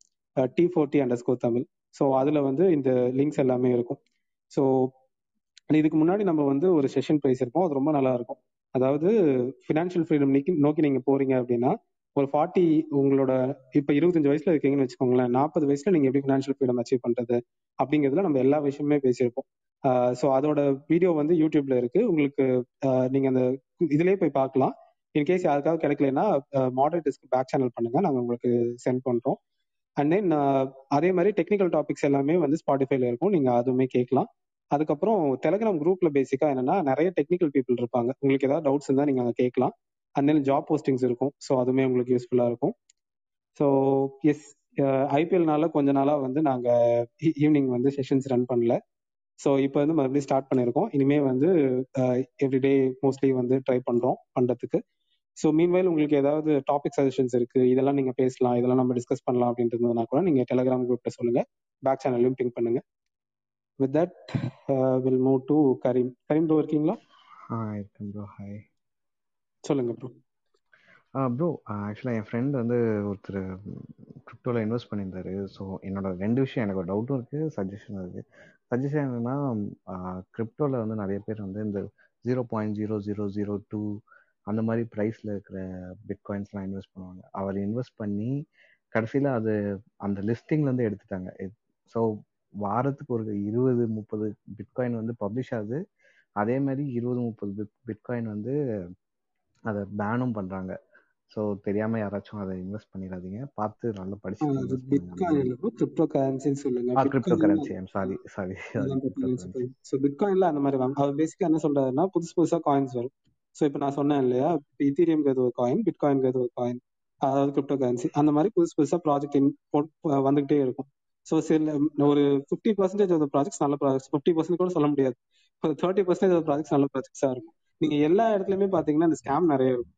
T forty underscore Tamil. So அதில் வந்து இந்த லிங்க்ஸ் எல்லாமே இருக்கும். ஸோ அண்ட் இதுக்கு முன்னாடி நம்ம வந்து ஒரு செஷன் பேசியிருப்போம். அது ரொம்ப நல்லா இருக்கும் அதாவது ஃபினான்ஷியல் ஃப்ரீடம் நோக்கி நோக்கி நீங்க போறீங்க அப்படின்னா ஒரு ஃபார்ட்டி உங்களோட இப்ப இருபத்தஞ்சு வயசுல இருக்கீங்கன்னு வச்சுக்கோங்களேன் நாற்பது வயசுல நீங்க எப்படி ஃபினான்ஷியல் ஃப்ரீடம் அச்சீவ் பண்றது? அப்படிங்கிறதுல நம்ம எல்லா விஷயமுமே பேசியிருப்போம். ஸோ அதோட வீடியோ வந்து யூடியூப்ல இருக்கு. உங்களுக்கு நீங்க அந்த இதுலயே போய் பார்க்கலாம். இன்கேஸ் யாருக்காவது கிடைக்கலன்னா மாடரேட்டர்ஸ்க்கு பேக் சேனல் பண்ணுங்க. நாங்கள் உங்களுக்கு சென்ட் பண்றோம். அண்ட் தென் அதே மாதிரி டெக்னிக்கல் டாபிக்ஸ் எல்லாமே வந்து ஸ்பாட்டிஃபைல இருக்கும். நீங்க அதுவுமே கேட்கலாம். அதுக்கப்புறம் டெலகிராம் குரூப்ல பேசிக்கா என்னன்னா நிறைய டெக்னிக்கல் பீப்புள் இருப்பாங்க. உங்களுக்கு ஏதாவது டவுட்ஸ் இருந்தால் நீங்க அதை கேட்கலாம். அண்ட் தென் ஜாப் போஸ்டிங்ஸ் இருக்கும். ஸோ அதுவுமே உங்களுக்கு யூஸ்ஃபுல்லா இருக்கும். ஸோ எஸ் ஐபிஎல்னால கொஞ்ச நாளா வந்து நாங்க e-, ஈவினிங் வந்து செஷன்ஸ் ரன் பண்ணல. ஸோ இப்போ வந்து மறுபடியும் ஸ்டார்ட் பண்ணியிருக்கோம் இனிமே வந்து எவ்ரிடே மோஸ்ட்லி வந்து ட்ரை பண்றோம் பண்றதுக்கு. ஸோ மீன்வைல் உங்களுக்கு ஏதாவது டாபிக் சஜஷன்ஸ் இருக்கு இதெல்லாம் நீங்க பேசலாம் இதெல்லாம் நம்ம டிஸ்கஸ் பண்ணலாம் அப்படின்றதுனா கூட நீங்க டெலகிராம் குரூப்ல சொல்லுங்க. பேக் சேனல்லையும் பிங்க் பண்ணுங்க. With that will move to Karim Karim bro இருக்கீங்களா? ஆ இருக்கேன் ப்ரோ ஹாய் சொல்லுங்க ப்ரோ ஆ ப்ரோ ஆக்சுவலாக என் ஃப்ரெண்ட் வந்து ஒருத்தர் கிரிப்டோவில் இன்வெஸ்ட் பண்ணியிருந்தாரு. ஸோ என்னோட ரெண்டு விஷயம் எனக்கு ஒரு டவுட்டும் இருக்குது சஜஷனும் இருக்குது சஜஷன் என்னென்னா கிரிப்டோவில் வந்து நிறைய பேர் வந்து இந்த zero point zero zero zero two அந்த மாதிரி ப்ரைஸில் இருக்கிற பிட்காயின்ஸ்லாம் இன்வெஸ்ட் பண்ணுவாங்க. அவர் இன்வெஸ்ட் பண்ணி கடைசியில் அது அந்த லிஸ்டிங்லேருந்து எடுத்துட்டாங்க. ஸோ வாரத்துக்கு ஒரு இருபது முப்பது பிட்காயின் வந்து பப்ளிஷ் ஆகுது. அதே மாதிரி இருபது முப்பது பிட் பிட்காயின் வந்து அதை பேனும் பண்ணுறாங்க ஸோ தெரியாமல் யாராச்சும் அதை இன்வெஸ்ட் பண்ணிடாதீங்க. பார்த்து நல்லா படிச்சு பிட்காயின் கிரிப்டோ கரன்சின்னு சொல்லுங்க. Crypto bitcoin currency I'm sorry sorry so பிட்காயின்ல அந்த மாதிரி வாங்க. அவர் பேசிக்கா என்ன சொல்றாருன்னா புதுசு புதுசா காயின்ஸ் வரும். ஸோ இப்போ நான் சொன்னேன் இல்லையா இத்தீரியம்ங்கிறது ஒரு காயின் பிட்காயின்ங்கிறது ஒரு காயின் அதாவது கிரிப்டோ கரன்சி அந்த மாதிரி புதுசு புதுசா ப்ராஜெக்ட் வந்துகிட்டே இருக்கும். ஸோ சில ஒரு ஃபிஃப்டி பர்சன்டேஜ் ஆஃப் ப்ராஜெக்ட்ஸ் நல்ல ப்ராஜெக்ட்ஸ் ஃபிஃப்டி பர்சன்ட் கூட சொல்ல முடியாது. ஒரு தேர்ட்டி பர்சன்டேஜ் ஆஃப் ப்ராஜெக்ட்ஸ் நல்ல ப்ராஜெக்ட்ஸா இருக்கும். நீங்க எல்லா இடத்துலயுமே பாத்தீங்கன்னா இந்த ஸ்கேம் நிறைய இருக்கும்.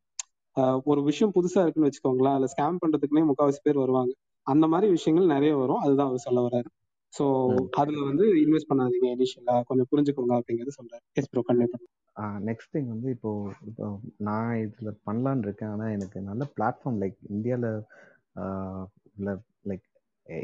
ஒரு விஷயம் புதுசா இருக்குன்னு வச்சுக்கோங்களேன். அதுல ஸ்கேம் பண்றதுக்குன்னே முக்காவாசி பேர் வருவாங்க. அந்த மாதிரி விஷயங்கள் நிறைய வரும். அதுதான் அவர் சொல்ல வர்றாரு. ஸோ அதுல வந்து இன்வெஸ்ட் பண்ணாதீங்க இனிஷியலா கொஞ்சம் புரிஞ்சுக்கோங்க அப்படிங்கறது சொல்றாரு. எஸ் ப்ரோ கண்டிப்பா நெக்ஸ்ட் திங் வந்து இப்போ இப்போ நான் இதில் பண்ணலான்னு இருக்கேன். ஆனால் எனக்கு நல்ல பிளாட்ஃபார்ம் லைக் இந்தியாவில்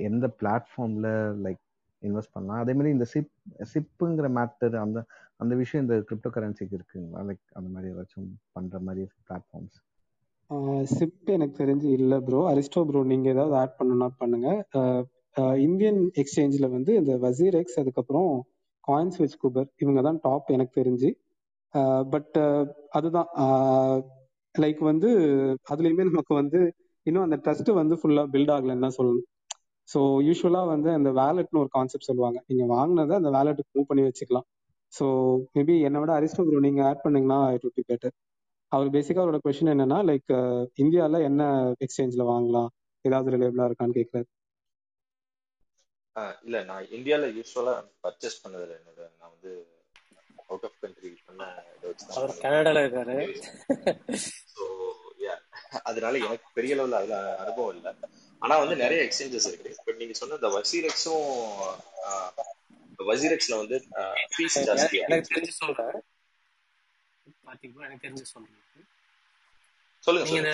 எந்த பிளாட்ஃபார்ம்ல லைக் இன்வெஸ்ட் பண்ணலாம். அதே மாதிரி இந்த சிப் சிப்புங்கிற மேட்டர் அந்த அந்த விஷயம் இந்த கிரிப்டோ கரன்சிக்கு இருக்குங்களா? லைக் அந்த மாதிரி ஏதாச்சும் பண்ணுற மாதிரி பிளாட்ஃபார்ம்ஸ் சிப் எனக்கு தெரிஞ்சு இல்ல ப்ரோ அரிஸ்டோ ப்ரோ நீங்க ஏதாவது ஆட் பண்ணனா பண்ணுங்க. இந்தியன் எக்ஸ்சேஞ்சில் வந்து இந்த வசீர் எக்ஸ் அதுக்கப்புறம் காயின்ஸ் விச் குபர் இவங்க தான் டாப் எனக்கு தெரிஞ்சு. பட் அதுதான். லைக் வந்து அதுலயுமே நமக்கு வந்து இன்னும் அந்த ட்ரஸ்ட் வந்து ஃபுல்லா பில்ட் ஆகலைன்னு தான் சொல்லணும். ஸோ யூஸ்வலா வந்து அந்த வேலட்னு ஒரு கான்செப்ட் சொல்லுவாங்க. நீங்க வாங்கினதை அந்த வேலெட்டுக்கு மூவ் பண்ணி வச்சுக்கலாம். ஸோ மேபி என்னை விட அரிஸ்டோ ப்ரோ நீங்க ஆட் பண்ணீங்கன்னா இட் would be better. அவர் பேசிக்கா அவரோட கொஸ்டின் என்னன்னா லைக் இந்தியால என்ன எக்ஸ்சேஞ்ச்ல வாங்கலாம்? ஏதாவது ரிலேபிளா இருக்கான்னு கேட்கறாரு ஆஹ் இல்ல நான் இந்தியால யூஸ்வலா பர்ச்சேஸ் பண்ணதில்ல. என்னோட நான் வந்து அவுட் ஆஃப் கண்ட்ரி பண்ண அவர் கனடால இருக்காரு. ஸோ அதனால எனக்கு பெரிய லெவலில் அதுல அனுபவம் இல்லை. ஆனா வந்து நிறைய எக்ஸ்சேஞ்சஸ் இருக்கு. பட் நீங்க சொன்ன இந்த வசீரெக்ஸும் வசீரெக்ஸ்ல வந்து ஃபீஸ் ஜாஸ்தி எனக்கு தெரிஞ்சு சொல்றேன். பாத்தீங்களா? எனக்கு தெரிஞ்சு சொல்றேன். சொல்லுங்க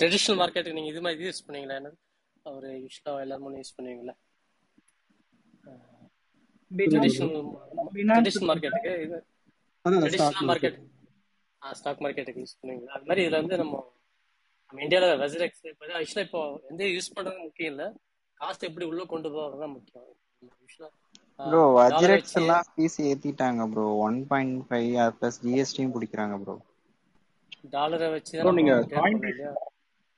ட்ரெடிஷனல் மார்க்கெட்டுக்கு நீங்க இது மாதிரி யூஸ் பண்ணீங்களா என்ன ஒரு யூஸ்வலா எல்லாரும் யூஸ் பண்ணுவீங்களா? ட்ரெடிஷனல் மார்க்கெட்டுக்கு இது அதான் stock traditional market market stock மார்க்கெட்டுக்கு யூஸ் பண்ணுவீங்களா? அது மாதிரி இதுல வந்து நம்ம நம்ம இந்தியாவில் வெசரெக்ஸ் இப்போ ஆக்சுவலாக இப்போ எந்த யூஸ் பண்ணுறது முக்கியம் இல்லை. காஸ்ட் எப்படி உள்ள கொண்டு போகிறது தான் முக்கியம் ப்ரோ வஜிரெக்ஸ் எல்லாம் fees ஏத்திட்டாங்க bro one point five plus ஜிஎஸ்டியும் பிடிக்கிறாங்க ப்ரோ டாலரை வச்சு ப்ரோ தான் நீங்க காயின்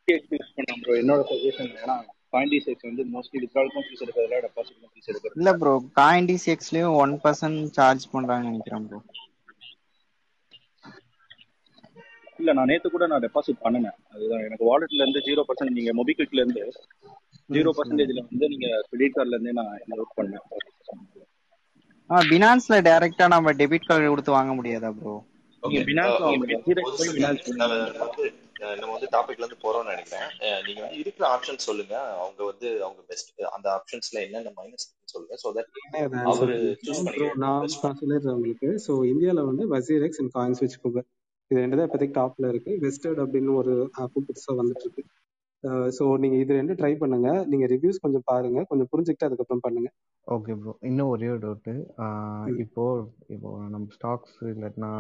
யூஸ் பண்ணலாம் ப்ரோ என்னோட சஜஷன் ஏன்னா காயின் வந்து மோஸ்ட்லி வித்ட்ராலுக்கும் ஃபீஸ் எடுக்கிறதுல டெபாசிட்க்கும் ஃபீஸ் எடுக்கிறது இல்ல ப்ரோ காயின் டிசிஎக்ஸ்லயும் ஒன் பர்சன்ட் சார்ஜ் பண்றாங்கன்னு நினைக்கிறேன் ப்ரோ இல்ல நான் நேத்து கூட நான் டெபாசிட் பண்ணினேன். அதுதான் எனக்கு வாலெட்ல இருந்து ஜீரோ பர்சன்ட் நீங்க மொபிக்விக்ல இருந்து ஜீரோ பர்சன்டேஜ்ல வந்து நீங்க கிரெடிட் கார்டுல இருந்தே நான் இன்வெஸ்ட் பண்ணேன். ஆ பினான்ஸ்ல டைரக்டா நம்ம டெபிட் கார்டு கொடுத்து வாங்க முடியாதா ப்ரோ நீங்க ஓகே பினான்ஸ்ல வாங்க நம்ம வந்து டாபிக்ல இருந்து போறோம்னு நினைக்கிறேன். நீங்க வந்து இருக்கிற ஆப்ஷன் சொல்லுங்க. அவங்க வந்து அவங்க பெஸ்ட் அந்த ஆப்ஷன்ஸ்ல என்னென்ன மைனஸ் சொல்லுங்க சோ தட் அவரு சூஸ் ப்ரோ பண்ணி நான் உங்களுக்கு. ஸோ இந்தியாவில் வந்து வசீரெக்ஸ் அண்ட் காயின்ஸ் விச் குபர் இது ரெண்டு தான் இப்போதைக்கு டாப்ல இருக்கு. வெஸ்டர்ட் அப்படின்னு ஒரு ஆப்பும் புதுசாக வந்துட்டு இருக்கு ஸோ நீங்க இது ரெண்டு ட்ரை பண்ணுங்க. நீங்க ரிவ்யூஸ் கொஞ்சம் பாருங்க. கொஞ்சம் புரிஞ்சுக்கிட்டு அதுக்கப்புறம் பண்ணுங்க. ஓகே ப்ரோ இன்னும் ஒரே ஒரு டவுட்டு. இப்போ இப்போ நம்ம ஸ்டாக்ஸ் இல்லாட்டினா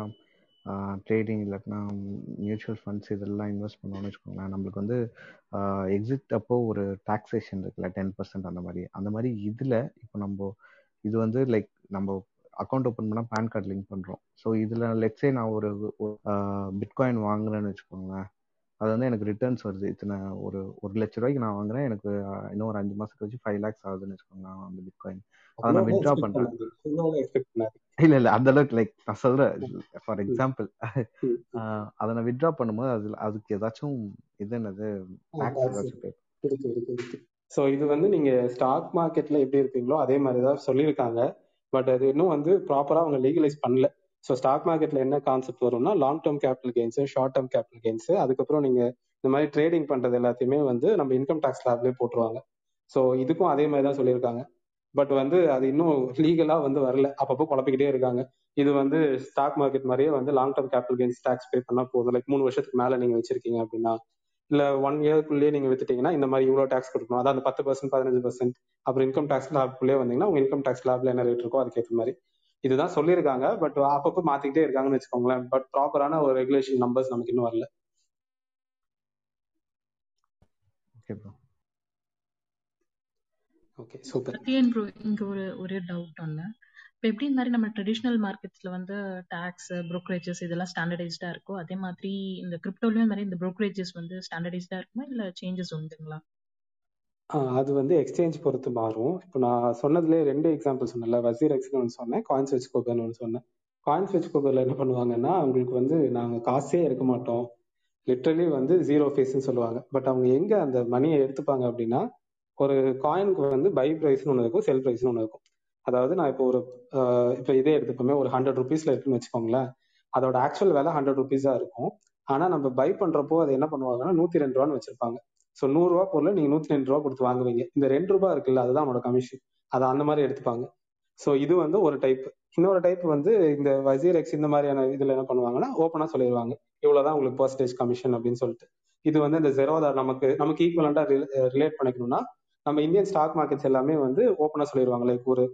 ட்ரேடிங் இல்லாட்டினா மியூச்சுவல் ஃபண்ட்ஸ் இதெல்லாம் இன்வெஸ்ட் பண்ணோம்னு வச்சுக்கோங்களேன். நம்மளுக்கு வந்து எக்ஸிட் அப்போ ஒரு டாக்ஸேஷன் இருக்குல்ல டென் பர்சன்ட் அந்த மாதிரி. அந்த மாதிரி இதில் இப்போ நம்ம இது வந்து லைக் நம்ம அக்கௌண்ட் ஓப்பன் பண்ணால் பேன் கார்டு லிங்க் பண்ணுறோம் ஸோ இதில் லெட்ஸே நான் ஒரு பிட்காயின் வாங்குறேன்னு வச்சுக்கோங்களேன். அது வந்து எனக்கு ரிட்டர்ன்ஸ் வருது. இத்தனை ஒரு ஒரு லட்ச ரூபாய்க்கு நான் வாங்குறேன். எனக்கு இன்னும் ஒரு அஞ்சு மாசம் கழிச்சு ஃபைவ் லேக்ஸ் ஆகுதுன்னு வச்சுக்கோங்களேன் அந்த பிட்காயின் அதை நான் வித்ட்ரா பண்றேன். பண்ணாதீங்க. இல்ல இல்ல அந்த அளவுக்கு லைக் நான் சொல்றேன். For example. அதை நான் வித்ட்ரா பண்ணும்போது அது அதுக்கு ஏதாச்சும் இது என்னது? ஸோ இது வந்து நீங்க ஸ்டாக் மார்க்கெட்ல எப்படி இருப்பீங்களோ அதே மாதிரி தான் சொல்லியிருக்காங்க. பட் அது இன்னும் வந்து ப்ராப்பரா அவங்க லீகலைஸ் பண்ணல. ஸோ ஸ்டாக் மார்க்கெட்ல என்ன கான்செப்ட் வரும்னா long term capital gains short term capital gains அதுக்கப்புறம் நீங்க இந்த மாதிரி ட்ரேடிங் பண்றது எல்லாத்தையுமே வந்து நம்ம இன்கம் டேக்ஸ் லேப்லேயே போட்டுருவாங்க. ஸோ இதுக்கும் அதே மாதிரி தான் சொல்லியிருக்காங்க. பட் வந்து அது இன்னும் லீகலா வந்து வரல. அப்பப்போ குழப்பிக்கிட்டே இருக்காங்க. இது வந்து ஸ்டாக் மார்க்கெட் மாதிரியே வந்து long term capital gains tax pay பண்ணா போதும். லைக் மூணு வருஷத்துக்கு மேல நீங்க வச்சிருக்கீங்க அப்படின்னா இல்ல ஒன் இயர்க்குள்ளேயே நீங்க வித்துட்டீங்கன்னா இந்த மாதிரி இவ்வளவு டாக்ஸ் கொடுக்கணும். அதாவது அந்த பத்து பர்சன்ட் பதினஞ்சு பர்சன்ட் அப்புறம் இன்கம் டாக்ஸ் லாப்குள்ளே வந்தீங்கன்னா உங்க இன்கம் டாக்ஸ் லாப்ல என்ன ரேட் இருக்கோ அதுக்கேற்ற மாதிரி. இதுதான் சொல்லியிருக்காங்க. பட் அப்பப்போ மாத்திக்கிட்டே இருக்காங்கன்னு வச்சுக்கோங்களேன். பட் ப்ராப்பரான ஒரு ரெகுலேஷன் நம்பர்ஸ் நமக்கு இன்னும் வரல. Okay bro okay super bro இங்க ஒரு ஒரே டவுட் ஒன்று இப்போ எப்படி இந்த மாதிரி நம்ம ட்ரெடிஷ்னல் மார்க்கெட்ஸ்ல வந்து டாக்ஸ் ப்ரோக்கரேஜஸ் இதெல்லாம் ஸ்டாண்டர்டைஸ்டா இருக்கோ அதே மாதிரி இந்த கிரிப்டோலயும் மாதிரி இந்த ப்ரோக்கரேஜஸ் வந்து ஸ்டாண்டர்டைஸ்டா இருக்குமா? இல்ல சேஞ்சஸ் உண்டுங்களா? அது வந்து எக்ஸ்சேஞ்ச் பொறுத்து மாறும். இப்போ நான் சொன்னதுலேயே ரெண்டு எக்ஸாம்பிள் சொன்னேன்ல. வசீர் எக்ஸ்னு ஒன்று சொன்னேன் காயின்ஸ் வச்சுக்கோபர்னு ஒன்று சொன்னேன். காயின்ஸ் வச்சுக்கோபர்ல என்ன பண்ணுவாங்கன்னா அவங்களுக்கு வந்து நாங்கள் காசே எடுக்க மாட்டோம். லிட்ரலி வந்து ஜீரோ ஃபேஸ்ன்னு சொல்லுவாங்க. பட் அவங்க எங்க அந்த மணியை எடுத்துப்பாங்க அப்படின்னா ஒரு காயினுக்கு வந்து பை ப்ரைஸ்னு ஒன்று இருக்கும் செல் ப்ரைஸ்னு ஒன்று இருக்கும். அதாவது நான் இப்போ ஒரு இப்போ இதே எடுத்துப்போமே ஒரு ஹண்ட்ரட் ருபீஸ்ல இருக்குன்னு வச்சுக்கோங்களேன். அதோட ஆக்சுவல் விலை ஹண்ட்ரட் ருபீஸா இருக்கும். ஆனா நம்ம பை பண்றப்போ அதை என்ன பண்ணுவாங்கன்னா நூத்தி ரெண்டு ரூபான்னு வச்சிருப்பாங்க. ஸோ நூறுரூவா பொருள் நீங்க நூத்தி ரெண்டு ரூபா கொடுத்து வாங்குவீங்க. இந்த ரெண்டு ரூபாய் இருக்குல்ல அதுதான் அவனோட கமிஷன் அதை அந்த மாதிரி எடுத்துப்பாங்க. ஸோ இது வந்து ஒரு டைப் இன்னொரு டைப் வந்து இந்த வசீர் எக்ஸ் இந்த மாதிரியான இதுல என்ன பண்ணுவாங்கன்னா ஓப்பனா சொல்லிடுவாங்க இவ்வளவுதான் உங்களுக்கு பர்சன்டேஜ் கமிஷன் அப்படின்னு சொல்லிட்டு. இது வந்து இந்த ஜெரோதா நமக்கு நமக்கு ஈக்குவலண்டா ரிலேட் பண்ணிக்கணும்னா நம்ம இந்தியன் ஸ்டாக் மார்க்கெட்ஸ் எல்லாமே வந்து ஓப்பனா சொல்லிடுவாங்க லைக் ஒரு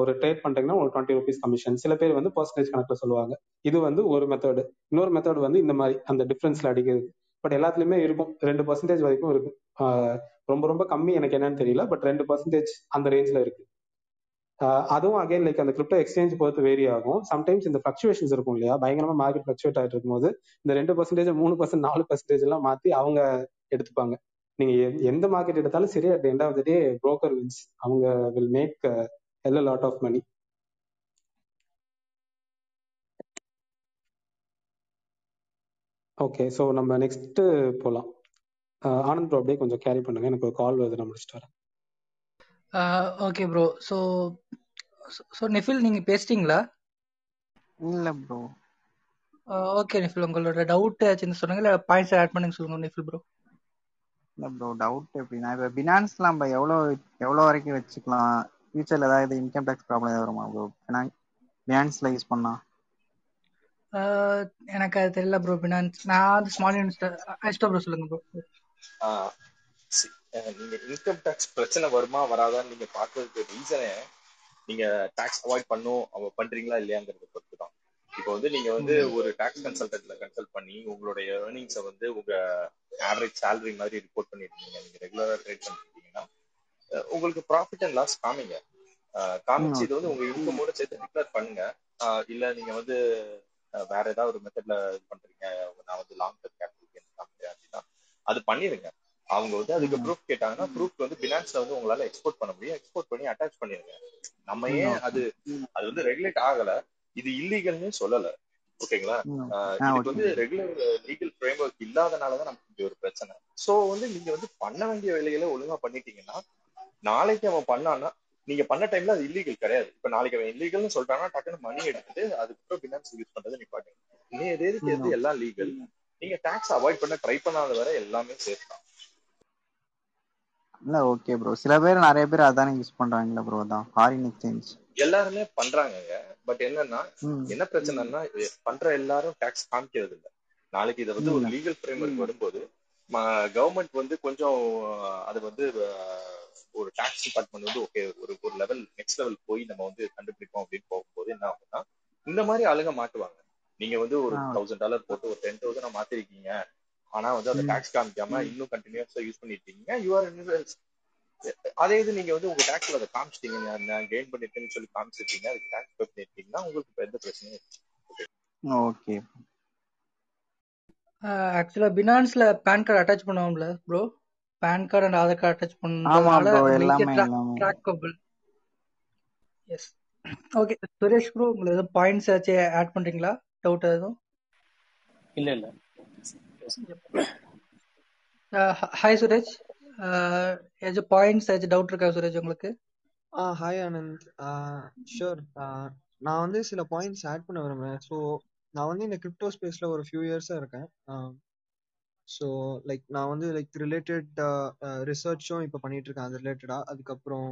ஒரு ட்ரேட் பண்றீங்கன்னா ஒரு டுவெண்ட்டி ருபீஸ் கமிஷன் சில பேர் வந்து பர்சன்டேஜ் கணக்குல சொல்லுவாங்க. இது வந்து ஒரு மெத்தட் இன்னொரு மெத்தட் வந்து இந்த மாதிரி அந்த டிஃபரன்ஸ்ல அடிக்கிறது. பட் எல்லாத்துலயுமே இருக்கும். ரெண்டு பர்சன்டேஜ் வரைக்கும் இருக்கு. ரொம்ப ரொம்ப கம்மி எனக்கு என்னன்னு தெரியல. பட் ரெண்டு பர்சன்டேஜ் அந்த ரேஞ்ச்ல இருக்கு. அதுவும் அகைன் லைக் அந்த கிரிப்டோ எக்ஸ்சேஞ்ச் பொறுத்து வேரி ஆகும். சம்டைம்ஸ் இந்த ஃபிளக்சுவேஷன்ஸ் இருக்கும் இல்லையா? பயங்கரமா மார்க்கெட் ஃபிளக்சுவேட் ஆகிட்டு இருக்கும்போது இந்த ரெண்டு பர்சன்டேஜ் மூணு பர்சன்ட் நாலு பர்சன்டேஜ் எல்லாம் மாத்தி அவங்க எடுத்துப்பாங்க. நீங்க எந்த மார்க்கெட் எடுத்தாலும் சரி at end of the day broker wins அவங்க will make a lot of money okay so நம்ம நெக்ஸ்ட் போகலாம் ஆனந்த் ப்ரோ அப்படியே கொஞ்சம் கேரி பண்ணுங்க. எனக்கு ஒரு கால் வருது நான் முடிச்சுட்டு வரேன். ஓகே ப்ரோ ஸோ ஸோ நெஃபில் நீங்க பேசிட்டீங்களா? இல்ல ப்ரோ ஓகே நெஃபில் உங்களோட டவுட் ஏதாச்சும் சொன்னாங்க இல்லை பாயிண்ட்ஸ் ஆட் பண்ணுங்க சொல்லுங்க நெஃபில் ப்ரோ இல்ல ப்ரோ டவுட் எப்படின்னா இப்போ பினான்ஸ்ல நம்ம எவ்வளோ எவ்வளோ வரைக்கும் வச்சுக்கலாம்? ஃபியூச்சர்ல ஏதாவது இன்கம் டேக்ஸ் ப்ராப்ளம் ஏதாவது வருமா ப்ரோ பினான்ஸ்ல யூஸ் பண்ணா. எனக்கு அது தெரியல ப்ரோ பினான்ஸ் நான் அது ஸ்மால் இன்வெஸ்டர் ஐஸ்டோ ப்ரோ சொல்லுங்க ப்ரோ நீங்க இன்கம் டேக்ஸ் பிரச்சனை வருமா வராதான்னு நீங்க பாக்குறதுக்கு ரீசனே நீங்க டாக்ஸ் அவாய்ட் பண்ணும் பண்றீங்களா இல்லையாங்கிறத பொறுத்து தான். இப்போ வந்து நீங்க வந்து ஒரு டாக்ஸ் கன்சல்டன்ட்ல கன்சல்ட் பண்ணி உங்களுடைய ஏர்னிங்ஸை வந்து உங்க ஆவரேஜ் சேலரி மாதிரி ரிப்போர்ட் பண்ணிருக்கீங்க. நீங்க ரெகுலரா ட்ரேட் பண்ணிருக்கீங்கன்னா உங்களுக்கு ப்ராஃபிட் அண்ட் லாஸ் காமிங்க. காமிச்சு இது வந்து உங்க இன்கமோட சேர்த்து டிக்ளேர் பண்ணுங்க. இல்ல நீங்க வந்து வேற ஏதாவது ஒரு மெத்தட்ல இது பண்றீங்க. நான் வந்து லாங் டர்ம் கேபிட்டல் காமிக்கிறேன் அப்படின்னா அது பண்ணிருங்க அவங்க வந்து அதுக்கு ப்ரூஃப் கேட்டாங்கன்னா ப்ரூஃப் வந்து பினான்ஸ்ல வந்து உங்களால எக்ஸ்போர்ட் பண்ண முடியும். எக்ஸ்போர்ட் பண்ணி அட்டாச் பண்ணிருங்க நம்ம ஏன் அது அது வந்து ரெகுலேட் ஆகல. இது இல்லீகல்னு சொல்லல. ஓகேங்களா? இதுக்கு வந்து ரெகுலர் லீகல் ஃப்ரேம் ஒர்க் இல்லாதனாலதான் நமக்கு இப்படி ஒரு பிரச்சனை. சோ வந்து நீங்க வந்து பண்ண வேண்டிய வேலைகளை ஒழுங்கா பண்ணிட்டீங்கன்னா நாளைக்கு அவன் பண்ணான்னா நீங்க பண்ண டைம்ல அது இல்லீகல் கிடையாது. இப்ப நாளைக்கு அவன் இல்லீகல்னு சொல்லிட்டானா டக்குன்னு மணி எடுத்துட்டு அதுக்கப்புறம் பினான்ஸ் யூஸ் பண்றது நிப்பாட்டுங்க நீ எதுக்கு எது எல்லாம் லீகல் நீங்க டாக்ஸ் அவாய்ட் பண்ண ட்ரை பண்ணாத வரை எல்லாமே சேஃப் தான். இல்ல ஓகே ப்ரோ சில பேர் நிறைய பேர் அதானே யூஸ் பண்றாங்கல்ல ப்ரோ அதான் ஃபாரின் எக்ஸ்சேஞ்ச் எல்லாருமே பண்றாங்கங்க. பட் என்னன்னா என்ன பிரச்சனைனா பண்ற எல்லாரும் டாக்ஸ் காமிக்கிறது இல்ல. நாளைக்கு இதை வந்து ஒரு லீகல் ஃப்ரேம் ஒர்க் வரும்போது கவர்மெண்ட் வந்து கொஞ்சம் அது வந்து ஒரு டாக்ஸ் டிபார்ட்மெண்ட் வந்து ஓகே ஒரு ஒரு லெவல் நெக்ஸ்ட் லெவல் போய் நம்ம வந்து கண்டுபிடிப்போம் அப்படின்னு போகும்போது என்ன ஆகும்னா இந்த மாதிரி ஆளுங்க மாட்டுவாங்க. நீங்க வந்து ஒரு தௌசண்ட் டாலர் போட்டு ஒரு டென் தௌசண்ட் மாத்திருக்கீங்க. ஆனா வந்து அந்த டாக்ஸ் காமிக்காம இன்னும் கண்டினியூஸா யூஸ் பண்ணிட்டு இருக்கீங்க யூஆர் அதே இது நீங்க வந்து உங்க டாக்ஸ்ல அதை காமிச்சிட்டீங்க. நான் கெயின் பண்ணிருக்கேன்னு சொல்லி காமிச்சிருக்கீங்க அதுக்கு டாக்ஸ் பே பண்ணிருக்கீங்கன்னா உங்களுக்கு எந்த பிரச்சனையும் ஓகே. ஆக்சுவலா பினான்ஸ்ல பேன் கார்டு அட்டாச் பண்ணுவோம்ல bro PAN card and Aadhaar card attach trackable yes okay Suresh bro உங்களுக்கு எதுவும் பாயிண்ட்ஸ் ஏதாச்சும் ஆட் பண்றீங்களா? டவுட் எதுவும்? இல்ல இல்ல. ஹாய் சுரேஷ் ஏதாச்சும் பாயிண்ட்ஸ் ஏதாச்சும் டவுட் இருக்கா சுரேஷ் உங்களுக்கு? ஆ ஹாய் ஆனந்த். ஷூர் நான் வந்து சில பாயிண்ட்ஸ் ஆட் பண்ண விரும்புறேன். ஸோ நான் வந்து இந்த கிரிப்டோ ஸ்பேஸ்ல ஒரு ஃபியூ இயர்ஸா இருக்கேன். ஸோ லைக் நான் வந்து லைக் ரிலேட்டட் ரிசர்ச்சும் uh, uh, இப்போ பண்ணிட்டு இருக்கேன் அது ரிலேட்டடா அதுக்கப்புறம்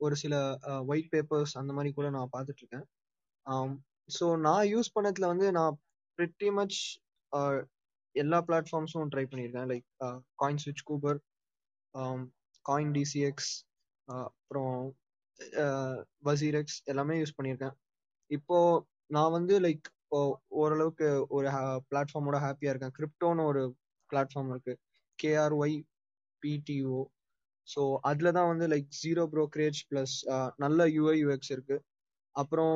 ஒரு சில uh, ஒயிட் பேப்பர்ஸ் அந்த மாதிரி கூட நான் பார்த்துட்டு இருக்கேன் ஸோ um, நான் யூஸ் பண்ணதுல வந்து நான் ப்ரிட்டி மச் எல்லா பிளாட்ஃபார்ம்ஸும் ட்ரை பண்ணியிருக்கேன். லைக் காயின் ஸ்விட்ச் கூபர் காயின் டிசிஎக்ஸ் அப்புறம் வசீரெக்ஸ் எல்லாமே யூஸ் பண்ணியிருக்கேன். இப்போ நான் வந்து லைக் ஓரளவுக்கு ஒரு பிளாட்ஃபார்மோட ஹாப்பியாக இருக்கேன். கிரிப்டோன்னு ஒரு பிளாட்ஃபார்ம் இருக்கு. கேஆர்ஒய் பிடிஓ ஸோ அதுல தான் வந்து லைக் ஜீரோ ப்ரோக்கரேஜ் ப்ளஸ் நல்ல யூஐ யூஎக்ஸ் இருக்கு. அப்புறம்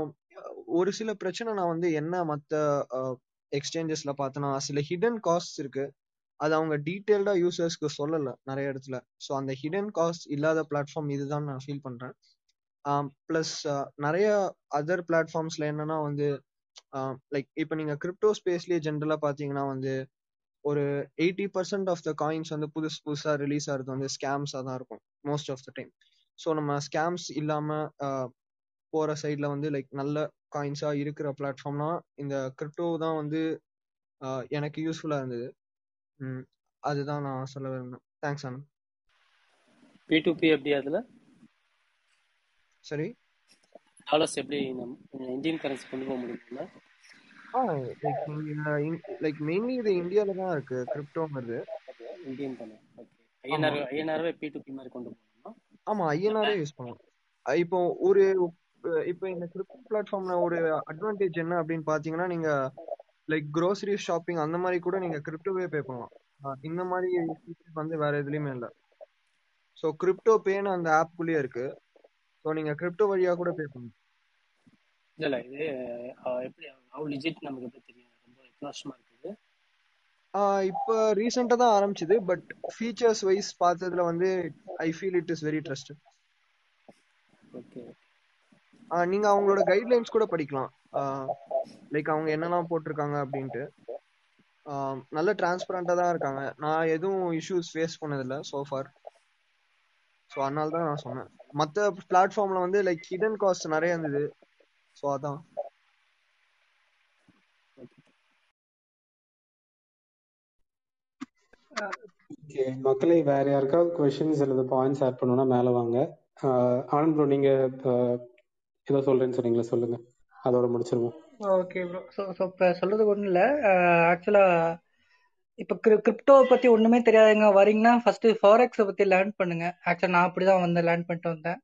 ஒரு சில பிரச்சனை நான் வந்து என்ன மற்ற எக்ஸ்சேஞ்சஸ்ல பார்த்தேன்னா சில ஹிடன் காஸ்ட் இருக்கு. அது அவங்க டீட்டெயில்டா யூசர்ஸ்க்கு சொல்லல நிறைய இடத்துல. ஸோ அந்த ஹிடன் காஸ்ட் இல்லாத பிளாட்ஃபார்ம் இதுதான் நான் ஃபீல் பண்றேன். ப்ளஸ் நிறைய அதர் பிளாட்ஃபார்ம்ஸ்ல என்னன்னா வந்து லைக் இப்போ நீங்க கிரிப்டோ ஸ்பேஸ்லயே ஜென்ரலா பாத்தீங்கன்னா வந்து ஒரு eighty percent of the coins வந்து புதுசு புதுசா ரிலீஸ் ஆகிறது வந்து ஸ்கேம்ஸா தான் இருக்கும் most of the time so நம்ம ஸ்கேம்ஸ் இல்லாம போற சைட்ல வந்து லைக் நல்ல காயின்ஸா இருக்கிற பிளாட்ஃபார்ம்னா இந்த கிரிப்டோ தான் வந்து எனக்கு யூஸ்ஃபுல்லா இருந்தது. அதுதான் நான் சொல்ல விரும்புறேன். தேங்க்ஸ் அண்ணா பி டு பி எப்படி அதுல? சரி டாலர்ஸ் எப்படி இந்தியன் கரன்சி கொண்டு போக முடியுமா? ஆ லைக் மெயின்லி இது இந்தியால தான் இருக்கு கிரிப்டோங்கிறது இந்தியன் தானே? ஐஎன்ஆர் ஐஎன்ஆர்வே பி டு பி மாதிரி கொண்டு போகணுமா? ஆமா ஐஎன்ஆரே யூஸ் பண்ணலாம். இப்போ ஒரு இப்போ இந்த கிரிப்டோ பிளாட்ஃபார்ம்ல ஒரு அட்வான்டேஜ் என்ன அப்படின்னு பாத்தீங்கன்னா நீங்க லைக் க்ரோசரி ஷாப்பிங் அந்த மாதிரி கூட நீங்க கிரிப்டோவே பே பண்ணலாம். இந்த மாதிரி வந்து வேற எதுலயுமே இல்லை. ஸோ கிரிப்டோ பேன்னு அந்த ஆப்குள்ளேயே இருக்கு. ஸோ நீங்க கிரிப்டோ வழியா கூட பே பண்ணலாம். இல்ல இல்ல இது எப்படி ஹவு லிஜிட் நமக்கு எப்படி தெரியும் ரொம்ப வருஷமா இருக்குது. இப்போ ரீசெண்டாக தான் ஆரம்பிச்சது பட் ஃபீச்சர்ஸ் வைஸ் பார்த்ததுல வந்து I feel it is very trusted okay நீங்க அவங்களோட கைட்லைன்ஸ் கூட படிக்கலாம். லைக் அவங்க என்னெல்லாம் போட்டிருக்காங்க அப்படின்ட்டு. நல்ல டிரான்ஸ்பரண்டா தான் இருக்காங்க. நான் எதுவும் இஷ்யூஸ் ஃபேஸ் பண்ணதில்ல சோஃபார் ஸோ அதனால தான் நான் சொன்னேன். மற்ற பிளாட்ஃபார்ம்ல வந்து லைக் ஹிடன் காஸ்ட் நிறைய இருந்தது. ஸோ அதான். ஓகே மக்களை வேற யாருக்காவது கொஸ்டின்ஸ் அல்லது பாயிண்ட்ஸ் ஆட் பண்ணணும்னா மேல வாங்க. ஆனந்த் ப்ரோ நீங்க ஏதோ சொல்றேன்னு சொன்னீங்களா சொல்லுங்க. அதோட முடிச்சிருவோம். ஓகே ப்ரோ ஸோ ஸோ இப்போ சொல்றதுக்கு ஒன்றும் இல்லை. ஆக்சுவலாக இப்போ கிரிப்டோ பற்றி ஒன்றுமே தெரியாதுங்க வரீங்கன்னா ஃபர்ஸ்ட் ஃபாரெக்ஸை பற்றி லேர்ன் பண்ணுங்க. ஆக்சுவலாக நான் அப்படி தான் வந்து லேர்ன் பண்ணிட்டு வந்தேன்.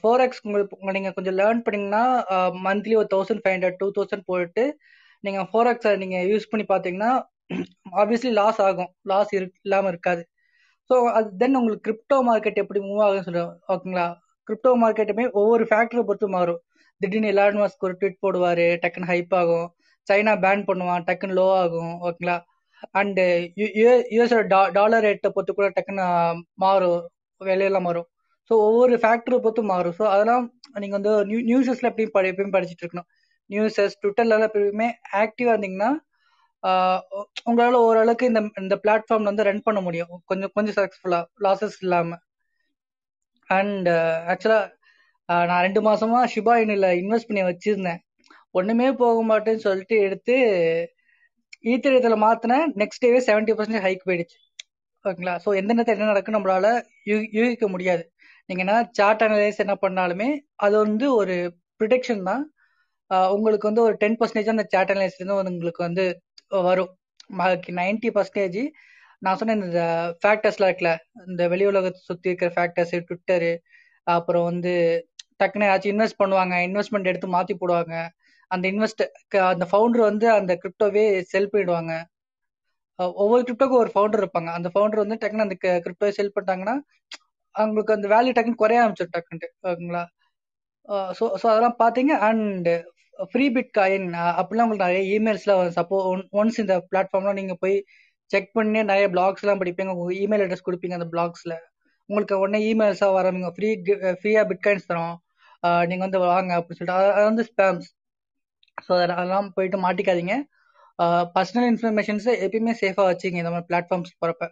ஃபோர் எக்ஸ் உங்களுக்கு நீங்கள் கொஞ்சம் லேர்ன் பண்ணீங்கன்னா மந்த்லி ஒரு thousand five hundred two thousand போட்டு நீங்கள் ஃபோர் எக்ஸை நீங்கள் யூஸ் பண்ணி பார்த்தீங்கன்னா ஆப்வியஸ்லி லாஸ் ஆகும். லாஸ் இரு இல்லாமல் இருக்காது. ஸோ அது தென் உங்களுக்கு கிரிப்டோ மார்க்கெட் எப்படி மூவ் ஆகும்னு சொல்லுவோம் ஓகேங்களா? கிரிப்டோ மார்க்கெட்டுமே ஒவ்வொரு ஃபேக்டரை பொறுத்து மாறும். திடீர்னு எலான் மாஸ்க் ஒரு ட்வீட் போடுவார் டக்குன்னு ஹைப் ஆகும். சைனா பேன் பண்ணுவான் டக்குன்னு லோ ஆகும். ஓகேங்களா? அண்டு யூஎஸோட டா டாலர் ரேட்டை பொறுத்து கூட டக்குன்னு மாறும். விலையெல்லாம் மாறும். ஸோ ஒவ்வொரு ஃபேக்டரை பொறுத்து மாறும். ஸோ அதெல்லாம் நீங்கள் வந்து நியூ நியூஸஸ்ல எப்படியும் படி எப்பயும் படிச்சுட்டு இருக்கணும். நியூஸஸ் ட்விட்டர்ல எப்பயுமே ஆக்டிவாக இருந்தீங்கன்னா உங்களால் ஓரளவுக்கு இந்த இந்த பிளாட்ஃபார்ம்ல வந்து ரன் பண்ண முடியும். கொஞ்சம் கொஞ்சம் சக்ஸஸ்ஃபுல்லாக லாசஸ் இல்லாமல் அண்ட் ஆக்சுவலாக நான் ரெண்டு மாசமா ஷிபா இனில இன்வெஸ்ட் பண்ணி வச்சிருந்தேன். ஒன்றுமே போக மாட்டேன்னு சொல்லிட்டு எடுத்து ஈத்தரியத்துல மாத்தினேன். நெக்ஸ்ட் டேவே செவன்டி பர்சன்டேஜ் ஹைக் போயிடுச்சு. ஓகேங்களா? ஸோ எந்த நேரத்தில் என்ன நடக்கும் நம்மளால யூகிக்க முடியாது. நீங்க என்ன சார்ட் அனலைஸ் என்ன பண்ணாலுமே அது வந்து ஒரு ப்ரிடெக்ஷன் தான். உங்களுக்கு வந்து ஒரு டென் பர்சன்டேஜ் அந்த சார்ட் அனலைஸ் வந்து உங்களுக்கு வந்து வரும். நைன்டி பர்சன்டேஜ் நான் சொன்ன இந்த ஃபேக்டர்ஸ்லாம் இருக்குல்ல இந்த வெளி உலகத்தை சுற்றி இருக்கிற ஃபேக்டர்ஸ் ட்விட்டரு அப்புறம் வந்து டக்குன்னு ஏதாச்சும் இன்வெஸ்ட் பண்ணுவாங்க இன்வெஸ்ட்மெண்ட் எடுத்து மாற்றி போடுவாங்க. அந்த இன்வெஸ்ட் அந்த ஃபவுண்டர் வந்து அந்த கிரிப்டோவே செல் பண்ணிடுவாங்க. ஒவ்வொரு கிரிப்டோக்கும் ஒரு ஃபவுண்டர் இருப்பாங்க. அந்த ஃபவுண்டர் வந்து டக்குன்னு அந்த கிரிப்டோவை செல் பண்ணிட்டாங்கன்னா அவங்களுக்கு அந்த வேல்யூ டக்குன்னு குறைய ஆரம்பிச்சிடும் டக்குன்ட்டு ஓகேங்களா ஸோ ஸோ அதெல்லாம் பார்த்தீங்க அண்ட் ஃப்ரீ பிட் காயின் அப்படிலாம் உங்களுக்கு நிறைய இமெயில்ஸ்லாம் சப்போ ஒன்ஸ் இந்த பிளாட்ஃபார்ம்லாம் நீங்கள் போய் செக் பண்ணி நிறைய பிளாக்ஸ்லாம் படிப்பீங்க உங்கள் இமெயில் அட்ரஸ் கொடுப்பீங்க அந்த பிளாக்ஸில் உங்களுக்கு உடனே இமெயில்ஸாக வரவங்க ஃப்ரீ ஃப்ரீயாக பிட் காயின்ஸ் தரோம். நீங்கள் வந்து வாங்க அப்படின்னு சொல்லிட்டு. அது வந்து ஸ்பேம்ஸ் ஸோ அதெல்லாம் போயிட்டு மாட்டிக்காதீங்க. பர்சனல் இன்ஃபர்மேஷன்ஸை எப்பயுமே சேஃபாக வச்சுங்க இந்த மாதிரி பிளாட்ஃபார்ம்ஸ் போகிறப்ப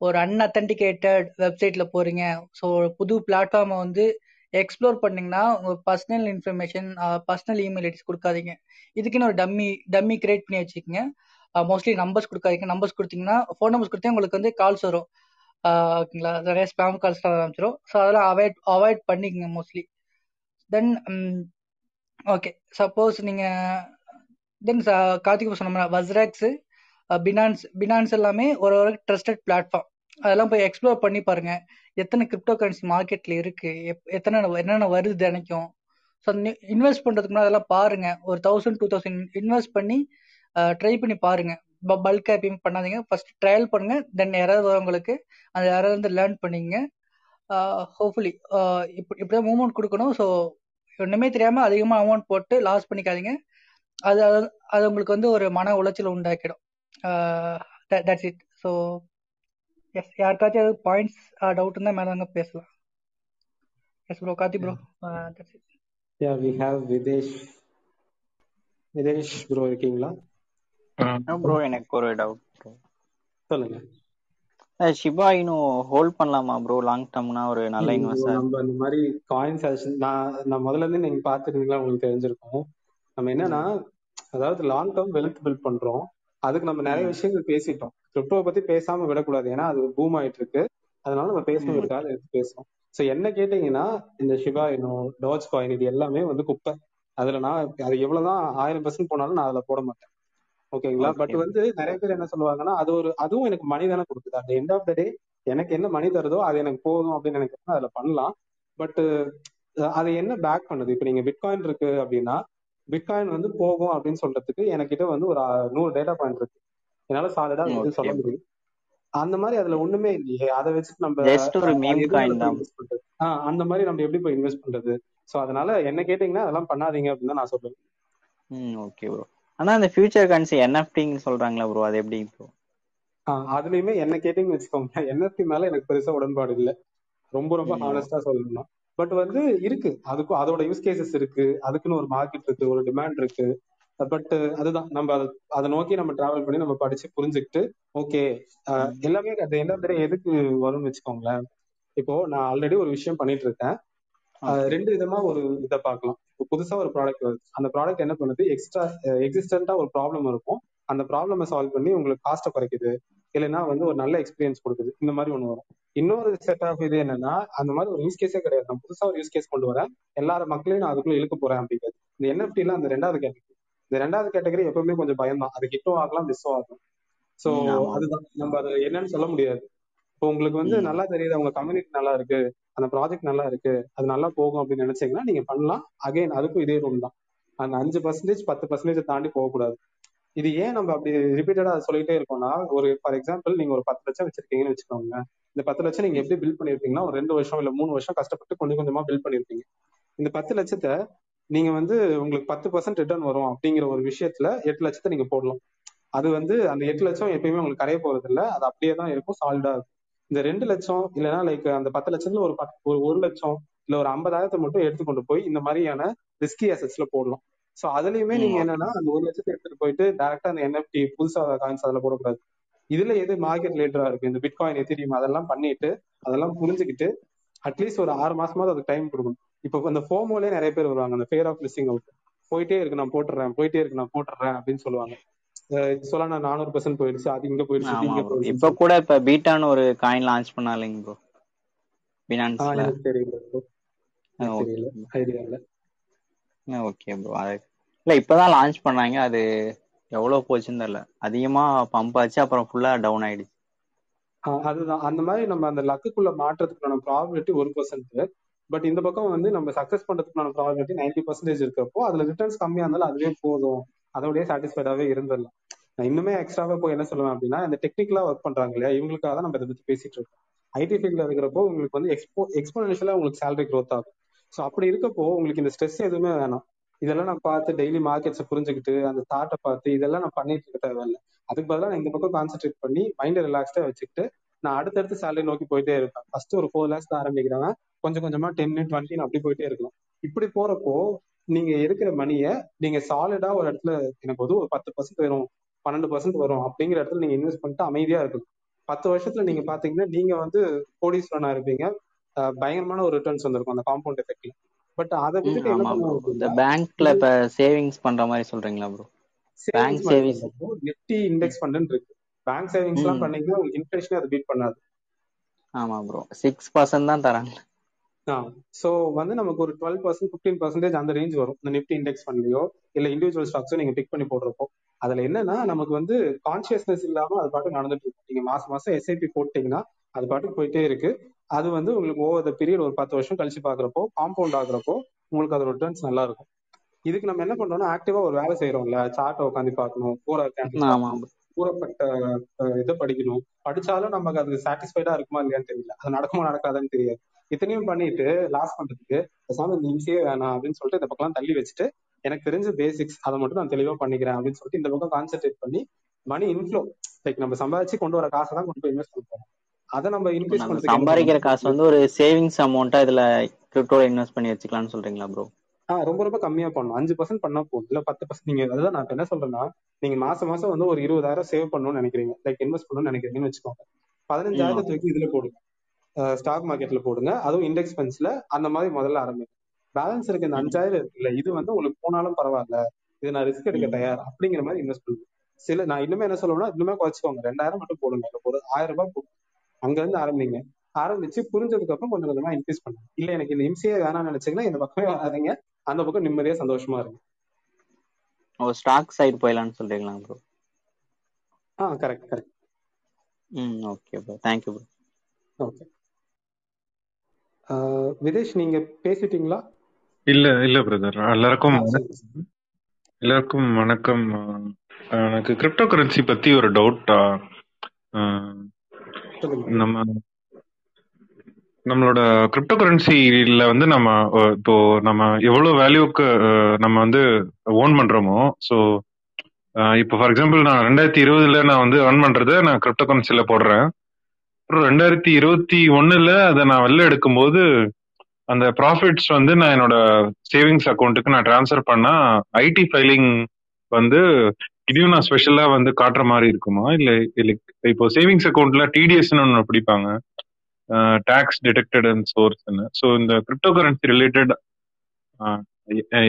ஒரு அன்அத்தன்டிகேட்டட் வெப்சைட்டில் போகிறீங்க ஸோ புது பிளாட்ஃபார்மை வந்து எக்ஸ்ப்ளோர் பண்ணீங்கன்னா உங்கள் personal information personal email IDs கொடுக்காதீங்க. இதுக்குன்னு ஒரு டம்மி டம்மி கிரியேட் பண்ணி வச்சுக்கோங்க. மோஸ்ட்லி நம்பர்ஸ் கொடுக்காதீங்க. நம்பர்ஸ் கொடுத்தீங்கன்னா ஃபோன் நம்பர்ஸ் கொடுத்தா உங்களுக்கு வந்து கால்ஸ் வரும். ஓகேங்களா? நிறைய ஸ்பேம் கால்ஸ் ஆரம்பிச்சிடும் ஸோ அதெல்லாம் அவாய்ட் அவாய்ட் பண்ணிக்கங்க மோஸ்ட்லி தென் ஓகே சப்போஸ் நீங்கள் தென் கார்த்திக் சொன்ன வஸ்ராக்ஸு பினான்ஸ் பினான்ஸ் எல்லாமே ஒரு ஒரு ட்ரஸ்டட் பிளாட்ஃபார்ம் அதெல்லாம் போய் எக்ஸ்ப்ளோர் பண்ணி பாருங்க. எத்தனை கிரிப்டோ கரன்சி மார்க்கெட்ல இருக்கு எத்தனை என்னென்ன வருது தினைக்கும்? ஸோ இன்வெஸ்ட் பண்றதுக்கு முன்னாடி அதெல்லாம் பாருங்க. ஒரு தௌசண்ட் டூ தௌசண்ட் இன்வெஸ்ட் பண்ணி ட்ரை பண்ணி பாருங்க. பல்க் கேப்பிங் பண்ணாதீங்க. ஃபர்ஸ்ட் ட்ரையல் பண்ணுங்க. தென் யாராவது வரவங்களுக்கு அந்த யாராவது வந்து லேர்ன் பண்ணிங்க. ஹோப்ஃபுல்லி இப்படி இப்படிதான் மூவ்மெண்ட் கொடுக்கணும். ஸோ ஒன்றுமே தெரியாம அதிகமாக அமௌண்ட் போட்டு லாஸ் பண்ணிக்காதீங்க. அது அது உங்களுக்கு வந்து ஒரு மன உளைச்சல் உண்டாக்கிடும். தட்ஸ் இட் ஸோ எஸ் யாருக்காச்சும் ஏதாவது பாயிண்ட்ஸ் டவுட் இருந்தால் மேலே பேசலாம். Yes bro Karthi bro yeah we have Videsh Videsh bro இருக்கீங்களா? ப்ரோ எனக்கு ஒரு டவுட் ப்ரோ சொல்லுங்க. ஷிபா இன்னும் ஹோல்ட் பண்ணலாமா ப்ரோ லாங் டர்ம்னா ஒரு நல்ல இன்வெஸ்டர் நம்ம இந்த மாதிரி காயின்ஸ் நான் நான் முதல்ல இருந்து நீங்க பாத்துருந்தீங்களா உங்களுக்கு தெரிஞ்சிருக்கும். நம்ம என்னன்னா அதாவது லாங் டேர்ம் வெல்த் பில்ட் பண்றோம். அதுக்கு நம்ம நிறைய விஷயங்கள் பேசிட்டோம். கிரிப்டோவை பத்தி பேசாம விடக்கூடாது. ஏன்னா அது பூம் ஆயிட்டு இருக்கு அதனால நம்ம பேசணுங்கிறதுக்காக எடுத்து பேசுறோம் சோ என்ன கேட்டீங்கன்னா இந்த ஷிபா இன்னும் டாச் காயின் இது எல்லாமே வந்து குப்பை. அதுல நான் அது எவ்வளவுதான் ஆயிரம் பர்சன்ட் போனாலும் நான் அதுல போட மாட்டேன். ஓகேங்களா? பட் வந்து நிறைய பேர் என்ன சொல்லுவாங்கன்னா அது ஒரு அதுவும் எனக்கு மணி தானே கொடுக்குது. அந்த எண்ட் ஆஃப் த டே எனக்கு என்ன மணி தருதோ அது எனக்கு போதும் அப்படின்னு நினைக்கிறேன் அதுல பண்ணலாம். பட் அது என்ன பேக் பண்ணுது? இப்ப நீங்க பிட்காயின் இருக்கு அப்படின்னா பிட்காயின் வந்து போகும் அப்படின்னு சொல்றதுக்கு என்கிட்ட வந்து ஒரு நூறு டேட்டா பாயிண்ட் இருக்கு. என்னால சாலிடா வந்து சொல்ல முடியும். அந்த மாதிரி அதுல ஒண்ணுமே இல்லையே. அதை வச்சுட்டு நம்ம ஆஹ் அந்த மாதிரி நம்ம எப்படி போய் இன்வெஸ்ட் பண்றது? சோ அதனால என்ன கேட்டீங்கன்னா அதெல்லாம் பண்ணாதீங்க அப்படின்னு தான் நான் சொல்லுவேன் ஓகே ப்ரோ ஆனா அந்த ஃபியூச்சர் கரன்சி என்எஃப்டின்னு சொல்றாங்களா ப்ரோ அது எப்படி ப்ரோ அதுலயுமே என்ன கேட்டீங்கன்னு வச்சுக்கோங்க என்எஃப்டி மேல எனக்கு பெருசா உடன்பாடு இல்லை. ரொம்ப ரொம்ப ஹானஸ்டா சொல்லணும்னா. பட் வந்து இருக்கு. அதுக்கும் அதோட யூஸ் கேசஸ் இருக்கு. அதுக்குன்னு ஒரு மார்க்கெட் இருக்கு. ஒரு டிமாண்ட் இருக்கு. பட் அதுதான். நம்ம அதை அதை நோக்கி நம்ம டிராவல் பண்ணி நம்ம படிச்சு புரிஞ்சுக்கிட்டு ஓகே எல்லாமே அந்த என்ன ஆஃப் எதுக்கு வரும்னு வச்சுக்கோங்களேன். இப்போ நான் ஆல்ரெடி ஒரு விஷயம் பண்ணிட்டு இருக்கேன். ரெண்டு விதமா ஒரு இதை பார்க்கலாம். இப்போ புதுசா ஒரு ப்ராடக்ட் வருது. அந்த ப்ராடக்ட் என்ன பண்ணுது? எக்ஸ்ட்ரா எக்ஸிஸ்டண்டா ஒரு ப்ராப்ளம் இருக்கும். அந்த ப்ராப்ளமை சால்வ் பண்ணி உங்களுக்கு காஸ்ட்டை குறைக்குது. இல்லைன்னா வந்து ஒரு நல்ல எக்ஸ்பீரியன்ஸ் கொடுக்குது. இந்த மாதிரி ஒன்று வரும். இன்னொரு செட் ஆஃப் இது என்னன்னா அந்த மாதிரி ஒரு யூஸ் கேஸே கிடையாது. நான் புதுசா ஒரு யூஸ் கேஸ் கொண்டு வரேன். எல்லார மக்களையும் நான் அதுக்குள்ள இழுக்க போறேன் அப்படிங்கிறது. இந்த என்எஃப்டில அந்த ரெண்டாவது கேட்டகரி இந்த ரெண்டாவது கேட்டகரி எப்பவுமே கொஞ்சம் பயம் தான் அது ஹிட்டும் ஆகலாம். மிஸ்ஸும் ஆகலாம் சோ அதுதான். நம்ம அது என்னன்னு சொல்ல முடியாது. இப்போ உங்களுக்கு வந்து நல்லா தெரியுது உங்க கம்யூனிட்டி நல்லா இருக்கு அந்த ப்ராஜெக்ட் நல்லா இருக்கு அது நல்லா போகும் அப்படின்னு நினைச்சீங்கன்னா நீங்க பண்ணலாம். அகைன் அதுக்கும் இதே ரூம் தான். அந்த அஞ்சு பர்சன்டேஜ் பத்து பர்சன்டேஜ் தாண்டி போகக்கூடாது. இது ஏன் நம்ம அப்படி ரிப்பீட்டடா சொல்லிட்டே இருக்கோம்னா ஒரு ஃபார் எக்ஸாம்பிள் நீங்க ஒரு பத்து லட்சம் வச்சிருக்கீங்கன்னு வச்சுக்கோங்க. இந்த பத்து லட்சம் நீங்க எப்படி பில்ட் பண்ணிருப்பீங்கன்னா ஒரு ரெண்டு வருஷம் இல்ல மூணு வருஷம் கஷ்டப்பட்டு கொஞ்சம் கொஞ்சமா பில்ட் பண்ணிருப்பீங்க. இந்த பத்து லட்சத்தை நீங்க வந்து உங்களுக்கு பத்து பர்சன்ட் ரிட்டர்ன் வரும் அப்படிங்கிற ஒரு விஷயத்துல எட்டு லட்சத்தை நீங்க போடலாம். அது வந்து அந்த எட்டு லட்சம் எப்பயுமே உங்களுக்கு கரைய போறது இல்ல அது அப்படியே தான் இருக்கும் சாலிடா இருக்கும். இந்த ரெண்டு லட்சம் இல்லைன்னா லைக் அந்த பத்து லட்சத்துல ஒரு பத்து ஒரு ஒரு லட்சம் இல்ல ஒரு ஐம்பதாயிரத்தை மட்டும் எடுத்து கொண்டு போய் இந்த மாதிரியான ரிஸ்கி அசட்ஸ்ல போடலாம். சோ அதுலயுமே நீங்க என்னன்னா அந்த ஒரு லட்சத்தை எடுத்துட்டு போயிட்டு டேரக்டா அந்த என்எஃப்டி புதுசா காயின்ஸ் அதுல போடக்கூடாது. இதுல எது மார்க்கெட் லேட்டரா இருக்கு? இந்த பிட்காயின் எத்திரியம் அதெல்லாம் பண்ணிட்டு அதெல்லாம் புரிஞ்சுக்கிட்டு அட்லீஸ்ட் ஒரு ஆறு மாசமாவது அதுக்கு டைம் கொடுக்கணும். இப்போ அந்த ஃபோமோலே நிறைய பேர் வருவாங்க. அந்த ஃபேர் ஆஃப் மிஸ்ஸிங் அவுட் போயிட்டே இருக்கு நான் போட்டுறேன் போயிட்டே இருக்கு நான் போட்டுறேன் அப்படின்னு சொல்லுவாங்க. சொல்லானா நானூறு பர்சன்ட் போயிடுச்சு அது இங்க போயிடுச்சு இங்க போயிடுச்சு. இப்ப கூட இப்ப பீட்டான்னு ஒரு காயின் லான்ச் பண்ணாலிங்க ப்ரோ பினான்ஸ்ல எனக்கு தெரியல ப்ரோ தெரியல. ஐடியா இல்ல. ஓகே ப்ரோ அது இல்ல இப்பதான் லான்ச் பண்ணாங்க. அது எவ்வளவு போச்சுன்னு தெரியல. அதிகமா பம்ப் ஆச்சு அப்புறம் ஃபுல்லா டவுன் ஆயிடுச்சு. அதுதான். அந்த மாதிரி நம்ம அந்த லக்குக்குள்ள மாற்றத்துக்கான ப்ராபிலிட்டி ஒரு பர்சன்ட் பட் இந்த பக்கம் வந்து நம்ம சக்சஸ் பண்றதுக்கான ப்ராபிலிட்டி நைன்டி பர்சன்டேஜ் இருக்கப்போ அதுல ரிட்டர்ன்ஸ் கம்மியா இருந்தாலும் அதுவே போதும். அதோடய சாட்டிஸ்ஃபைடாவே இருந்துடலாம். நான் இன்னுமே எக்ஸ்ட்ராவா போய் என்ன சொல்லுவேன் அப்படின்னா இந்த டெக்னிக்கலா ஒர்க் பண்றாங்க இல்லையா இவங்களுக்காக தான் நம்ம இதை பத்தி பேசிட்டு இருக்கோம். ஐடி ஃபீல்ட்ல இருக்கிறப்போ உங்களுக்கு வந்து எக்ஸ்போ எக்ஸ்போனன்ஷியலா உங்களுக்கு சேலரி க்ரோத் ஆகும். ஸோ அப்படி இருக்கப்போ உங்களுக்கு இந்த ஸ்ட்ரெஸ் எதுவுமே வேணாம். இதெல்லாம் நான் பார்த்து டெய்லி மார்க்கெட்ஸை புரிஞ்சுக்கிட்டு அந்த தாட்டை பார்த்து இதெல்லாம் நான் பண்ணிட்டு இருக்க தேவையில்லை. அதுக்கு பதிலாக நான் இந்த பக்கம் கான்சென்ட்ரேட் பண்ணி மைண்டை ரிலாக்ஸ்டா வச்சுக்கிட்டு நான் அடுத்தடுத்து சேலரி நோக்கி போயிட்டே இருப்பேன். ஃபர்ஸ்ட் ஒரு ஃபோர் லேக்ஸ் தான் ஆரம்பிக்கிறாங்க. கொஞ்சம் கொஞ்சமா டென் டுவெண்ட்டின்னு அப்படி போயிட்டே இருக்கலாம். இப்படி போறப்போ நீங்க இருக்கிற மணியை நீங்க சாலிடா ஒரு இடத்துல எனக்கு வந்து ஒரு பத்து பர்சன்ட் வரும் பன்னெண்டு பர்சன்ட் வரும் அப்படிங்கிற இடத்துல நீங்க இன்வெஸ்ட் பண்ணிட்டு அமைதியா இருக்கும். பத்து வருஷத்துல நீங்க பாத்தீங்கன்னா நீங்க வந்து கோடீஸ்வரனா இருப்பீங்க. பயங்கரமான ஒரு ரிட்டர்ன்ஸ் வந்திருக்கும் அந்த காம்பவுண்ட் எஃபெக்ட்ல பட் அதை விட்டுட்டு என்ன பண்ணுவோம் பேங்க்ல இப்ப சேவிங்ஸ் பண்ற மாதிரி சொல்றீங்களா bro bank savings Nifty index fund இருக்கு. பேங்க் சேவிங்ஸ் எல்லாம் பண்ணீங்கன்னா உங்களுக்கு இன்ஃபிளேஷனே அதை பீட் பண்ணாது. ஆமா ப்ரோ சிக்ஸ் பர்சன்ட் தான் தராங்க. ஸோ வந்து நமக்கு ஒரு டுவெல் பர்சன்ட் ஃபிஃப்டீன் பர்சன்டேஜ் அந்த ரேஞ்ச் வரும். இந்த நிஃப்டி இண்டெக்ஸ் ஃபண்ட்லயோ இல்ல இண்டிவிஜுவல் ஸ்டாக்ஸோ நீங்க பிக் பண்ணி போடுறப்போ. அதுல என்னன்னா நமக்கு வந்து கான்சியஸ்னஸ் இல்லாம அது பாட்டு நடந்துட்டு இருக்கு. நீங்க மாசம் மாசம் எஸ்ஐபி போட்டீங்கன்னா அது பாட்டுக்கு போயிட்டே இருக்கு. அது வந்து உங்களுக்கு ஓவர் த பீரியட் ஒரு பத்து வருஷம் கழிச்சு பாக்குறப்போ காம்பவுண்ட் ஆகுறப்போ உங்களுக்கு அதோட ரிட்டர்ன்ஸ் நல்லா இருக்கும். இதுக்கு நம்ம என்ன பண்றோம்னா ஆக்டிவா ஒரு வேலை செய்யறோம்ல சார்ட்டை உட்காந்து பார்க்கணும். ஃபோர் கூறப்பட்ட இதை படிக்கணும். படிச்சாலும் நமக்கு அது சாட்டிஸ்ஃபைடா இருக்குமா இல்லையான்னு தெரியல. அது நடக்குமா நடக்காதான்னு தெரியாது. இத்தனையும் பண்ணிட்டு லாஸ் பண்றதுக்கு பேசாம இந்த இம்சியே வேணாம் அப்படின்னு சொல்லிட்டு இந்த பக்கம் தள்ளி வச்சுட்டு எனக்கு தெரிஞ்ச பேசிக்ஸ் அதை மட்டும் நான் தெளிவா பண்ணிக்கிறேன் அப்படின்னு சொல்லிட்டு இந்த பக்கம் கான்சென்ட்ரேட் பண்ணி மணி இன்ஃப்ளோ லைக் நம்ம சம்பாதிச்சு கொண்டு வர காசை தான் கொண்டு போய் இன்வெஸ்ட் பண்ணுவோம் அதை நம்ம இன்க்ரீஸ் என்ன சம்பாதிக்கிற காசு வந்து ஒரு சேவிங்ஸ் அமௌண்ட்டா இதுல கிரிப்டோல இன்வெஸ்ட் பண்ணி வச்சுக்கலாம்னு சொல்றீங்களா ப்ரோ ஆஹ் ரொம்ப ரொம்ப கம்மியா பண்ணணும். அஞ்சு பர்சன்ட் பண்ணா போதும். இல்ல பத்து பர்சன்ட் நீங்க அதுதான் நான் இப்ப என்ன சொல்றேன்னா நீங்க மாசம் மாசம் வந்து ஒரு இருபதாயிரம் சேவ் பண்ணணும்னு நினைக்கிறீங்க. லைக் இன்வெஸ்ட் பண்ணணும்னு நினைக்கிறீங்கன்னு வச்சுக்கோங்க. பதினஞ்சாயிரத்தை தூக்கி இதுல போடுங்க. ஸ்டாக் மார்க்கெட்ல போடுங்க. அதுவும் இண்டெக்ஸ் ஃபண்ட்ஸ்ல அந்த மாதிரி முதல்ல ஆரம்பிங்க. பேலன்ஸ் இருக்க. இந்த அஞ்சாயிரம் இருக்குல்ல. இது வந்து உங்களுக்கு போனாலும் பரவாயில்ல. இது நான் ரிஸ்க் எடுக்க தயார்? அப்படிங்கிற மாதிரி இன்வெஸ்ட் பண்ணுங்க. சில நான் இன்னுமே என்ன சொல்லுவேன்னா இன்னுமே குறைச்சிக்கோங்க. ரெண்டாயிரம் மட்டும் போடுங்க. ஒரு ஆயிரம் ரூபாய் போடுங்க அங்க இருந்து ஆரம்பிங்க. ஆரம்பிச்சு புரிஞ்சதுக்கு அப்புறம் கொஞ்சம் கொஞ்சமா இன்க்ரீஸ் பண்ணுங்க. இல்ல எனக்கு இந்த இம்சியே வேணாம்னு நினைச்சீங்கன்னா இந்த பக்கமே வராதீங்க. அந்த பக்கம் நிம்மதியா சந்தோஷமா இருங்க. ஒரு ஸ்டாக் சைடு போயிடலாம்னு சொல்றீங்களா ப்ரோ ஆ கரெக்ட் கரெக்ட் ம் okay bro thank you bro okay Videsh நீங்க பேசிட்டீங்களா? இல்ல இல்ல பிரதர் எல்லாருக்கும் எல்லாருக்கும் வணக்கம். எனக்கு கிரிப்டோ கரன்சி பத்தி ஒரு டவுட் நம்ம நம்மளோட கிரிப்டோ கரன்சில வந்து நம்ம இப்போ நம்ம எவ்வளவு வேல்யூக்கு நம்ம வந்து ஓன் பண்றோமோ ஸோ இப்போ ஃபார் எக்ஸாம்பிள் நான் ரெண்டாயிரத்தி இருபதுல நான் வந்து ஏர்ன் பண்றதை நான் கிரிப்டோ கரன்சில போடுறேன். அப்புறம் ரெண்டாயிரத்தி இருபத்தி ஒண்ணுல அதை நான் வெளில எடுக்கும்போது அந்த ப்ராஃபிட்ஸ் வந்து நான் என்னோட சேவிங்ஸ் அக்கௌண்ட்டுக்கு நான் ட்ரான்ஸ்ஃபர் பண்ணா ஐடி ஃபைலிங் வந்து இதையும் நான் ஸ்பெஷலா வந்து காட்டுற மாதிரி இருக்குமா? இல்ல இல்ல இப்போ சேவிங்ஸ் அக்கௌண்ட்ல டிடிஎஸ்னு ஒன்று பிடிப்பாங்க. டாக்ஸ் டிடெக்டட் அண்ட் சோர்ஸ்னு ஸோ இந்த கிரிப்டோ கரன்சி ரிலேட்டட்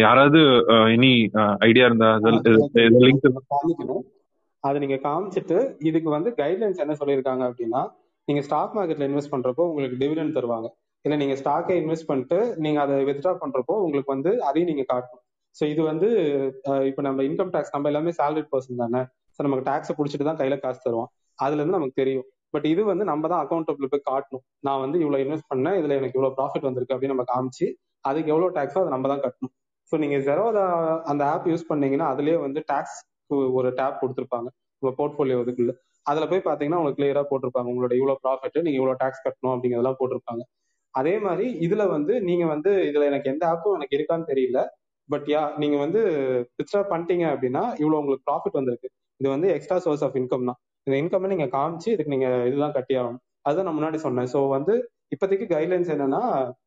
யாராவது எனி ஐடியா இருந்தா லிங்க் அதை நீங்க காமிச்சிட்டு இதுக்கு வந்து கைட்லைன்ஸ் என்ன சொல்லியிருக்காங்க அப்படின்னா நீங்க ஸ்டாக் மார்க்கெட்ல இன்வெஸ்ட் பண்றப்போ உங்களுக்கு டிவிடெண்ட் தருவாங்க. இல்ல நீங்க ஸ்டாக்கை இன்வெஸ்ட் பண்ணிட்டு நீங்க அதை வித்ட்ரா பண்றப்போ உங்களுக்கு வந்து அதையும் நீங்க காட்டணும். ஸோ இது வந்து இப்ப நம்ம இன்கம் டேக்ஸ் நம்ம எல்லாமே salaried பர்சன் தானே. ஸோ நமக்கு டேக்ஸை பிடிச்சிட்டு தான் கையில காசு தருவோம். அதுல இருந்து நமக்கு தெரியும். பட் இது வந்து நம்ம தான் அக்கௌண்டபிள் போய் காட்டணும். நான் வந்து இவ்வளவு இன்வெஸ்ட் பண்ணேன் இதுல எனக்கு இவ்வளவு ப்ராஃபிட் வந்திருக்கு அப்படின்னு நம்ம காமிச்சு அதுக்கு எவ்வளவு டேக்ஸோ அதை நம்ம தான் கட்டணும். ஸோ நீங்க ஜெரோதா அந்த ஆப் யூஸ் பண்ணீங்கன்னா அதுலயே வந்து டாக்ஸ் ஒரு டேப் கொடுத்துருப்பாங்க. உங்க போர்ட்ஃபோலியோ இதுக்குள்ள. அதுல போய் பாத்தீங்கன்னா உங்களுக்கு கிளியரா போட்டிருப்பாங்க. உங்களோட இவ்வளவு ப்ராஃபிட் நீங்க இவ்வளவு டேக்ஸ் கட்டணும் அப்படிங்கிறதெல்லாம் போட்டிருப்பாங்க. அதே மாதிரி இதுல வந்து நீங்க வந்து இதுல எனக்கு எந்த ஆப்பும் எனக்கு இருக்கான்னு தெரியல. பட் யா நீங்க வந்து வித்ட்ரா பண்ணிட்டீங்க அப்படின்னா இவ்வளவு உங்களுக்கு ப்ராஃபிட் வந்திருக்கு. இது வந்து எக்ஸ்ட்ரா சோர்ஸ் ஆஃப் இன்கம் தான். இந்த இன்கம் நீங்க காமிச்சு இதுக்கு நீங்க இதுதான் கட்டி ஆகணும் அதுதான் நான் முன்னாடி சொன்னேன். ஸோ வந்து இப்போதைக்கு கைட்லைன்ஸ் என்னன்னா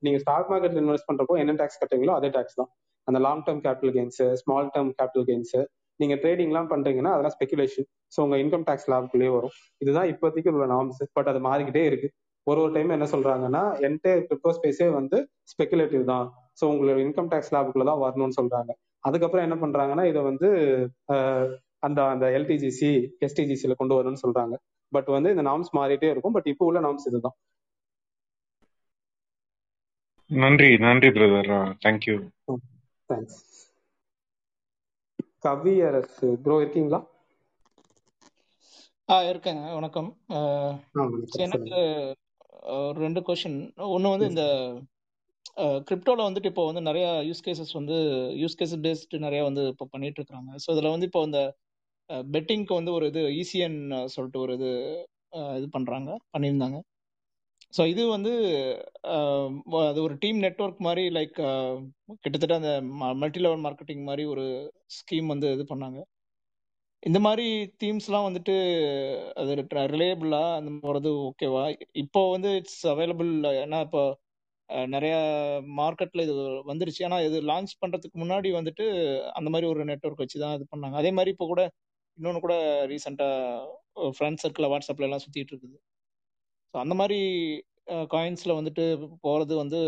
நீங்க ஸ்டாக் மார்க்கெட்ல இன்வெஸ்ட் பண்றப்போ என்ன டாக்ஸ் கட்டுறீங்களோ அதே டாக்ஸ் தான். அந்த long term capital gains small term capital gains நீங்க ட்ரேடிங்லாம் பண்றீங்கன்னா அதெல்லாம் ஸ்பெகுலேஷன் ஸோ உங்க இன்கம் டேக்ஸ் லாபுக்குள்ளேயே வரும். இதுதான் இப்போதைக்கு உள்ள நார்ம்ஸ் பட் அது மாறிக்கிட்டே இருக்கு. ஒரு ஒரு டைம் என்ன சொல்றாங்கன்னா என்டையர் கிரிப்டோ ஸ்பேஸே வந்து ஸ்பெகுலேட்டிவ் தான். ஸோ உங்களோட இன்கம் டேக்ஸ் லாபுக்குள்ள தான் வரணும்னு சொல்றாங்க. அதுக்கப்புறம் என்ன பண்றாங்கன்னா இதை வந்து அந்த அந்த எல்டிஜிசி எஸ்டிஜிசில கொண்டு வரணும்னு சொல்றாங்க. பட் வந்து இந்த நாம்ஸ் மாறிட்டே இருக்கும். பட் இப்போ உள்ள நாம்ஸ் இதுதான். நன்றி நன்றி brother thank you thanks Kaviyarasu bro இருக்கீங்களா? ஆ இருக்கேங்க. வணக்கம். எனக்கு ஒரு ரெண்டு கொஷின் ஒன்று வந்து இந்த கிரிப்டோவில் வந்துட்டு இப்போ வந்து நிறைய யூஸ் கேசஸ் வந்து யூஸ் கேசஸ் பேஸ்டு நிறைய வந்து இப்போ பண்ணிட்டு இருக்காங்க. ஸோ இதில் வந்து இப்போ இந்த பெட்டிங்க்கு வந்து ஒரு இது ஈஸியன் சொல்லிட்டு ஒரு இது இது பண்ணுறாங்க பண்ணியிருந்தாங்க. ஸோ இது வந்து அது ஒரு டீம் நெட்வொர்க் மாதிரி லைக் கிட்டத்தட்ட அந்த மல்டி லெவல் மார்க்கெட்டிங் மாதிரி ஒரு ஸ்கீம் வந்து இது பண்ணாங்க. இந்த மாதிரி தீம்ஸ்லாம் வந்துட்டு அது ரிலேபிளா அந்த போகிறது ஓகேவா இப்போ வந்து இட்ஸ் அவைலபிள் ஏன்னா இப்போ நிறையா மார்க்கெட்டில் இது வந்துருச்சு. ஆனா இது லான்ச் பண்ணுறதுக்கு முன்னாடி வந்துட்டு அந்த மாதிரி ஒரு நெட்வொர்க் வச்சு தான் இது பண்ணாங்க. அதே மாதிரி இப்போ கூட இன்னொன்று கூட ரீசெண்டாக ஃப்ரெண்ட் சர்க்கிள் வாட்ஸ்அப்ல எல்லாம் சுற்றிட்டு இருக்குது. ஸோ அந்த மாதிரி காயின்ஸில் வந்துட்டு போகிறது வந்து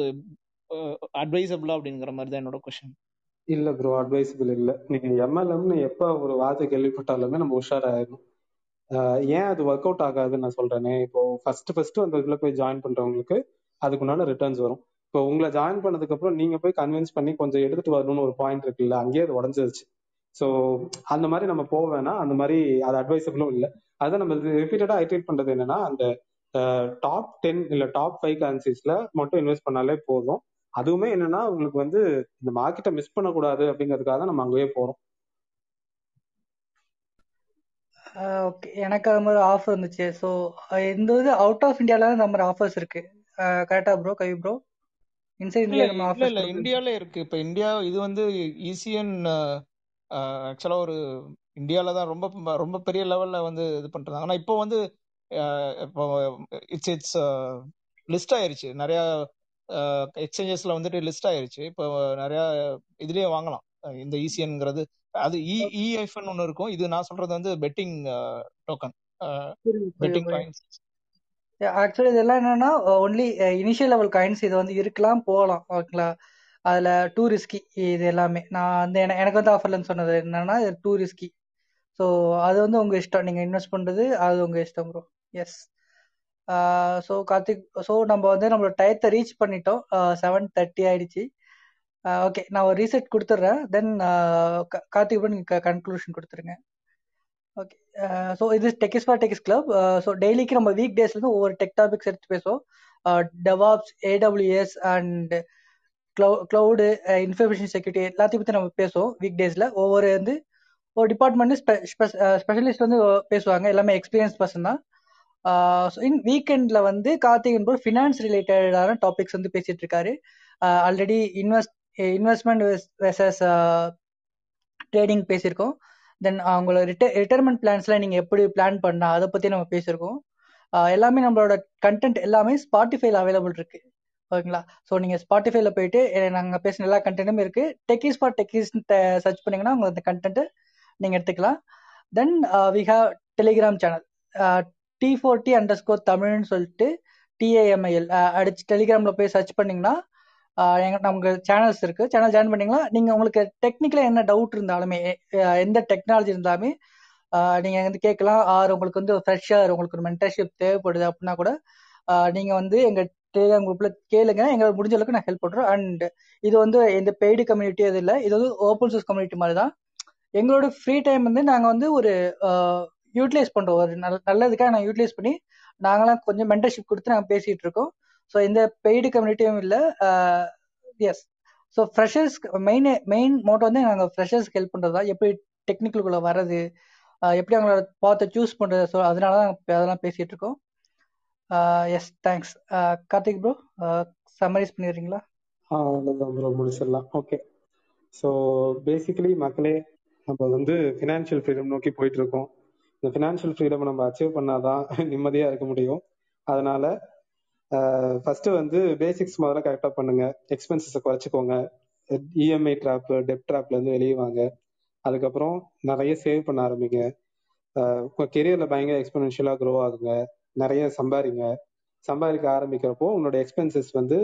அட்வைசபிளா அப்படிங்கிற மாதிரி தான் என்னோட கொஷின் இல்ல ப்ரோ அட்வைசபிள் இல்ல. நீங்க எம்எல்எம்னு எப்ப ஒரு வார்த்தை கேள்விப்பட்டாலுமே நம்ம உஷாராயிரும். ஏன் அது ஒர்க் அவுட் ஆகாதுன்னு நான் சொல்றேனே. இப்போ ஃபர்ஸ்ட் ஃபர்ஸ்ட் அந்த இதுல போய் ஜாயின் பண்றவங்களுக்கு அதுக்குண்டான ரிட்டர்ன்ஸ் வரும். இப்போ உங்களை ஜாயின் பண்ணதுக்கு அப்புறம் நீங்க போய் கன்வின்ஸ் பண்ணி கொஞ்சம் எடுத்துட்டு வரணும்னு ஒரு பாயிண்ட் இருக்குல்ல அங்கேயே அது உடஞ்சிருச்சு. ஸோ அந்த மாதிரி நம்ம வேணாம். அந்த மாதிரி அது அட்வைசபிளும் இல்லை. அதை நம்ம ரிப்பீட்டடா ஐட்ரேட் பண்றது என்னன்னா அந்த டாப் டென் இல்ல டாப் ஃபைவ் கரன்சிஸ்ல மட்டும் இன்வெஸ்ட் பண்ணாலே போதும். அதுவுமே என்னன்னா உங்களுக்கு வந்து இந்த மார்க்கெட்டை மிஸ் பண்ணக்கூடாது அப்படிங்கிறதுக்காக நம்ம அங்கேயே போறோம். ஓகே எனக்கு அது மாதிரி ஆஃபர் இருந்துச்சு. ஸோ இந்த இது அவுட் ஆஃப் இந்தியால இந்த மாதிரி ஆஃபர்ஸ் இருக்கு. கரெக்டா bro Kavi bro inside India நம்ம இல்ல இந்தியால இருக்கு. இப்ப இந்தியா இது வந்து ஈசிஎன் ஆக்சுவலா ஒரு இந்தியால தான் ரொம்ப ரொம்ப பெரிய லெவல்ல வந்து இது பண்றாங்க. ஆனா இப்போ வந்து இப்போ இட்ஸ் இட்ஸ் லிஸ்ட் ஆயிருச்சு. நிறைய எக்ஸ்சேஞ்சஸ்ல வந்துட்டு லிஸ்ட் ஆயிருச்சு. இப்போ நிறைய இதுலயே வாங்கலாம். இந்த இசிஎன்ங்கிறது அது இ இஎஃப்னு ஒன்று இருக்கும். இது நான் சொல்றது வந்து betting token betting coins actually இதெல்லாம் என்னன்னா ஒன்லி இனிஷியல் லெவல் காயின்ஸ் இது வந்து இருக்கலாம் போகலாம். ஓகேங்களா? அதில் டூ ரிஸ்கி இது எல்லாமே. நான் வந்து என- எனக்கு வந்து ஆஃபர்லன்னு சொன்னது என்னன்னா டூ ரிஸ்கி ஸோ அது வந்து உங்கள் இஷ்டம். நீங்கள் இன்வெஸ்ட் பண்ணுறது அது உங்கள் இஷ்டம் bro yes so Karthik so நம்ம வந்து நம்மளோட டயத்தை ரீச் பண்ணிட்டோம். செவன் தேர்ட்டி ஆயிடுச்சு. ஓகே நான் ஒரு ரீசெட் கொடுத்துட்றேன் தென் கார்த்திக் ப்ரோ நீங்கள் கன்க்ளூஷன் கொடுத்துருங்க. ஓகே ஸோ இது techies for techies club so டெய்லிக்கு நம்ம வீக் டேஸ்லேருந்து ஒவ்வொரு டெக் டாபிக்ஸ் எடுத்து பேசுவோம். DevOps AWS and cloud information security எல்லாத்தையும் பற்றி நம்ம பேசுவோம் வீக் டேஸில் ஒவ்வொரு வந்து ஒரு டிபார்ட்மெண்ட் ஸ்பெஷலிஸ்ட் uh, வந்து பேசுவாங்க. எல்லாமே எக்ஸ்பீரியன்ஸ் பர்சன் தான். இன் வீக்கெண்டில் வந்து கார்த்திகன் ப்ரோ ஃபினான்ஸ் ரிலேட்டடான டாபிக்ஸ் வந்து பேசிட்டு இருக்காரு. Already invest investment versus trading பேசியிருக்கோம். தென் அவங்களோட ரிட்டை ரிட்டையர்மெண்ட் பிளான்ஸ்ல நீங்க எப்படி பிளான் பண்ணா அதை பத்தி நம்ம பேசியிருக்கோம். எல்லாமே நம்மளோட கண்டென்ட் எல்லாமே ஸ்பாட்டிஃபைல அவைலபிள் இருக்கு. ஓகேங்களா? ஸோ நீங்கள் ஸ்பாட்டிஃபைல போயிட்டு நாங்கள் பேசின எல்லா கண்டென்ட்டும் இருக்கு. டெக்கிஸ் ஃபார் டெக்கிஸ் சர்ச் பண்ணீங்கன்னா உங்களுக்கு அந்த கண்டென்ட் நீங்கள் எடுத்துக்கலாம். Then we have Telegram channel T four T underscore தமிழ்னு சொல்லிட்டு T A M I L அடிச்சு டெலிகிராமில் போய் சர்ச் பண்ணீங்கன்னா uh, எங்க நமக்கு சேனல்ஸ் இருக்கு. சேனல் ஜாயின் பண்ணீங்களா நீங்க உங்களுக்கு டெக்னிக்கலாக என்ன டவுட் இருந்தாலுமே எந்த டெக்னாலஜி இருந்தாலுமே நீங்கள் நீங்க வந்து கேட்கலாம். ஆர் உங்களுக்கு வந்து ஃப்ரெஷ்ஷாக உங்களுக்கு ஒரு மென்டர்ஷிப் தேவைப்படுது அப்படின்னா கூட நீங்கள் நீங்க வந்து எங்க டெலிகிராம் குரூப்ல கேளுங்க. எங்களுக்கு முடிஞ்ச அளவுக்கு நான் ஹெல்ப் பண்றோம் அண்ட் இது வந்து எந்த பெய்டு கம்யூனிட்டி அது இல்லை. இது வந்து ஓப்பன் சோர்ஸ் கம்யூனிட்டி மாதிரி தான். எங்களோட ஃப்ரீ டைம் வந்து நாங்கள் வந்து ஒரு யூட்டிலைஸ் பண்றோம். ஒரு நல்ல நல்லதுக்காக நாங்கள் யூட்டிலைஸ் பண்ணி நாங்களாம் கொஞ்சம் மென்டர்ஷிப் கொடுத்து நாங்கள் பேசிட்டு இருக்கோம். ஸோ எந்த பெய்டு கம்யூனிட்டியும் இல்லை yes so freshers main main motto வந்து நாங்கள் ஃப்ரெஷர்ஸ்க்கு ஹெல்ப் பண்ணுறதா தான். எப்படி டெக்னிக்கலுக்குள்ள வர்றது எப்படி அவங்களோட பார்த்து சூஸ் பண்றது. ஸோ அதனால தான் அதெல்லாம் பேசிட்டு இருக்கோம். Yes thanks Karthik bro summarise பண்ணிடுறீங்களா? அவ்வளோதான் ப்ரோ முடிச்சிடலாம். ஓகே ஸோ பேசிக்கலி மக்களே நம்ம வந்து ஃபினான்ஷியல் ஃப்ரீடம் நோக்கி போயிட்டு இருக்கோம் இந்த ஃபினான்ஷியல் ஃப்ரீடம் நம்ம அச்சீவ் பண்ணாதான் நிம்மதியாக இருக்க முடியும். அதனால ஃபர்ஸ்ட் வந்து பேசிக்ஸ் முதல்ல கரெக்டாக பண்ணுங்க. எக்ஸ்பென்சஸை குறைச்சிக்கோங்க. இஎம்ஐ ட்ராப் டெப் ட்ராப்ல இருந்து வெளியே வாங்க. அதுக்கப்புறம் நிறைய சேவ் பண்ண ஆரம்பிங்க. உங்க கெரியரில் பயங்கர எக்ஸ்பெனன்ஷியலாக க்ரோ ஆகுங்க. நிறைய சம்பாதிங்க சம்பாதிக்க ஆரம்பிக்கிறப்போ உன்னோட எக்ஸ்பென்சஸ் வந்து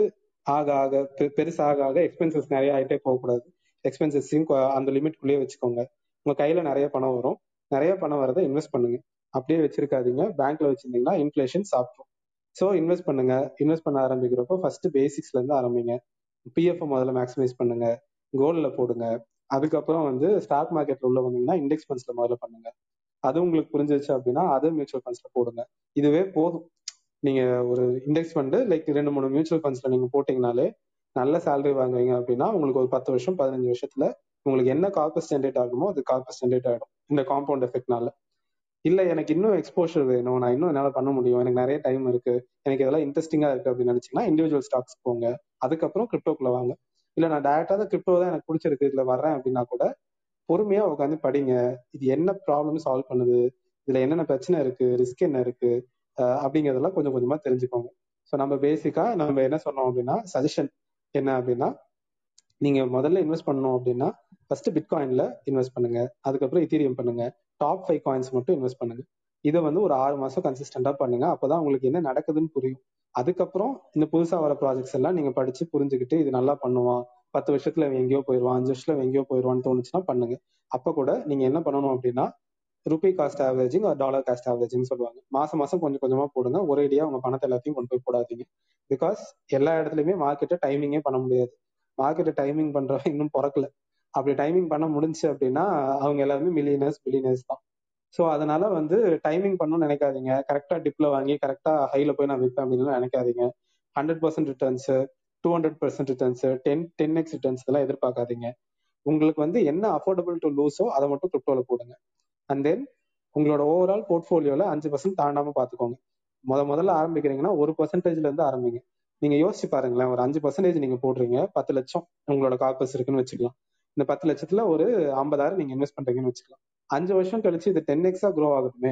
ஆக ஆக பெருசாக ஆக எக்ஸ்பென்சஸ் நிறைய ஆகிட்டே போகக்கூடாது. எக்ஸ்பென்சஸையும் அந்த லிமிட்குள்ளேயே வச்சுக்கோங்க. உங்க கையில நிறைய பணம் வரும். நிறைய பணம் வரதை இன்வெஸ்ட் பண்ணுங்க. அப்படியே வச்சிருக்காதீங்க. பேங்க்ல வச்சிருந்தீங்கன்னா இன்ஃபிளேஷன் சாப்பிடும். ஸோ இன்வெஸ்ட் பண்ணுங்க. இன்வெஸ்ட் பண்ண ஆரம்பிக்கிறப்போ ஃபர்ஸ்ட் பேசிக்ஸ்ல இருந்து ஆரம்பிங்க. பிஎஃப் முதல்ல மேக்ஸிமைஸ் பண்ணுங்க. கோல்டில் போடுங்க. அதுக்கப்புறம் வந்து ஸ்டாக் மார்க்கெட்ல உள்ள வந்தீங்கன்னா இண்டெக்ஸ் ஃபண்ட்ஸ்ல முதல்ல பண்ணுங்க. அது உங்களுக்கு புரிஞ்சிருச்சு அப்படின்னா அது மியூச்சுவல் ஃபண்ட்ஸ்ல போடுங்க. இதுவே போதும். நீங்க ஒரு இண்டெக்ஸ் ஃபண்டு லைக் ரெண்டு மூணு மியூச்சுவல் ஃபண்ட்ஸ்ல நீங்க போட்டீங்கனாலே நல்ல சேலரி வாங்குவீங்க அப்படின்னா உங்களுக்கு ஒரு பத்து வருஷம் பதினஞ்சு வருஷத்துல உங்களுக்கு என்ன கார்பஸ் ஜென்ரேட் ஆகுமோ அது கார்பஸ் ஜென்ரேட் ஆகிடும் இந்த காம்பவுண்ட் எஃபெக்ட்னால இல்ல எனக்கு இன்னும் எக்ஸ்போஷர் வேணும். நான் இன்னும் என்னால பண்ண முடியும். எனக்கு நிறைய டைம் இருக்கு. எனக்கு இதெல்லாம் இன்ட்ரெஸ்டிங்கா இருக்கு அப்படின்னு நினைச்சீங்கன்னா இண்டிவிஜுவல் ஸ்டாக்ஸ் போங்க. அதுக்கப்புறம் கிரிப்டோக்குள்ள வாங்க. இல்ல நான் டேரக்டா தான் கிரிப்டோ தான் எனக்கு பிடிச்சிருக்கு. இதுல வர்றேன் அப்படின்னா கூட பொறுமையா உட்காந்து படிங்க. இது என்ன ப்ராப்ளம் சால்வ் பண்ணுது? இதுல என்னென்ன பிரச்சனை இருக்கு? ரிஸ்க் என்ன இருக்கு? அஹ் அப்படிங்கறதெல்லாம் கொஞ்சம் கொஞ்சமா தெரிஞ்சுக்கோங்க. ஸோ நம்ம பேசிக்கா நம்ம என்ன சொன்னோம் அப்படின்னா சஜஷன் என்ன அப்படின்னா நீங்க முதல்ல இன்வெஸ்ட் பண்ணணும் அப்படின்னா ஃபர்ஸ்ட் பிட்காயின்ல இன்வெஸ்ட் பண்ணுங்க. அதுக்கப்புறம் இத்தீரியம் பண்ணுங்க. டாப் ஃபைவ் காயின்ஸ் மட்டும் இன்வெஸ்ட் பண்ணுங்க. இதை வந்து ஒரு ஆறு மாசம் கன்சிஸ்டண்டா பண்ணுங்க. அப்பதான் உங்களுக்கு என்ன நடக்குதுன்னு புரியும். அதுக்கப்புறம் இந்த புதுசா வர ப்ராஜெக்ட்ஸ் எல்லாம் நீங்க படிச்சு புரிஞ்சுக்கிட்டு இது நல்லா பண்ணுவான். பத்து வருஷத்துல அவன் எங்கேயோ போயிடுவான் அஞ்சு வருஷத்துல அவன் எங்கேயோ போயிடுவான்னு தோணுச்சுன்னா பண்ணுங்க. அப்ப கூட நீங்க என்ன பண்ணணும் அப்படின்னா rupee cost averaging dollar cost averaging சொல்லுவாங்க. மாசம் மாசம் கொஞ்சம் கொஞ்சமா போடுங்க. ஒரேடியா உங்க பணத்தை எல்லாத்தையும் கொண்டு போய் போடாதீங்க. பிகாஸ் எல்லா இடத்துலயுமே மார்க்கெட்டை டைமிங்கே பண்ண முடியாது. மார்க்கெட்டை டைமிங் பண்றவங்க இன்னும் பிறக்கல. அப்படி டைமிங் பண்ண முடிஞ்சு அப்படின்னா அவங்க எல்லாருமே மில்லியனர்ஸ் பில்லியனர்ஸ் தான். ஸோ அதனால வந்து டைமிங் பண்ணணும்னு நினைக்காதீங்க. கரெக்டா டிப்ல வாங்கி கரெக்டா ஹைல போய் நான் விற்பேன் அப்படின்னு நினைக்காதீங்க. Hundred percent returns two hundred percent returns ten ten X returns இதெல்லாம் எதிர்பார்க்காதீங்க. உங்களுக்கு வந்து என்ன அஃபோர்டபுள் டு லூஸோ அதை மட்டும் கிரிப்டோல போடுங்க. அண்ட் தென் உங்களோட ஓவரால் போர்ட்ஃபோலியோல அஞ்சு பர்சன்ட் தாண்டாம பாத்துக்கோங்க முத முதல்ல ஆரம்பிக்கிறீங்கன்னா ஒரு பர்சன்டேஜ்ல இருந்து ஆரம்பிங்க. நீங்க யோசிச்சு பாருங்களேன் ஒரு அஞ்சு பர்சன்டேஜ் நீங்க போடுறீங்க பத்து லட்சம் உங்களோட கார்பஸ் இருக்குன்னு வச்சுக்கலாம். இந்த பத்து லட்சத்துல ஒரு ஐம்பதாயிரம் நீங்க இன்வெஸ்ட் பண்றீங்கன்னு வச்சுக்கலாம். அஞ்சு வருஷம் கழிச்சு இது டென் எக்ஸா க்ரோ ஆகுமே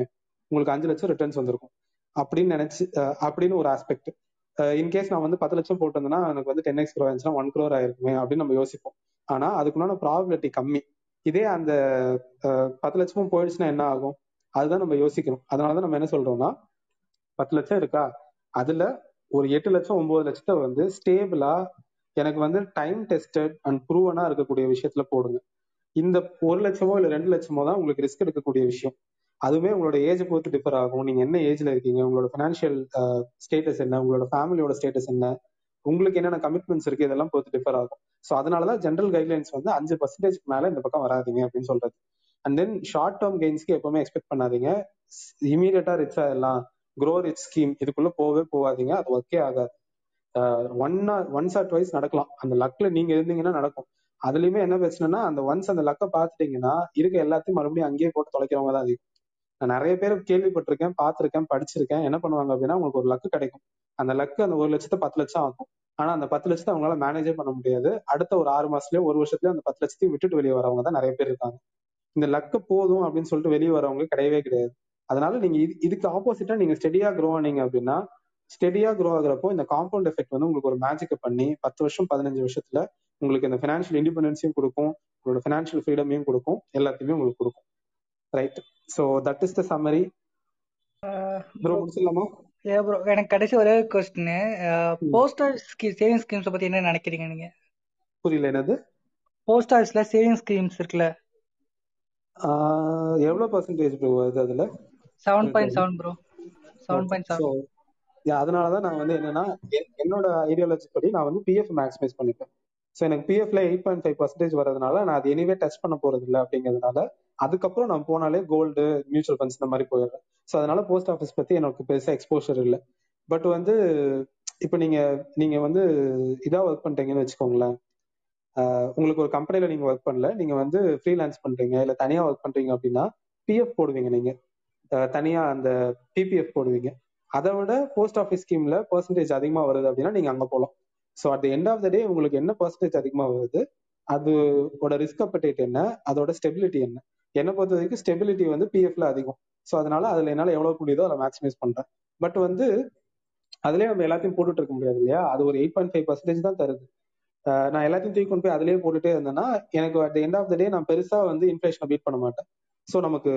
உங்களுக்கு அஞ்சு லட்சம் ரிட்டர்ன்ஸ் வந்திருக்கும். அப்படின்னு நினைச்சு அப்படின்னு ஒரு ஆஸ்பெக்ட் இன்கேஸ் நான் வந்து பத்து லட்சம் போட்டிருந்தேன்னா எனக்கு வந்து டென் எக்ஸ் க்ரோ ஆயிருச்சுன்னா ஒன் க்ரோர் ஆயிருக்குமே அப்படின்னு நம்ம யோசிப்போம். ஆனா அதுக்குள்ளான ப்ராபிலிட்டி கம்மி. இதே அந்த பத்து லட்சமும் போயிடுச்சுன்னா என்ன ஆகும்? அதுதான் நம்ம யோசிக்கணும். அதனாலதான் நம்ம என்ன சொல்றோம்னா பத்து லட்சம் இருக்கா? அதுல ஒரு எட்டு லட்சம் ஒன்பது லட்சத்தை வந்து ஸ்டேபிளா எனக்கு வந்து டைம் டெஸ்டட் அண்ட் ப்ரூவனா இருக்கக்கூடிய விஷயத்துல போடுங்க. இந்த ஒரு லட்சமோ இல்ல ரெண்டு லட்சமோ தான் உங்களுக்கு ரிஸ்க் எடுக்கக்கூடிய விஷயம். அதுவுமே உங்களோட ஏஜ் பொறுத்து டிஃபர் ஆகும். நீங்க என்ன ஏஜ்ல இருக்கீங்க? உங்களோட பினான்சியல் ஸ்டேட்டஸ் என்ன? உங்களோட ஃபேமிலியோட ஸ்டேட்டஸ் என்ன? உங்களுக்கு என்னென்ன கமிட்மெண்ட்ஸ் இருக்கு? இதெல்லாம் பொறுத்து டிஃபர் ஆகும். ஸோ அதனாலதான் ஜென்ரல் கைட்லைன்ஸ் வந்து அஞ்சு பர்சன்டேஜ்க்கு மேல இந்த பக்கம் வராதிங்க அப்படின்னு சொல்றது. அண்ட் தென் ஷார்ட் டேர்ம் கெயின்ஸ்க்கு எப்பவுமே எக்ஸ்பெக்ட் பண்ணாதீங்க. இமீடியட்டா ரிச் ஆயிடலாம். க்ரோ ரிச் ஸ்கீம் இதுக்குள்ள போகவே போகாதீங்க. அது ஒர்க்கே ஆகாது. ஒன் ஒன்ஸ் ஆர் ட்வைஸ் நடக்கலாம். அந்த லக்ல நீங்க இருந்தீங்கன்னா நடக்கும். அதுலயுமே என்ன பிரச்சனைனா அந்த ஒன்ஸ் அந்த லக்கை பார்த்துட்டீங்கன்னா இருக்க எல்லாத்தையும் மறுபடியும் அங்கேயே போட்டு தொலைக்கிறவங்க தான் அதிகம். நான் நிறைய பேர் கேள்விப்பட்டிருக்கேன் பார்த்துருக்கேன் படிச்சிருக்கேன். என்ன பண்ணுவாங்க அப்படின்னா உங்களுக்கு ஒரு லக்கு கிடைக்கும். அந்த லக்கு அந்த ஒரு லட்சத்தை பத்து லட்சம் ஆகும். ஆனா அந்த பத்து லட்சத்தை அவங்களால மேனேஜே பண்ண முடியாது. அடுத்த ஒரு ஆறு மாசத்துலயோ ஒரு வருஷத்துலயோ அந்த பத்து லட்சத்தையும் விட்டுட்டு வெளியே வரவங்க தான் நிறைய பேர் இருக்காங்க. இந்த லக்கு போதும் அப்படின்னு சொல்லிட்டு வெளியே வரவங்க கிடையவே கிடையாது. அதனால நீங்க இது இதுக்கு ஆப்போசிட்டா நீங்க ஸ்டெடியா க்ரோ ஆனீங்க அப்படின்னா ஸ்டெடியா க்ரோ ஆகுறப்போ இந்த காம்பவுண்ட் எஃபெக்ட் வந்து உங்களுக்கு ஒரு மேஜிக்கை பண்ணி பத்து வருஷம் பதினஞ்சு வருஷத்துல உங்களுக்கு இந்த ஃபினான்ஷியல் இண்டிபெண்டன்ஸையும் கொடுக்கும். உங்களோட ஃபினான்ஷியல் ஃப்ரீடமையும் கொடுக்கும். எல்லாத்தையுமே உங்களுக்கு கொடுக்கும். Right so that is the summary bro முடிச்சிடலாமா? ஏ ப்ரோ எனக்கு கடைசி ஒரே கொஸ்டின் போஸ்டல் சேவிங் ஸ்கீம்ஸ் பத்தி என்ன நினைக்கிறீங்க நீங்க? புரியல என்னது? போஸ்டால்ஸ்ல சேவிங் ஸ்கீம்ஸ் இருக்குல்ல? எவ்வளவு பர்சன்டேஜ் ப்ரோ வருது அதுல? Seven point seven bro seven point seven அதனாலதான் நான் வந்து என்னன்னா என்னோட ஐடியாலஜி படி நான் வந்து பிஎஃப் மேக்ஸிமைஸ் பண்ணிப்பேன். ஸோ எனக்கு பிஎஃப்ல எயிட் பாயிண்ட் ஃபைவ் பர்சன்டேஜ் வரதுனால நான் அது எனிவே டச் பண்ண போறது இல்லை அப்படிங்கிறதுனால அதுக்கப்புறம் நான் போனாலே கோல்டு மியூச்சுவல் ஃபண்ட்ஸ் இந்த மாதிரி போயிடுறேன். ஸோ அதனால போஸ்ட் ஆஃபீஸ் பத்தி எனக்கு பெருசா எக்ஸ்போஷர் இல்லை. பட் வந்து இப்போ நீங்க நீங்க வந்து இதா ஒர்க் பண்றீங்கன்னு வச்சுக்கோங்களேன். உங்களுக்கு ஒரு கம்பெனில நீங்க ஒர்க் பண்ணல நீங்க வந்து ஃப்ரீலான்ஸ் பண்றீங்க இல்ல தனியா ஒர்க் பண்றீங்க அப்படின்னா பிஎஃப் போடுவீங்க நீங்க. தனியா அந்த பிபிஎஃப் போடுவீங்க. அதை விட போஸ்ட் ஆஃபீஸ் ஸ்கீம்ல பர்சன்டேஜ் அதிகமா வருது அப்படின்னா நீங்க அங்க போகலாம். So at end of the day உங்களுக்கு என்ன பர்சன்டேஜ் அதிகமாக வருது? அதோட ரிஸ்க் அப்படேட் என்ன? அதோட ஸ்டெபிலிட்டி என்ன? என்னை பொறுத்த வரைக்கும் ஸ்டெபிலிட்டி வந்து பிஎஃப்ல அதிகம். ஸோ அதனால அதுல என்னால் எவ்வளோ முடியுதோ அதை மேக்ஸிமைஸ் பண்றேன். பட் வந்து அதுலேயே நம்ம எல்லாத்தையும் போட்டுட்டு இருக்க முடியாது இல்லையா? அது ஒரு எயிட் பாயிண்ட் ஃபைவ் பர்சன்டேஜ் தான் தருது. நான் எல்லாத்தையும் தூக்கி கொண்டு போய் அதுலேயே போட்டுட்டே இருந்தேன்னா எனக்கு at end of the day நான் பெருசா வந்து இன்ஃபிளேஷனை பீட் பண்ண மாட்டேன். ஸோ நமக்கு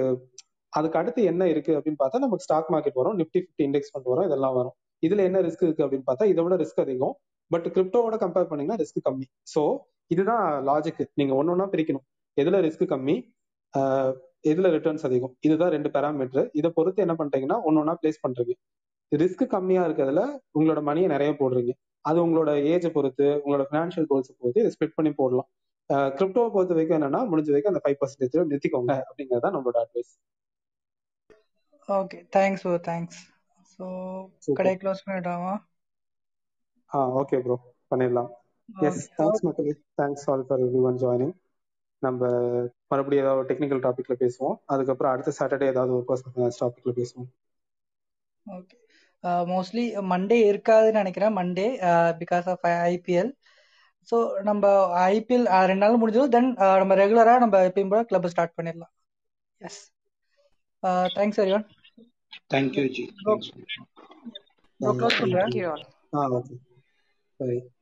அதுக்கு அடுத்து என்ன இருக்கு அப்படின்னு பார்த்தா நமக்கு ஸ்டாக் மார்க்கெட் வரும். நிப்டி ஃபிஃப்டி இண்டெக்ஸ் ஃபண்ட் வரும். இதெல்லாம் வரும். இதுல என்ன ரிஸ்க் இருக்கு அப்படின்னு பார்த்தா இதை விட ரிஸ்க் அதிகம். பட் கிரிப்டோவோட கம்பேர் பண்ணீங்கன்னா ரிஸ்க் கம்மி. ஸோ இதுதான் லாஜிக் நீங்க ஒன்னொன்னா பிரிக்கணும். எதுல ரிஸ்க் கம்மி? எதுல ரிட்டர்ன்ஸ் அதிகம்? இதுதான் ரெண்டு பேராமீட்டர் இதை பொறுத்து என்ன பண்றீங்கன்னா ஒன்னொன்னா பிளேஸ் பண்றீங்க. ரிஸ்க் கம்மியா இருக்கிறதுல உங்களோட மணியை நிறைய போடுறீங்க. அது உங்களோட ஏஜை பொறுத்து உங்களோட ஃபினான்ஷியல் கோல்ஸ் பொறுத்து இதை ஸ்பிட் பண்ணி போடலாம். கிரிப்டோவை பொறுத்த வரைக்கும் என்னன்னா முடிஞ்ச வரைக்கும் அந்த ஃபைவ் பர்சன்டேஜ் நிறுத்திக்கோங்க அப்படிங்கிறது தான் நம்மளோட advice okay thanks bro thanks so கடை க்ளோஸ் பண்ணிட்டாமா ஆ ஓகே ப்ரோ பண்ணிடலாம். எஸ் தேங்க்ஸ் மக்களே. Thanks all for everyone joining நம்ம மறுபடியும் ஏதாவது டெக்னிக்கல் டாபிக்ல பேசுவோம். அதுக்கப்புறம் அடுத்த சாட்டர்டே ஏதாவது ஒரு பர்சனல் டாபிக்ல பேசுவோம். ஓகே மோஸ்ட்லி மண்டே இருக்காதுன்னு நினைக்கிறேன் Monday because of IPL so நம்ம ஐபிஎல் ரெண்டு நாள் முடிஞ்சதும் தென் நம்ம ரெகுலராக நம்ம எப்பயும் போல கிளப் ஸ்டார்ட் பண்ணிடலாம். Yes thanks everyone thank you ji close பண்ணுறேன் ஆ ஓகே பை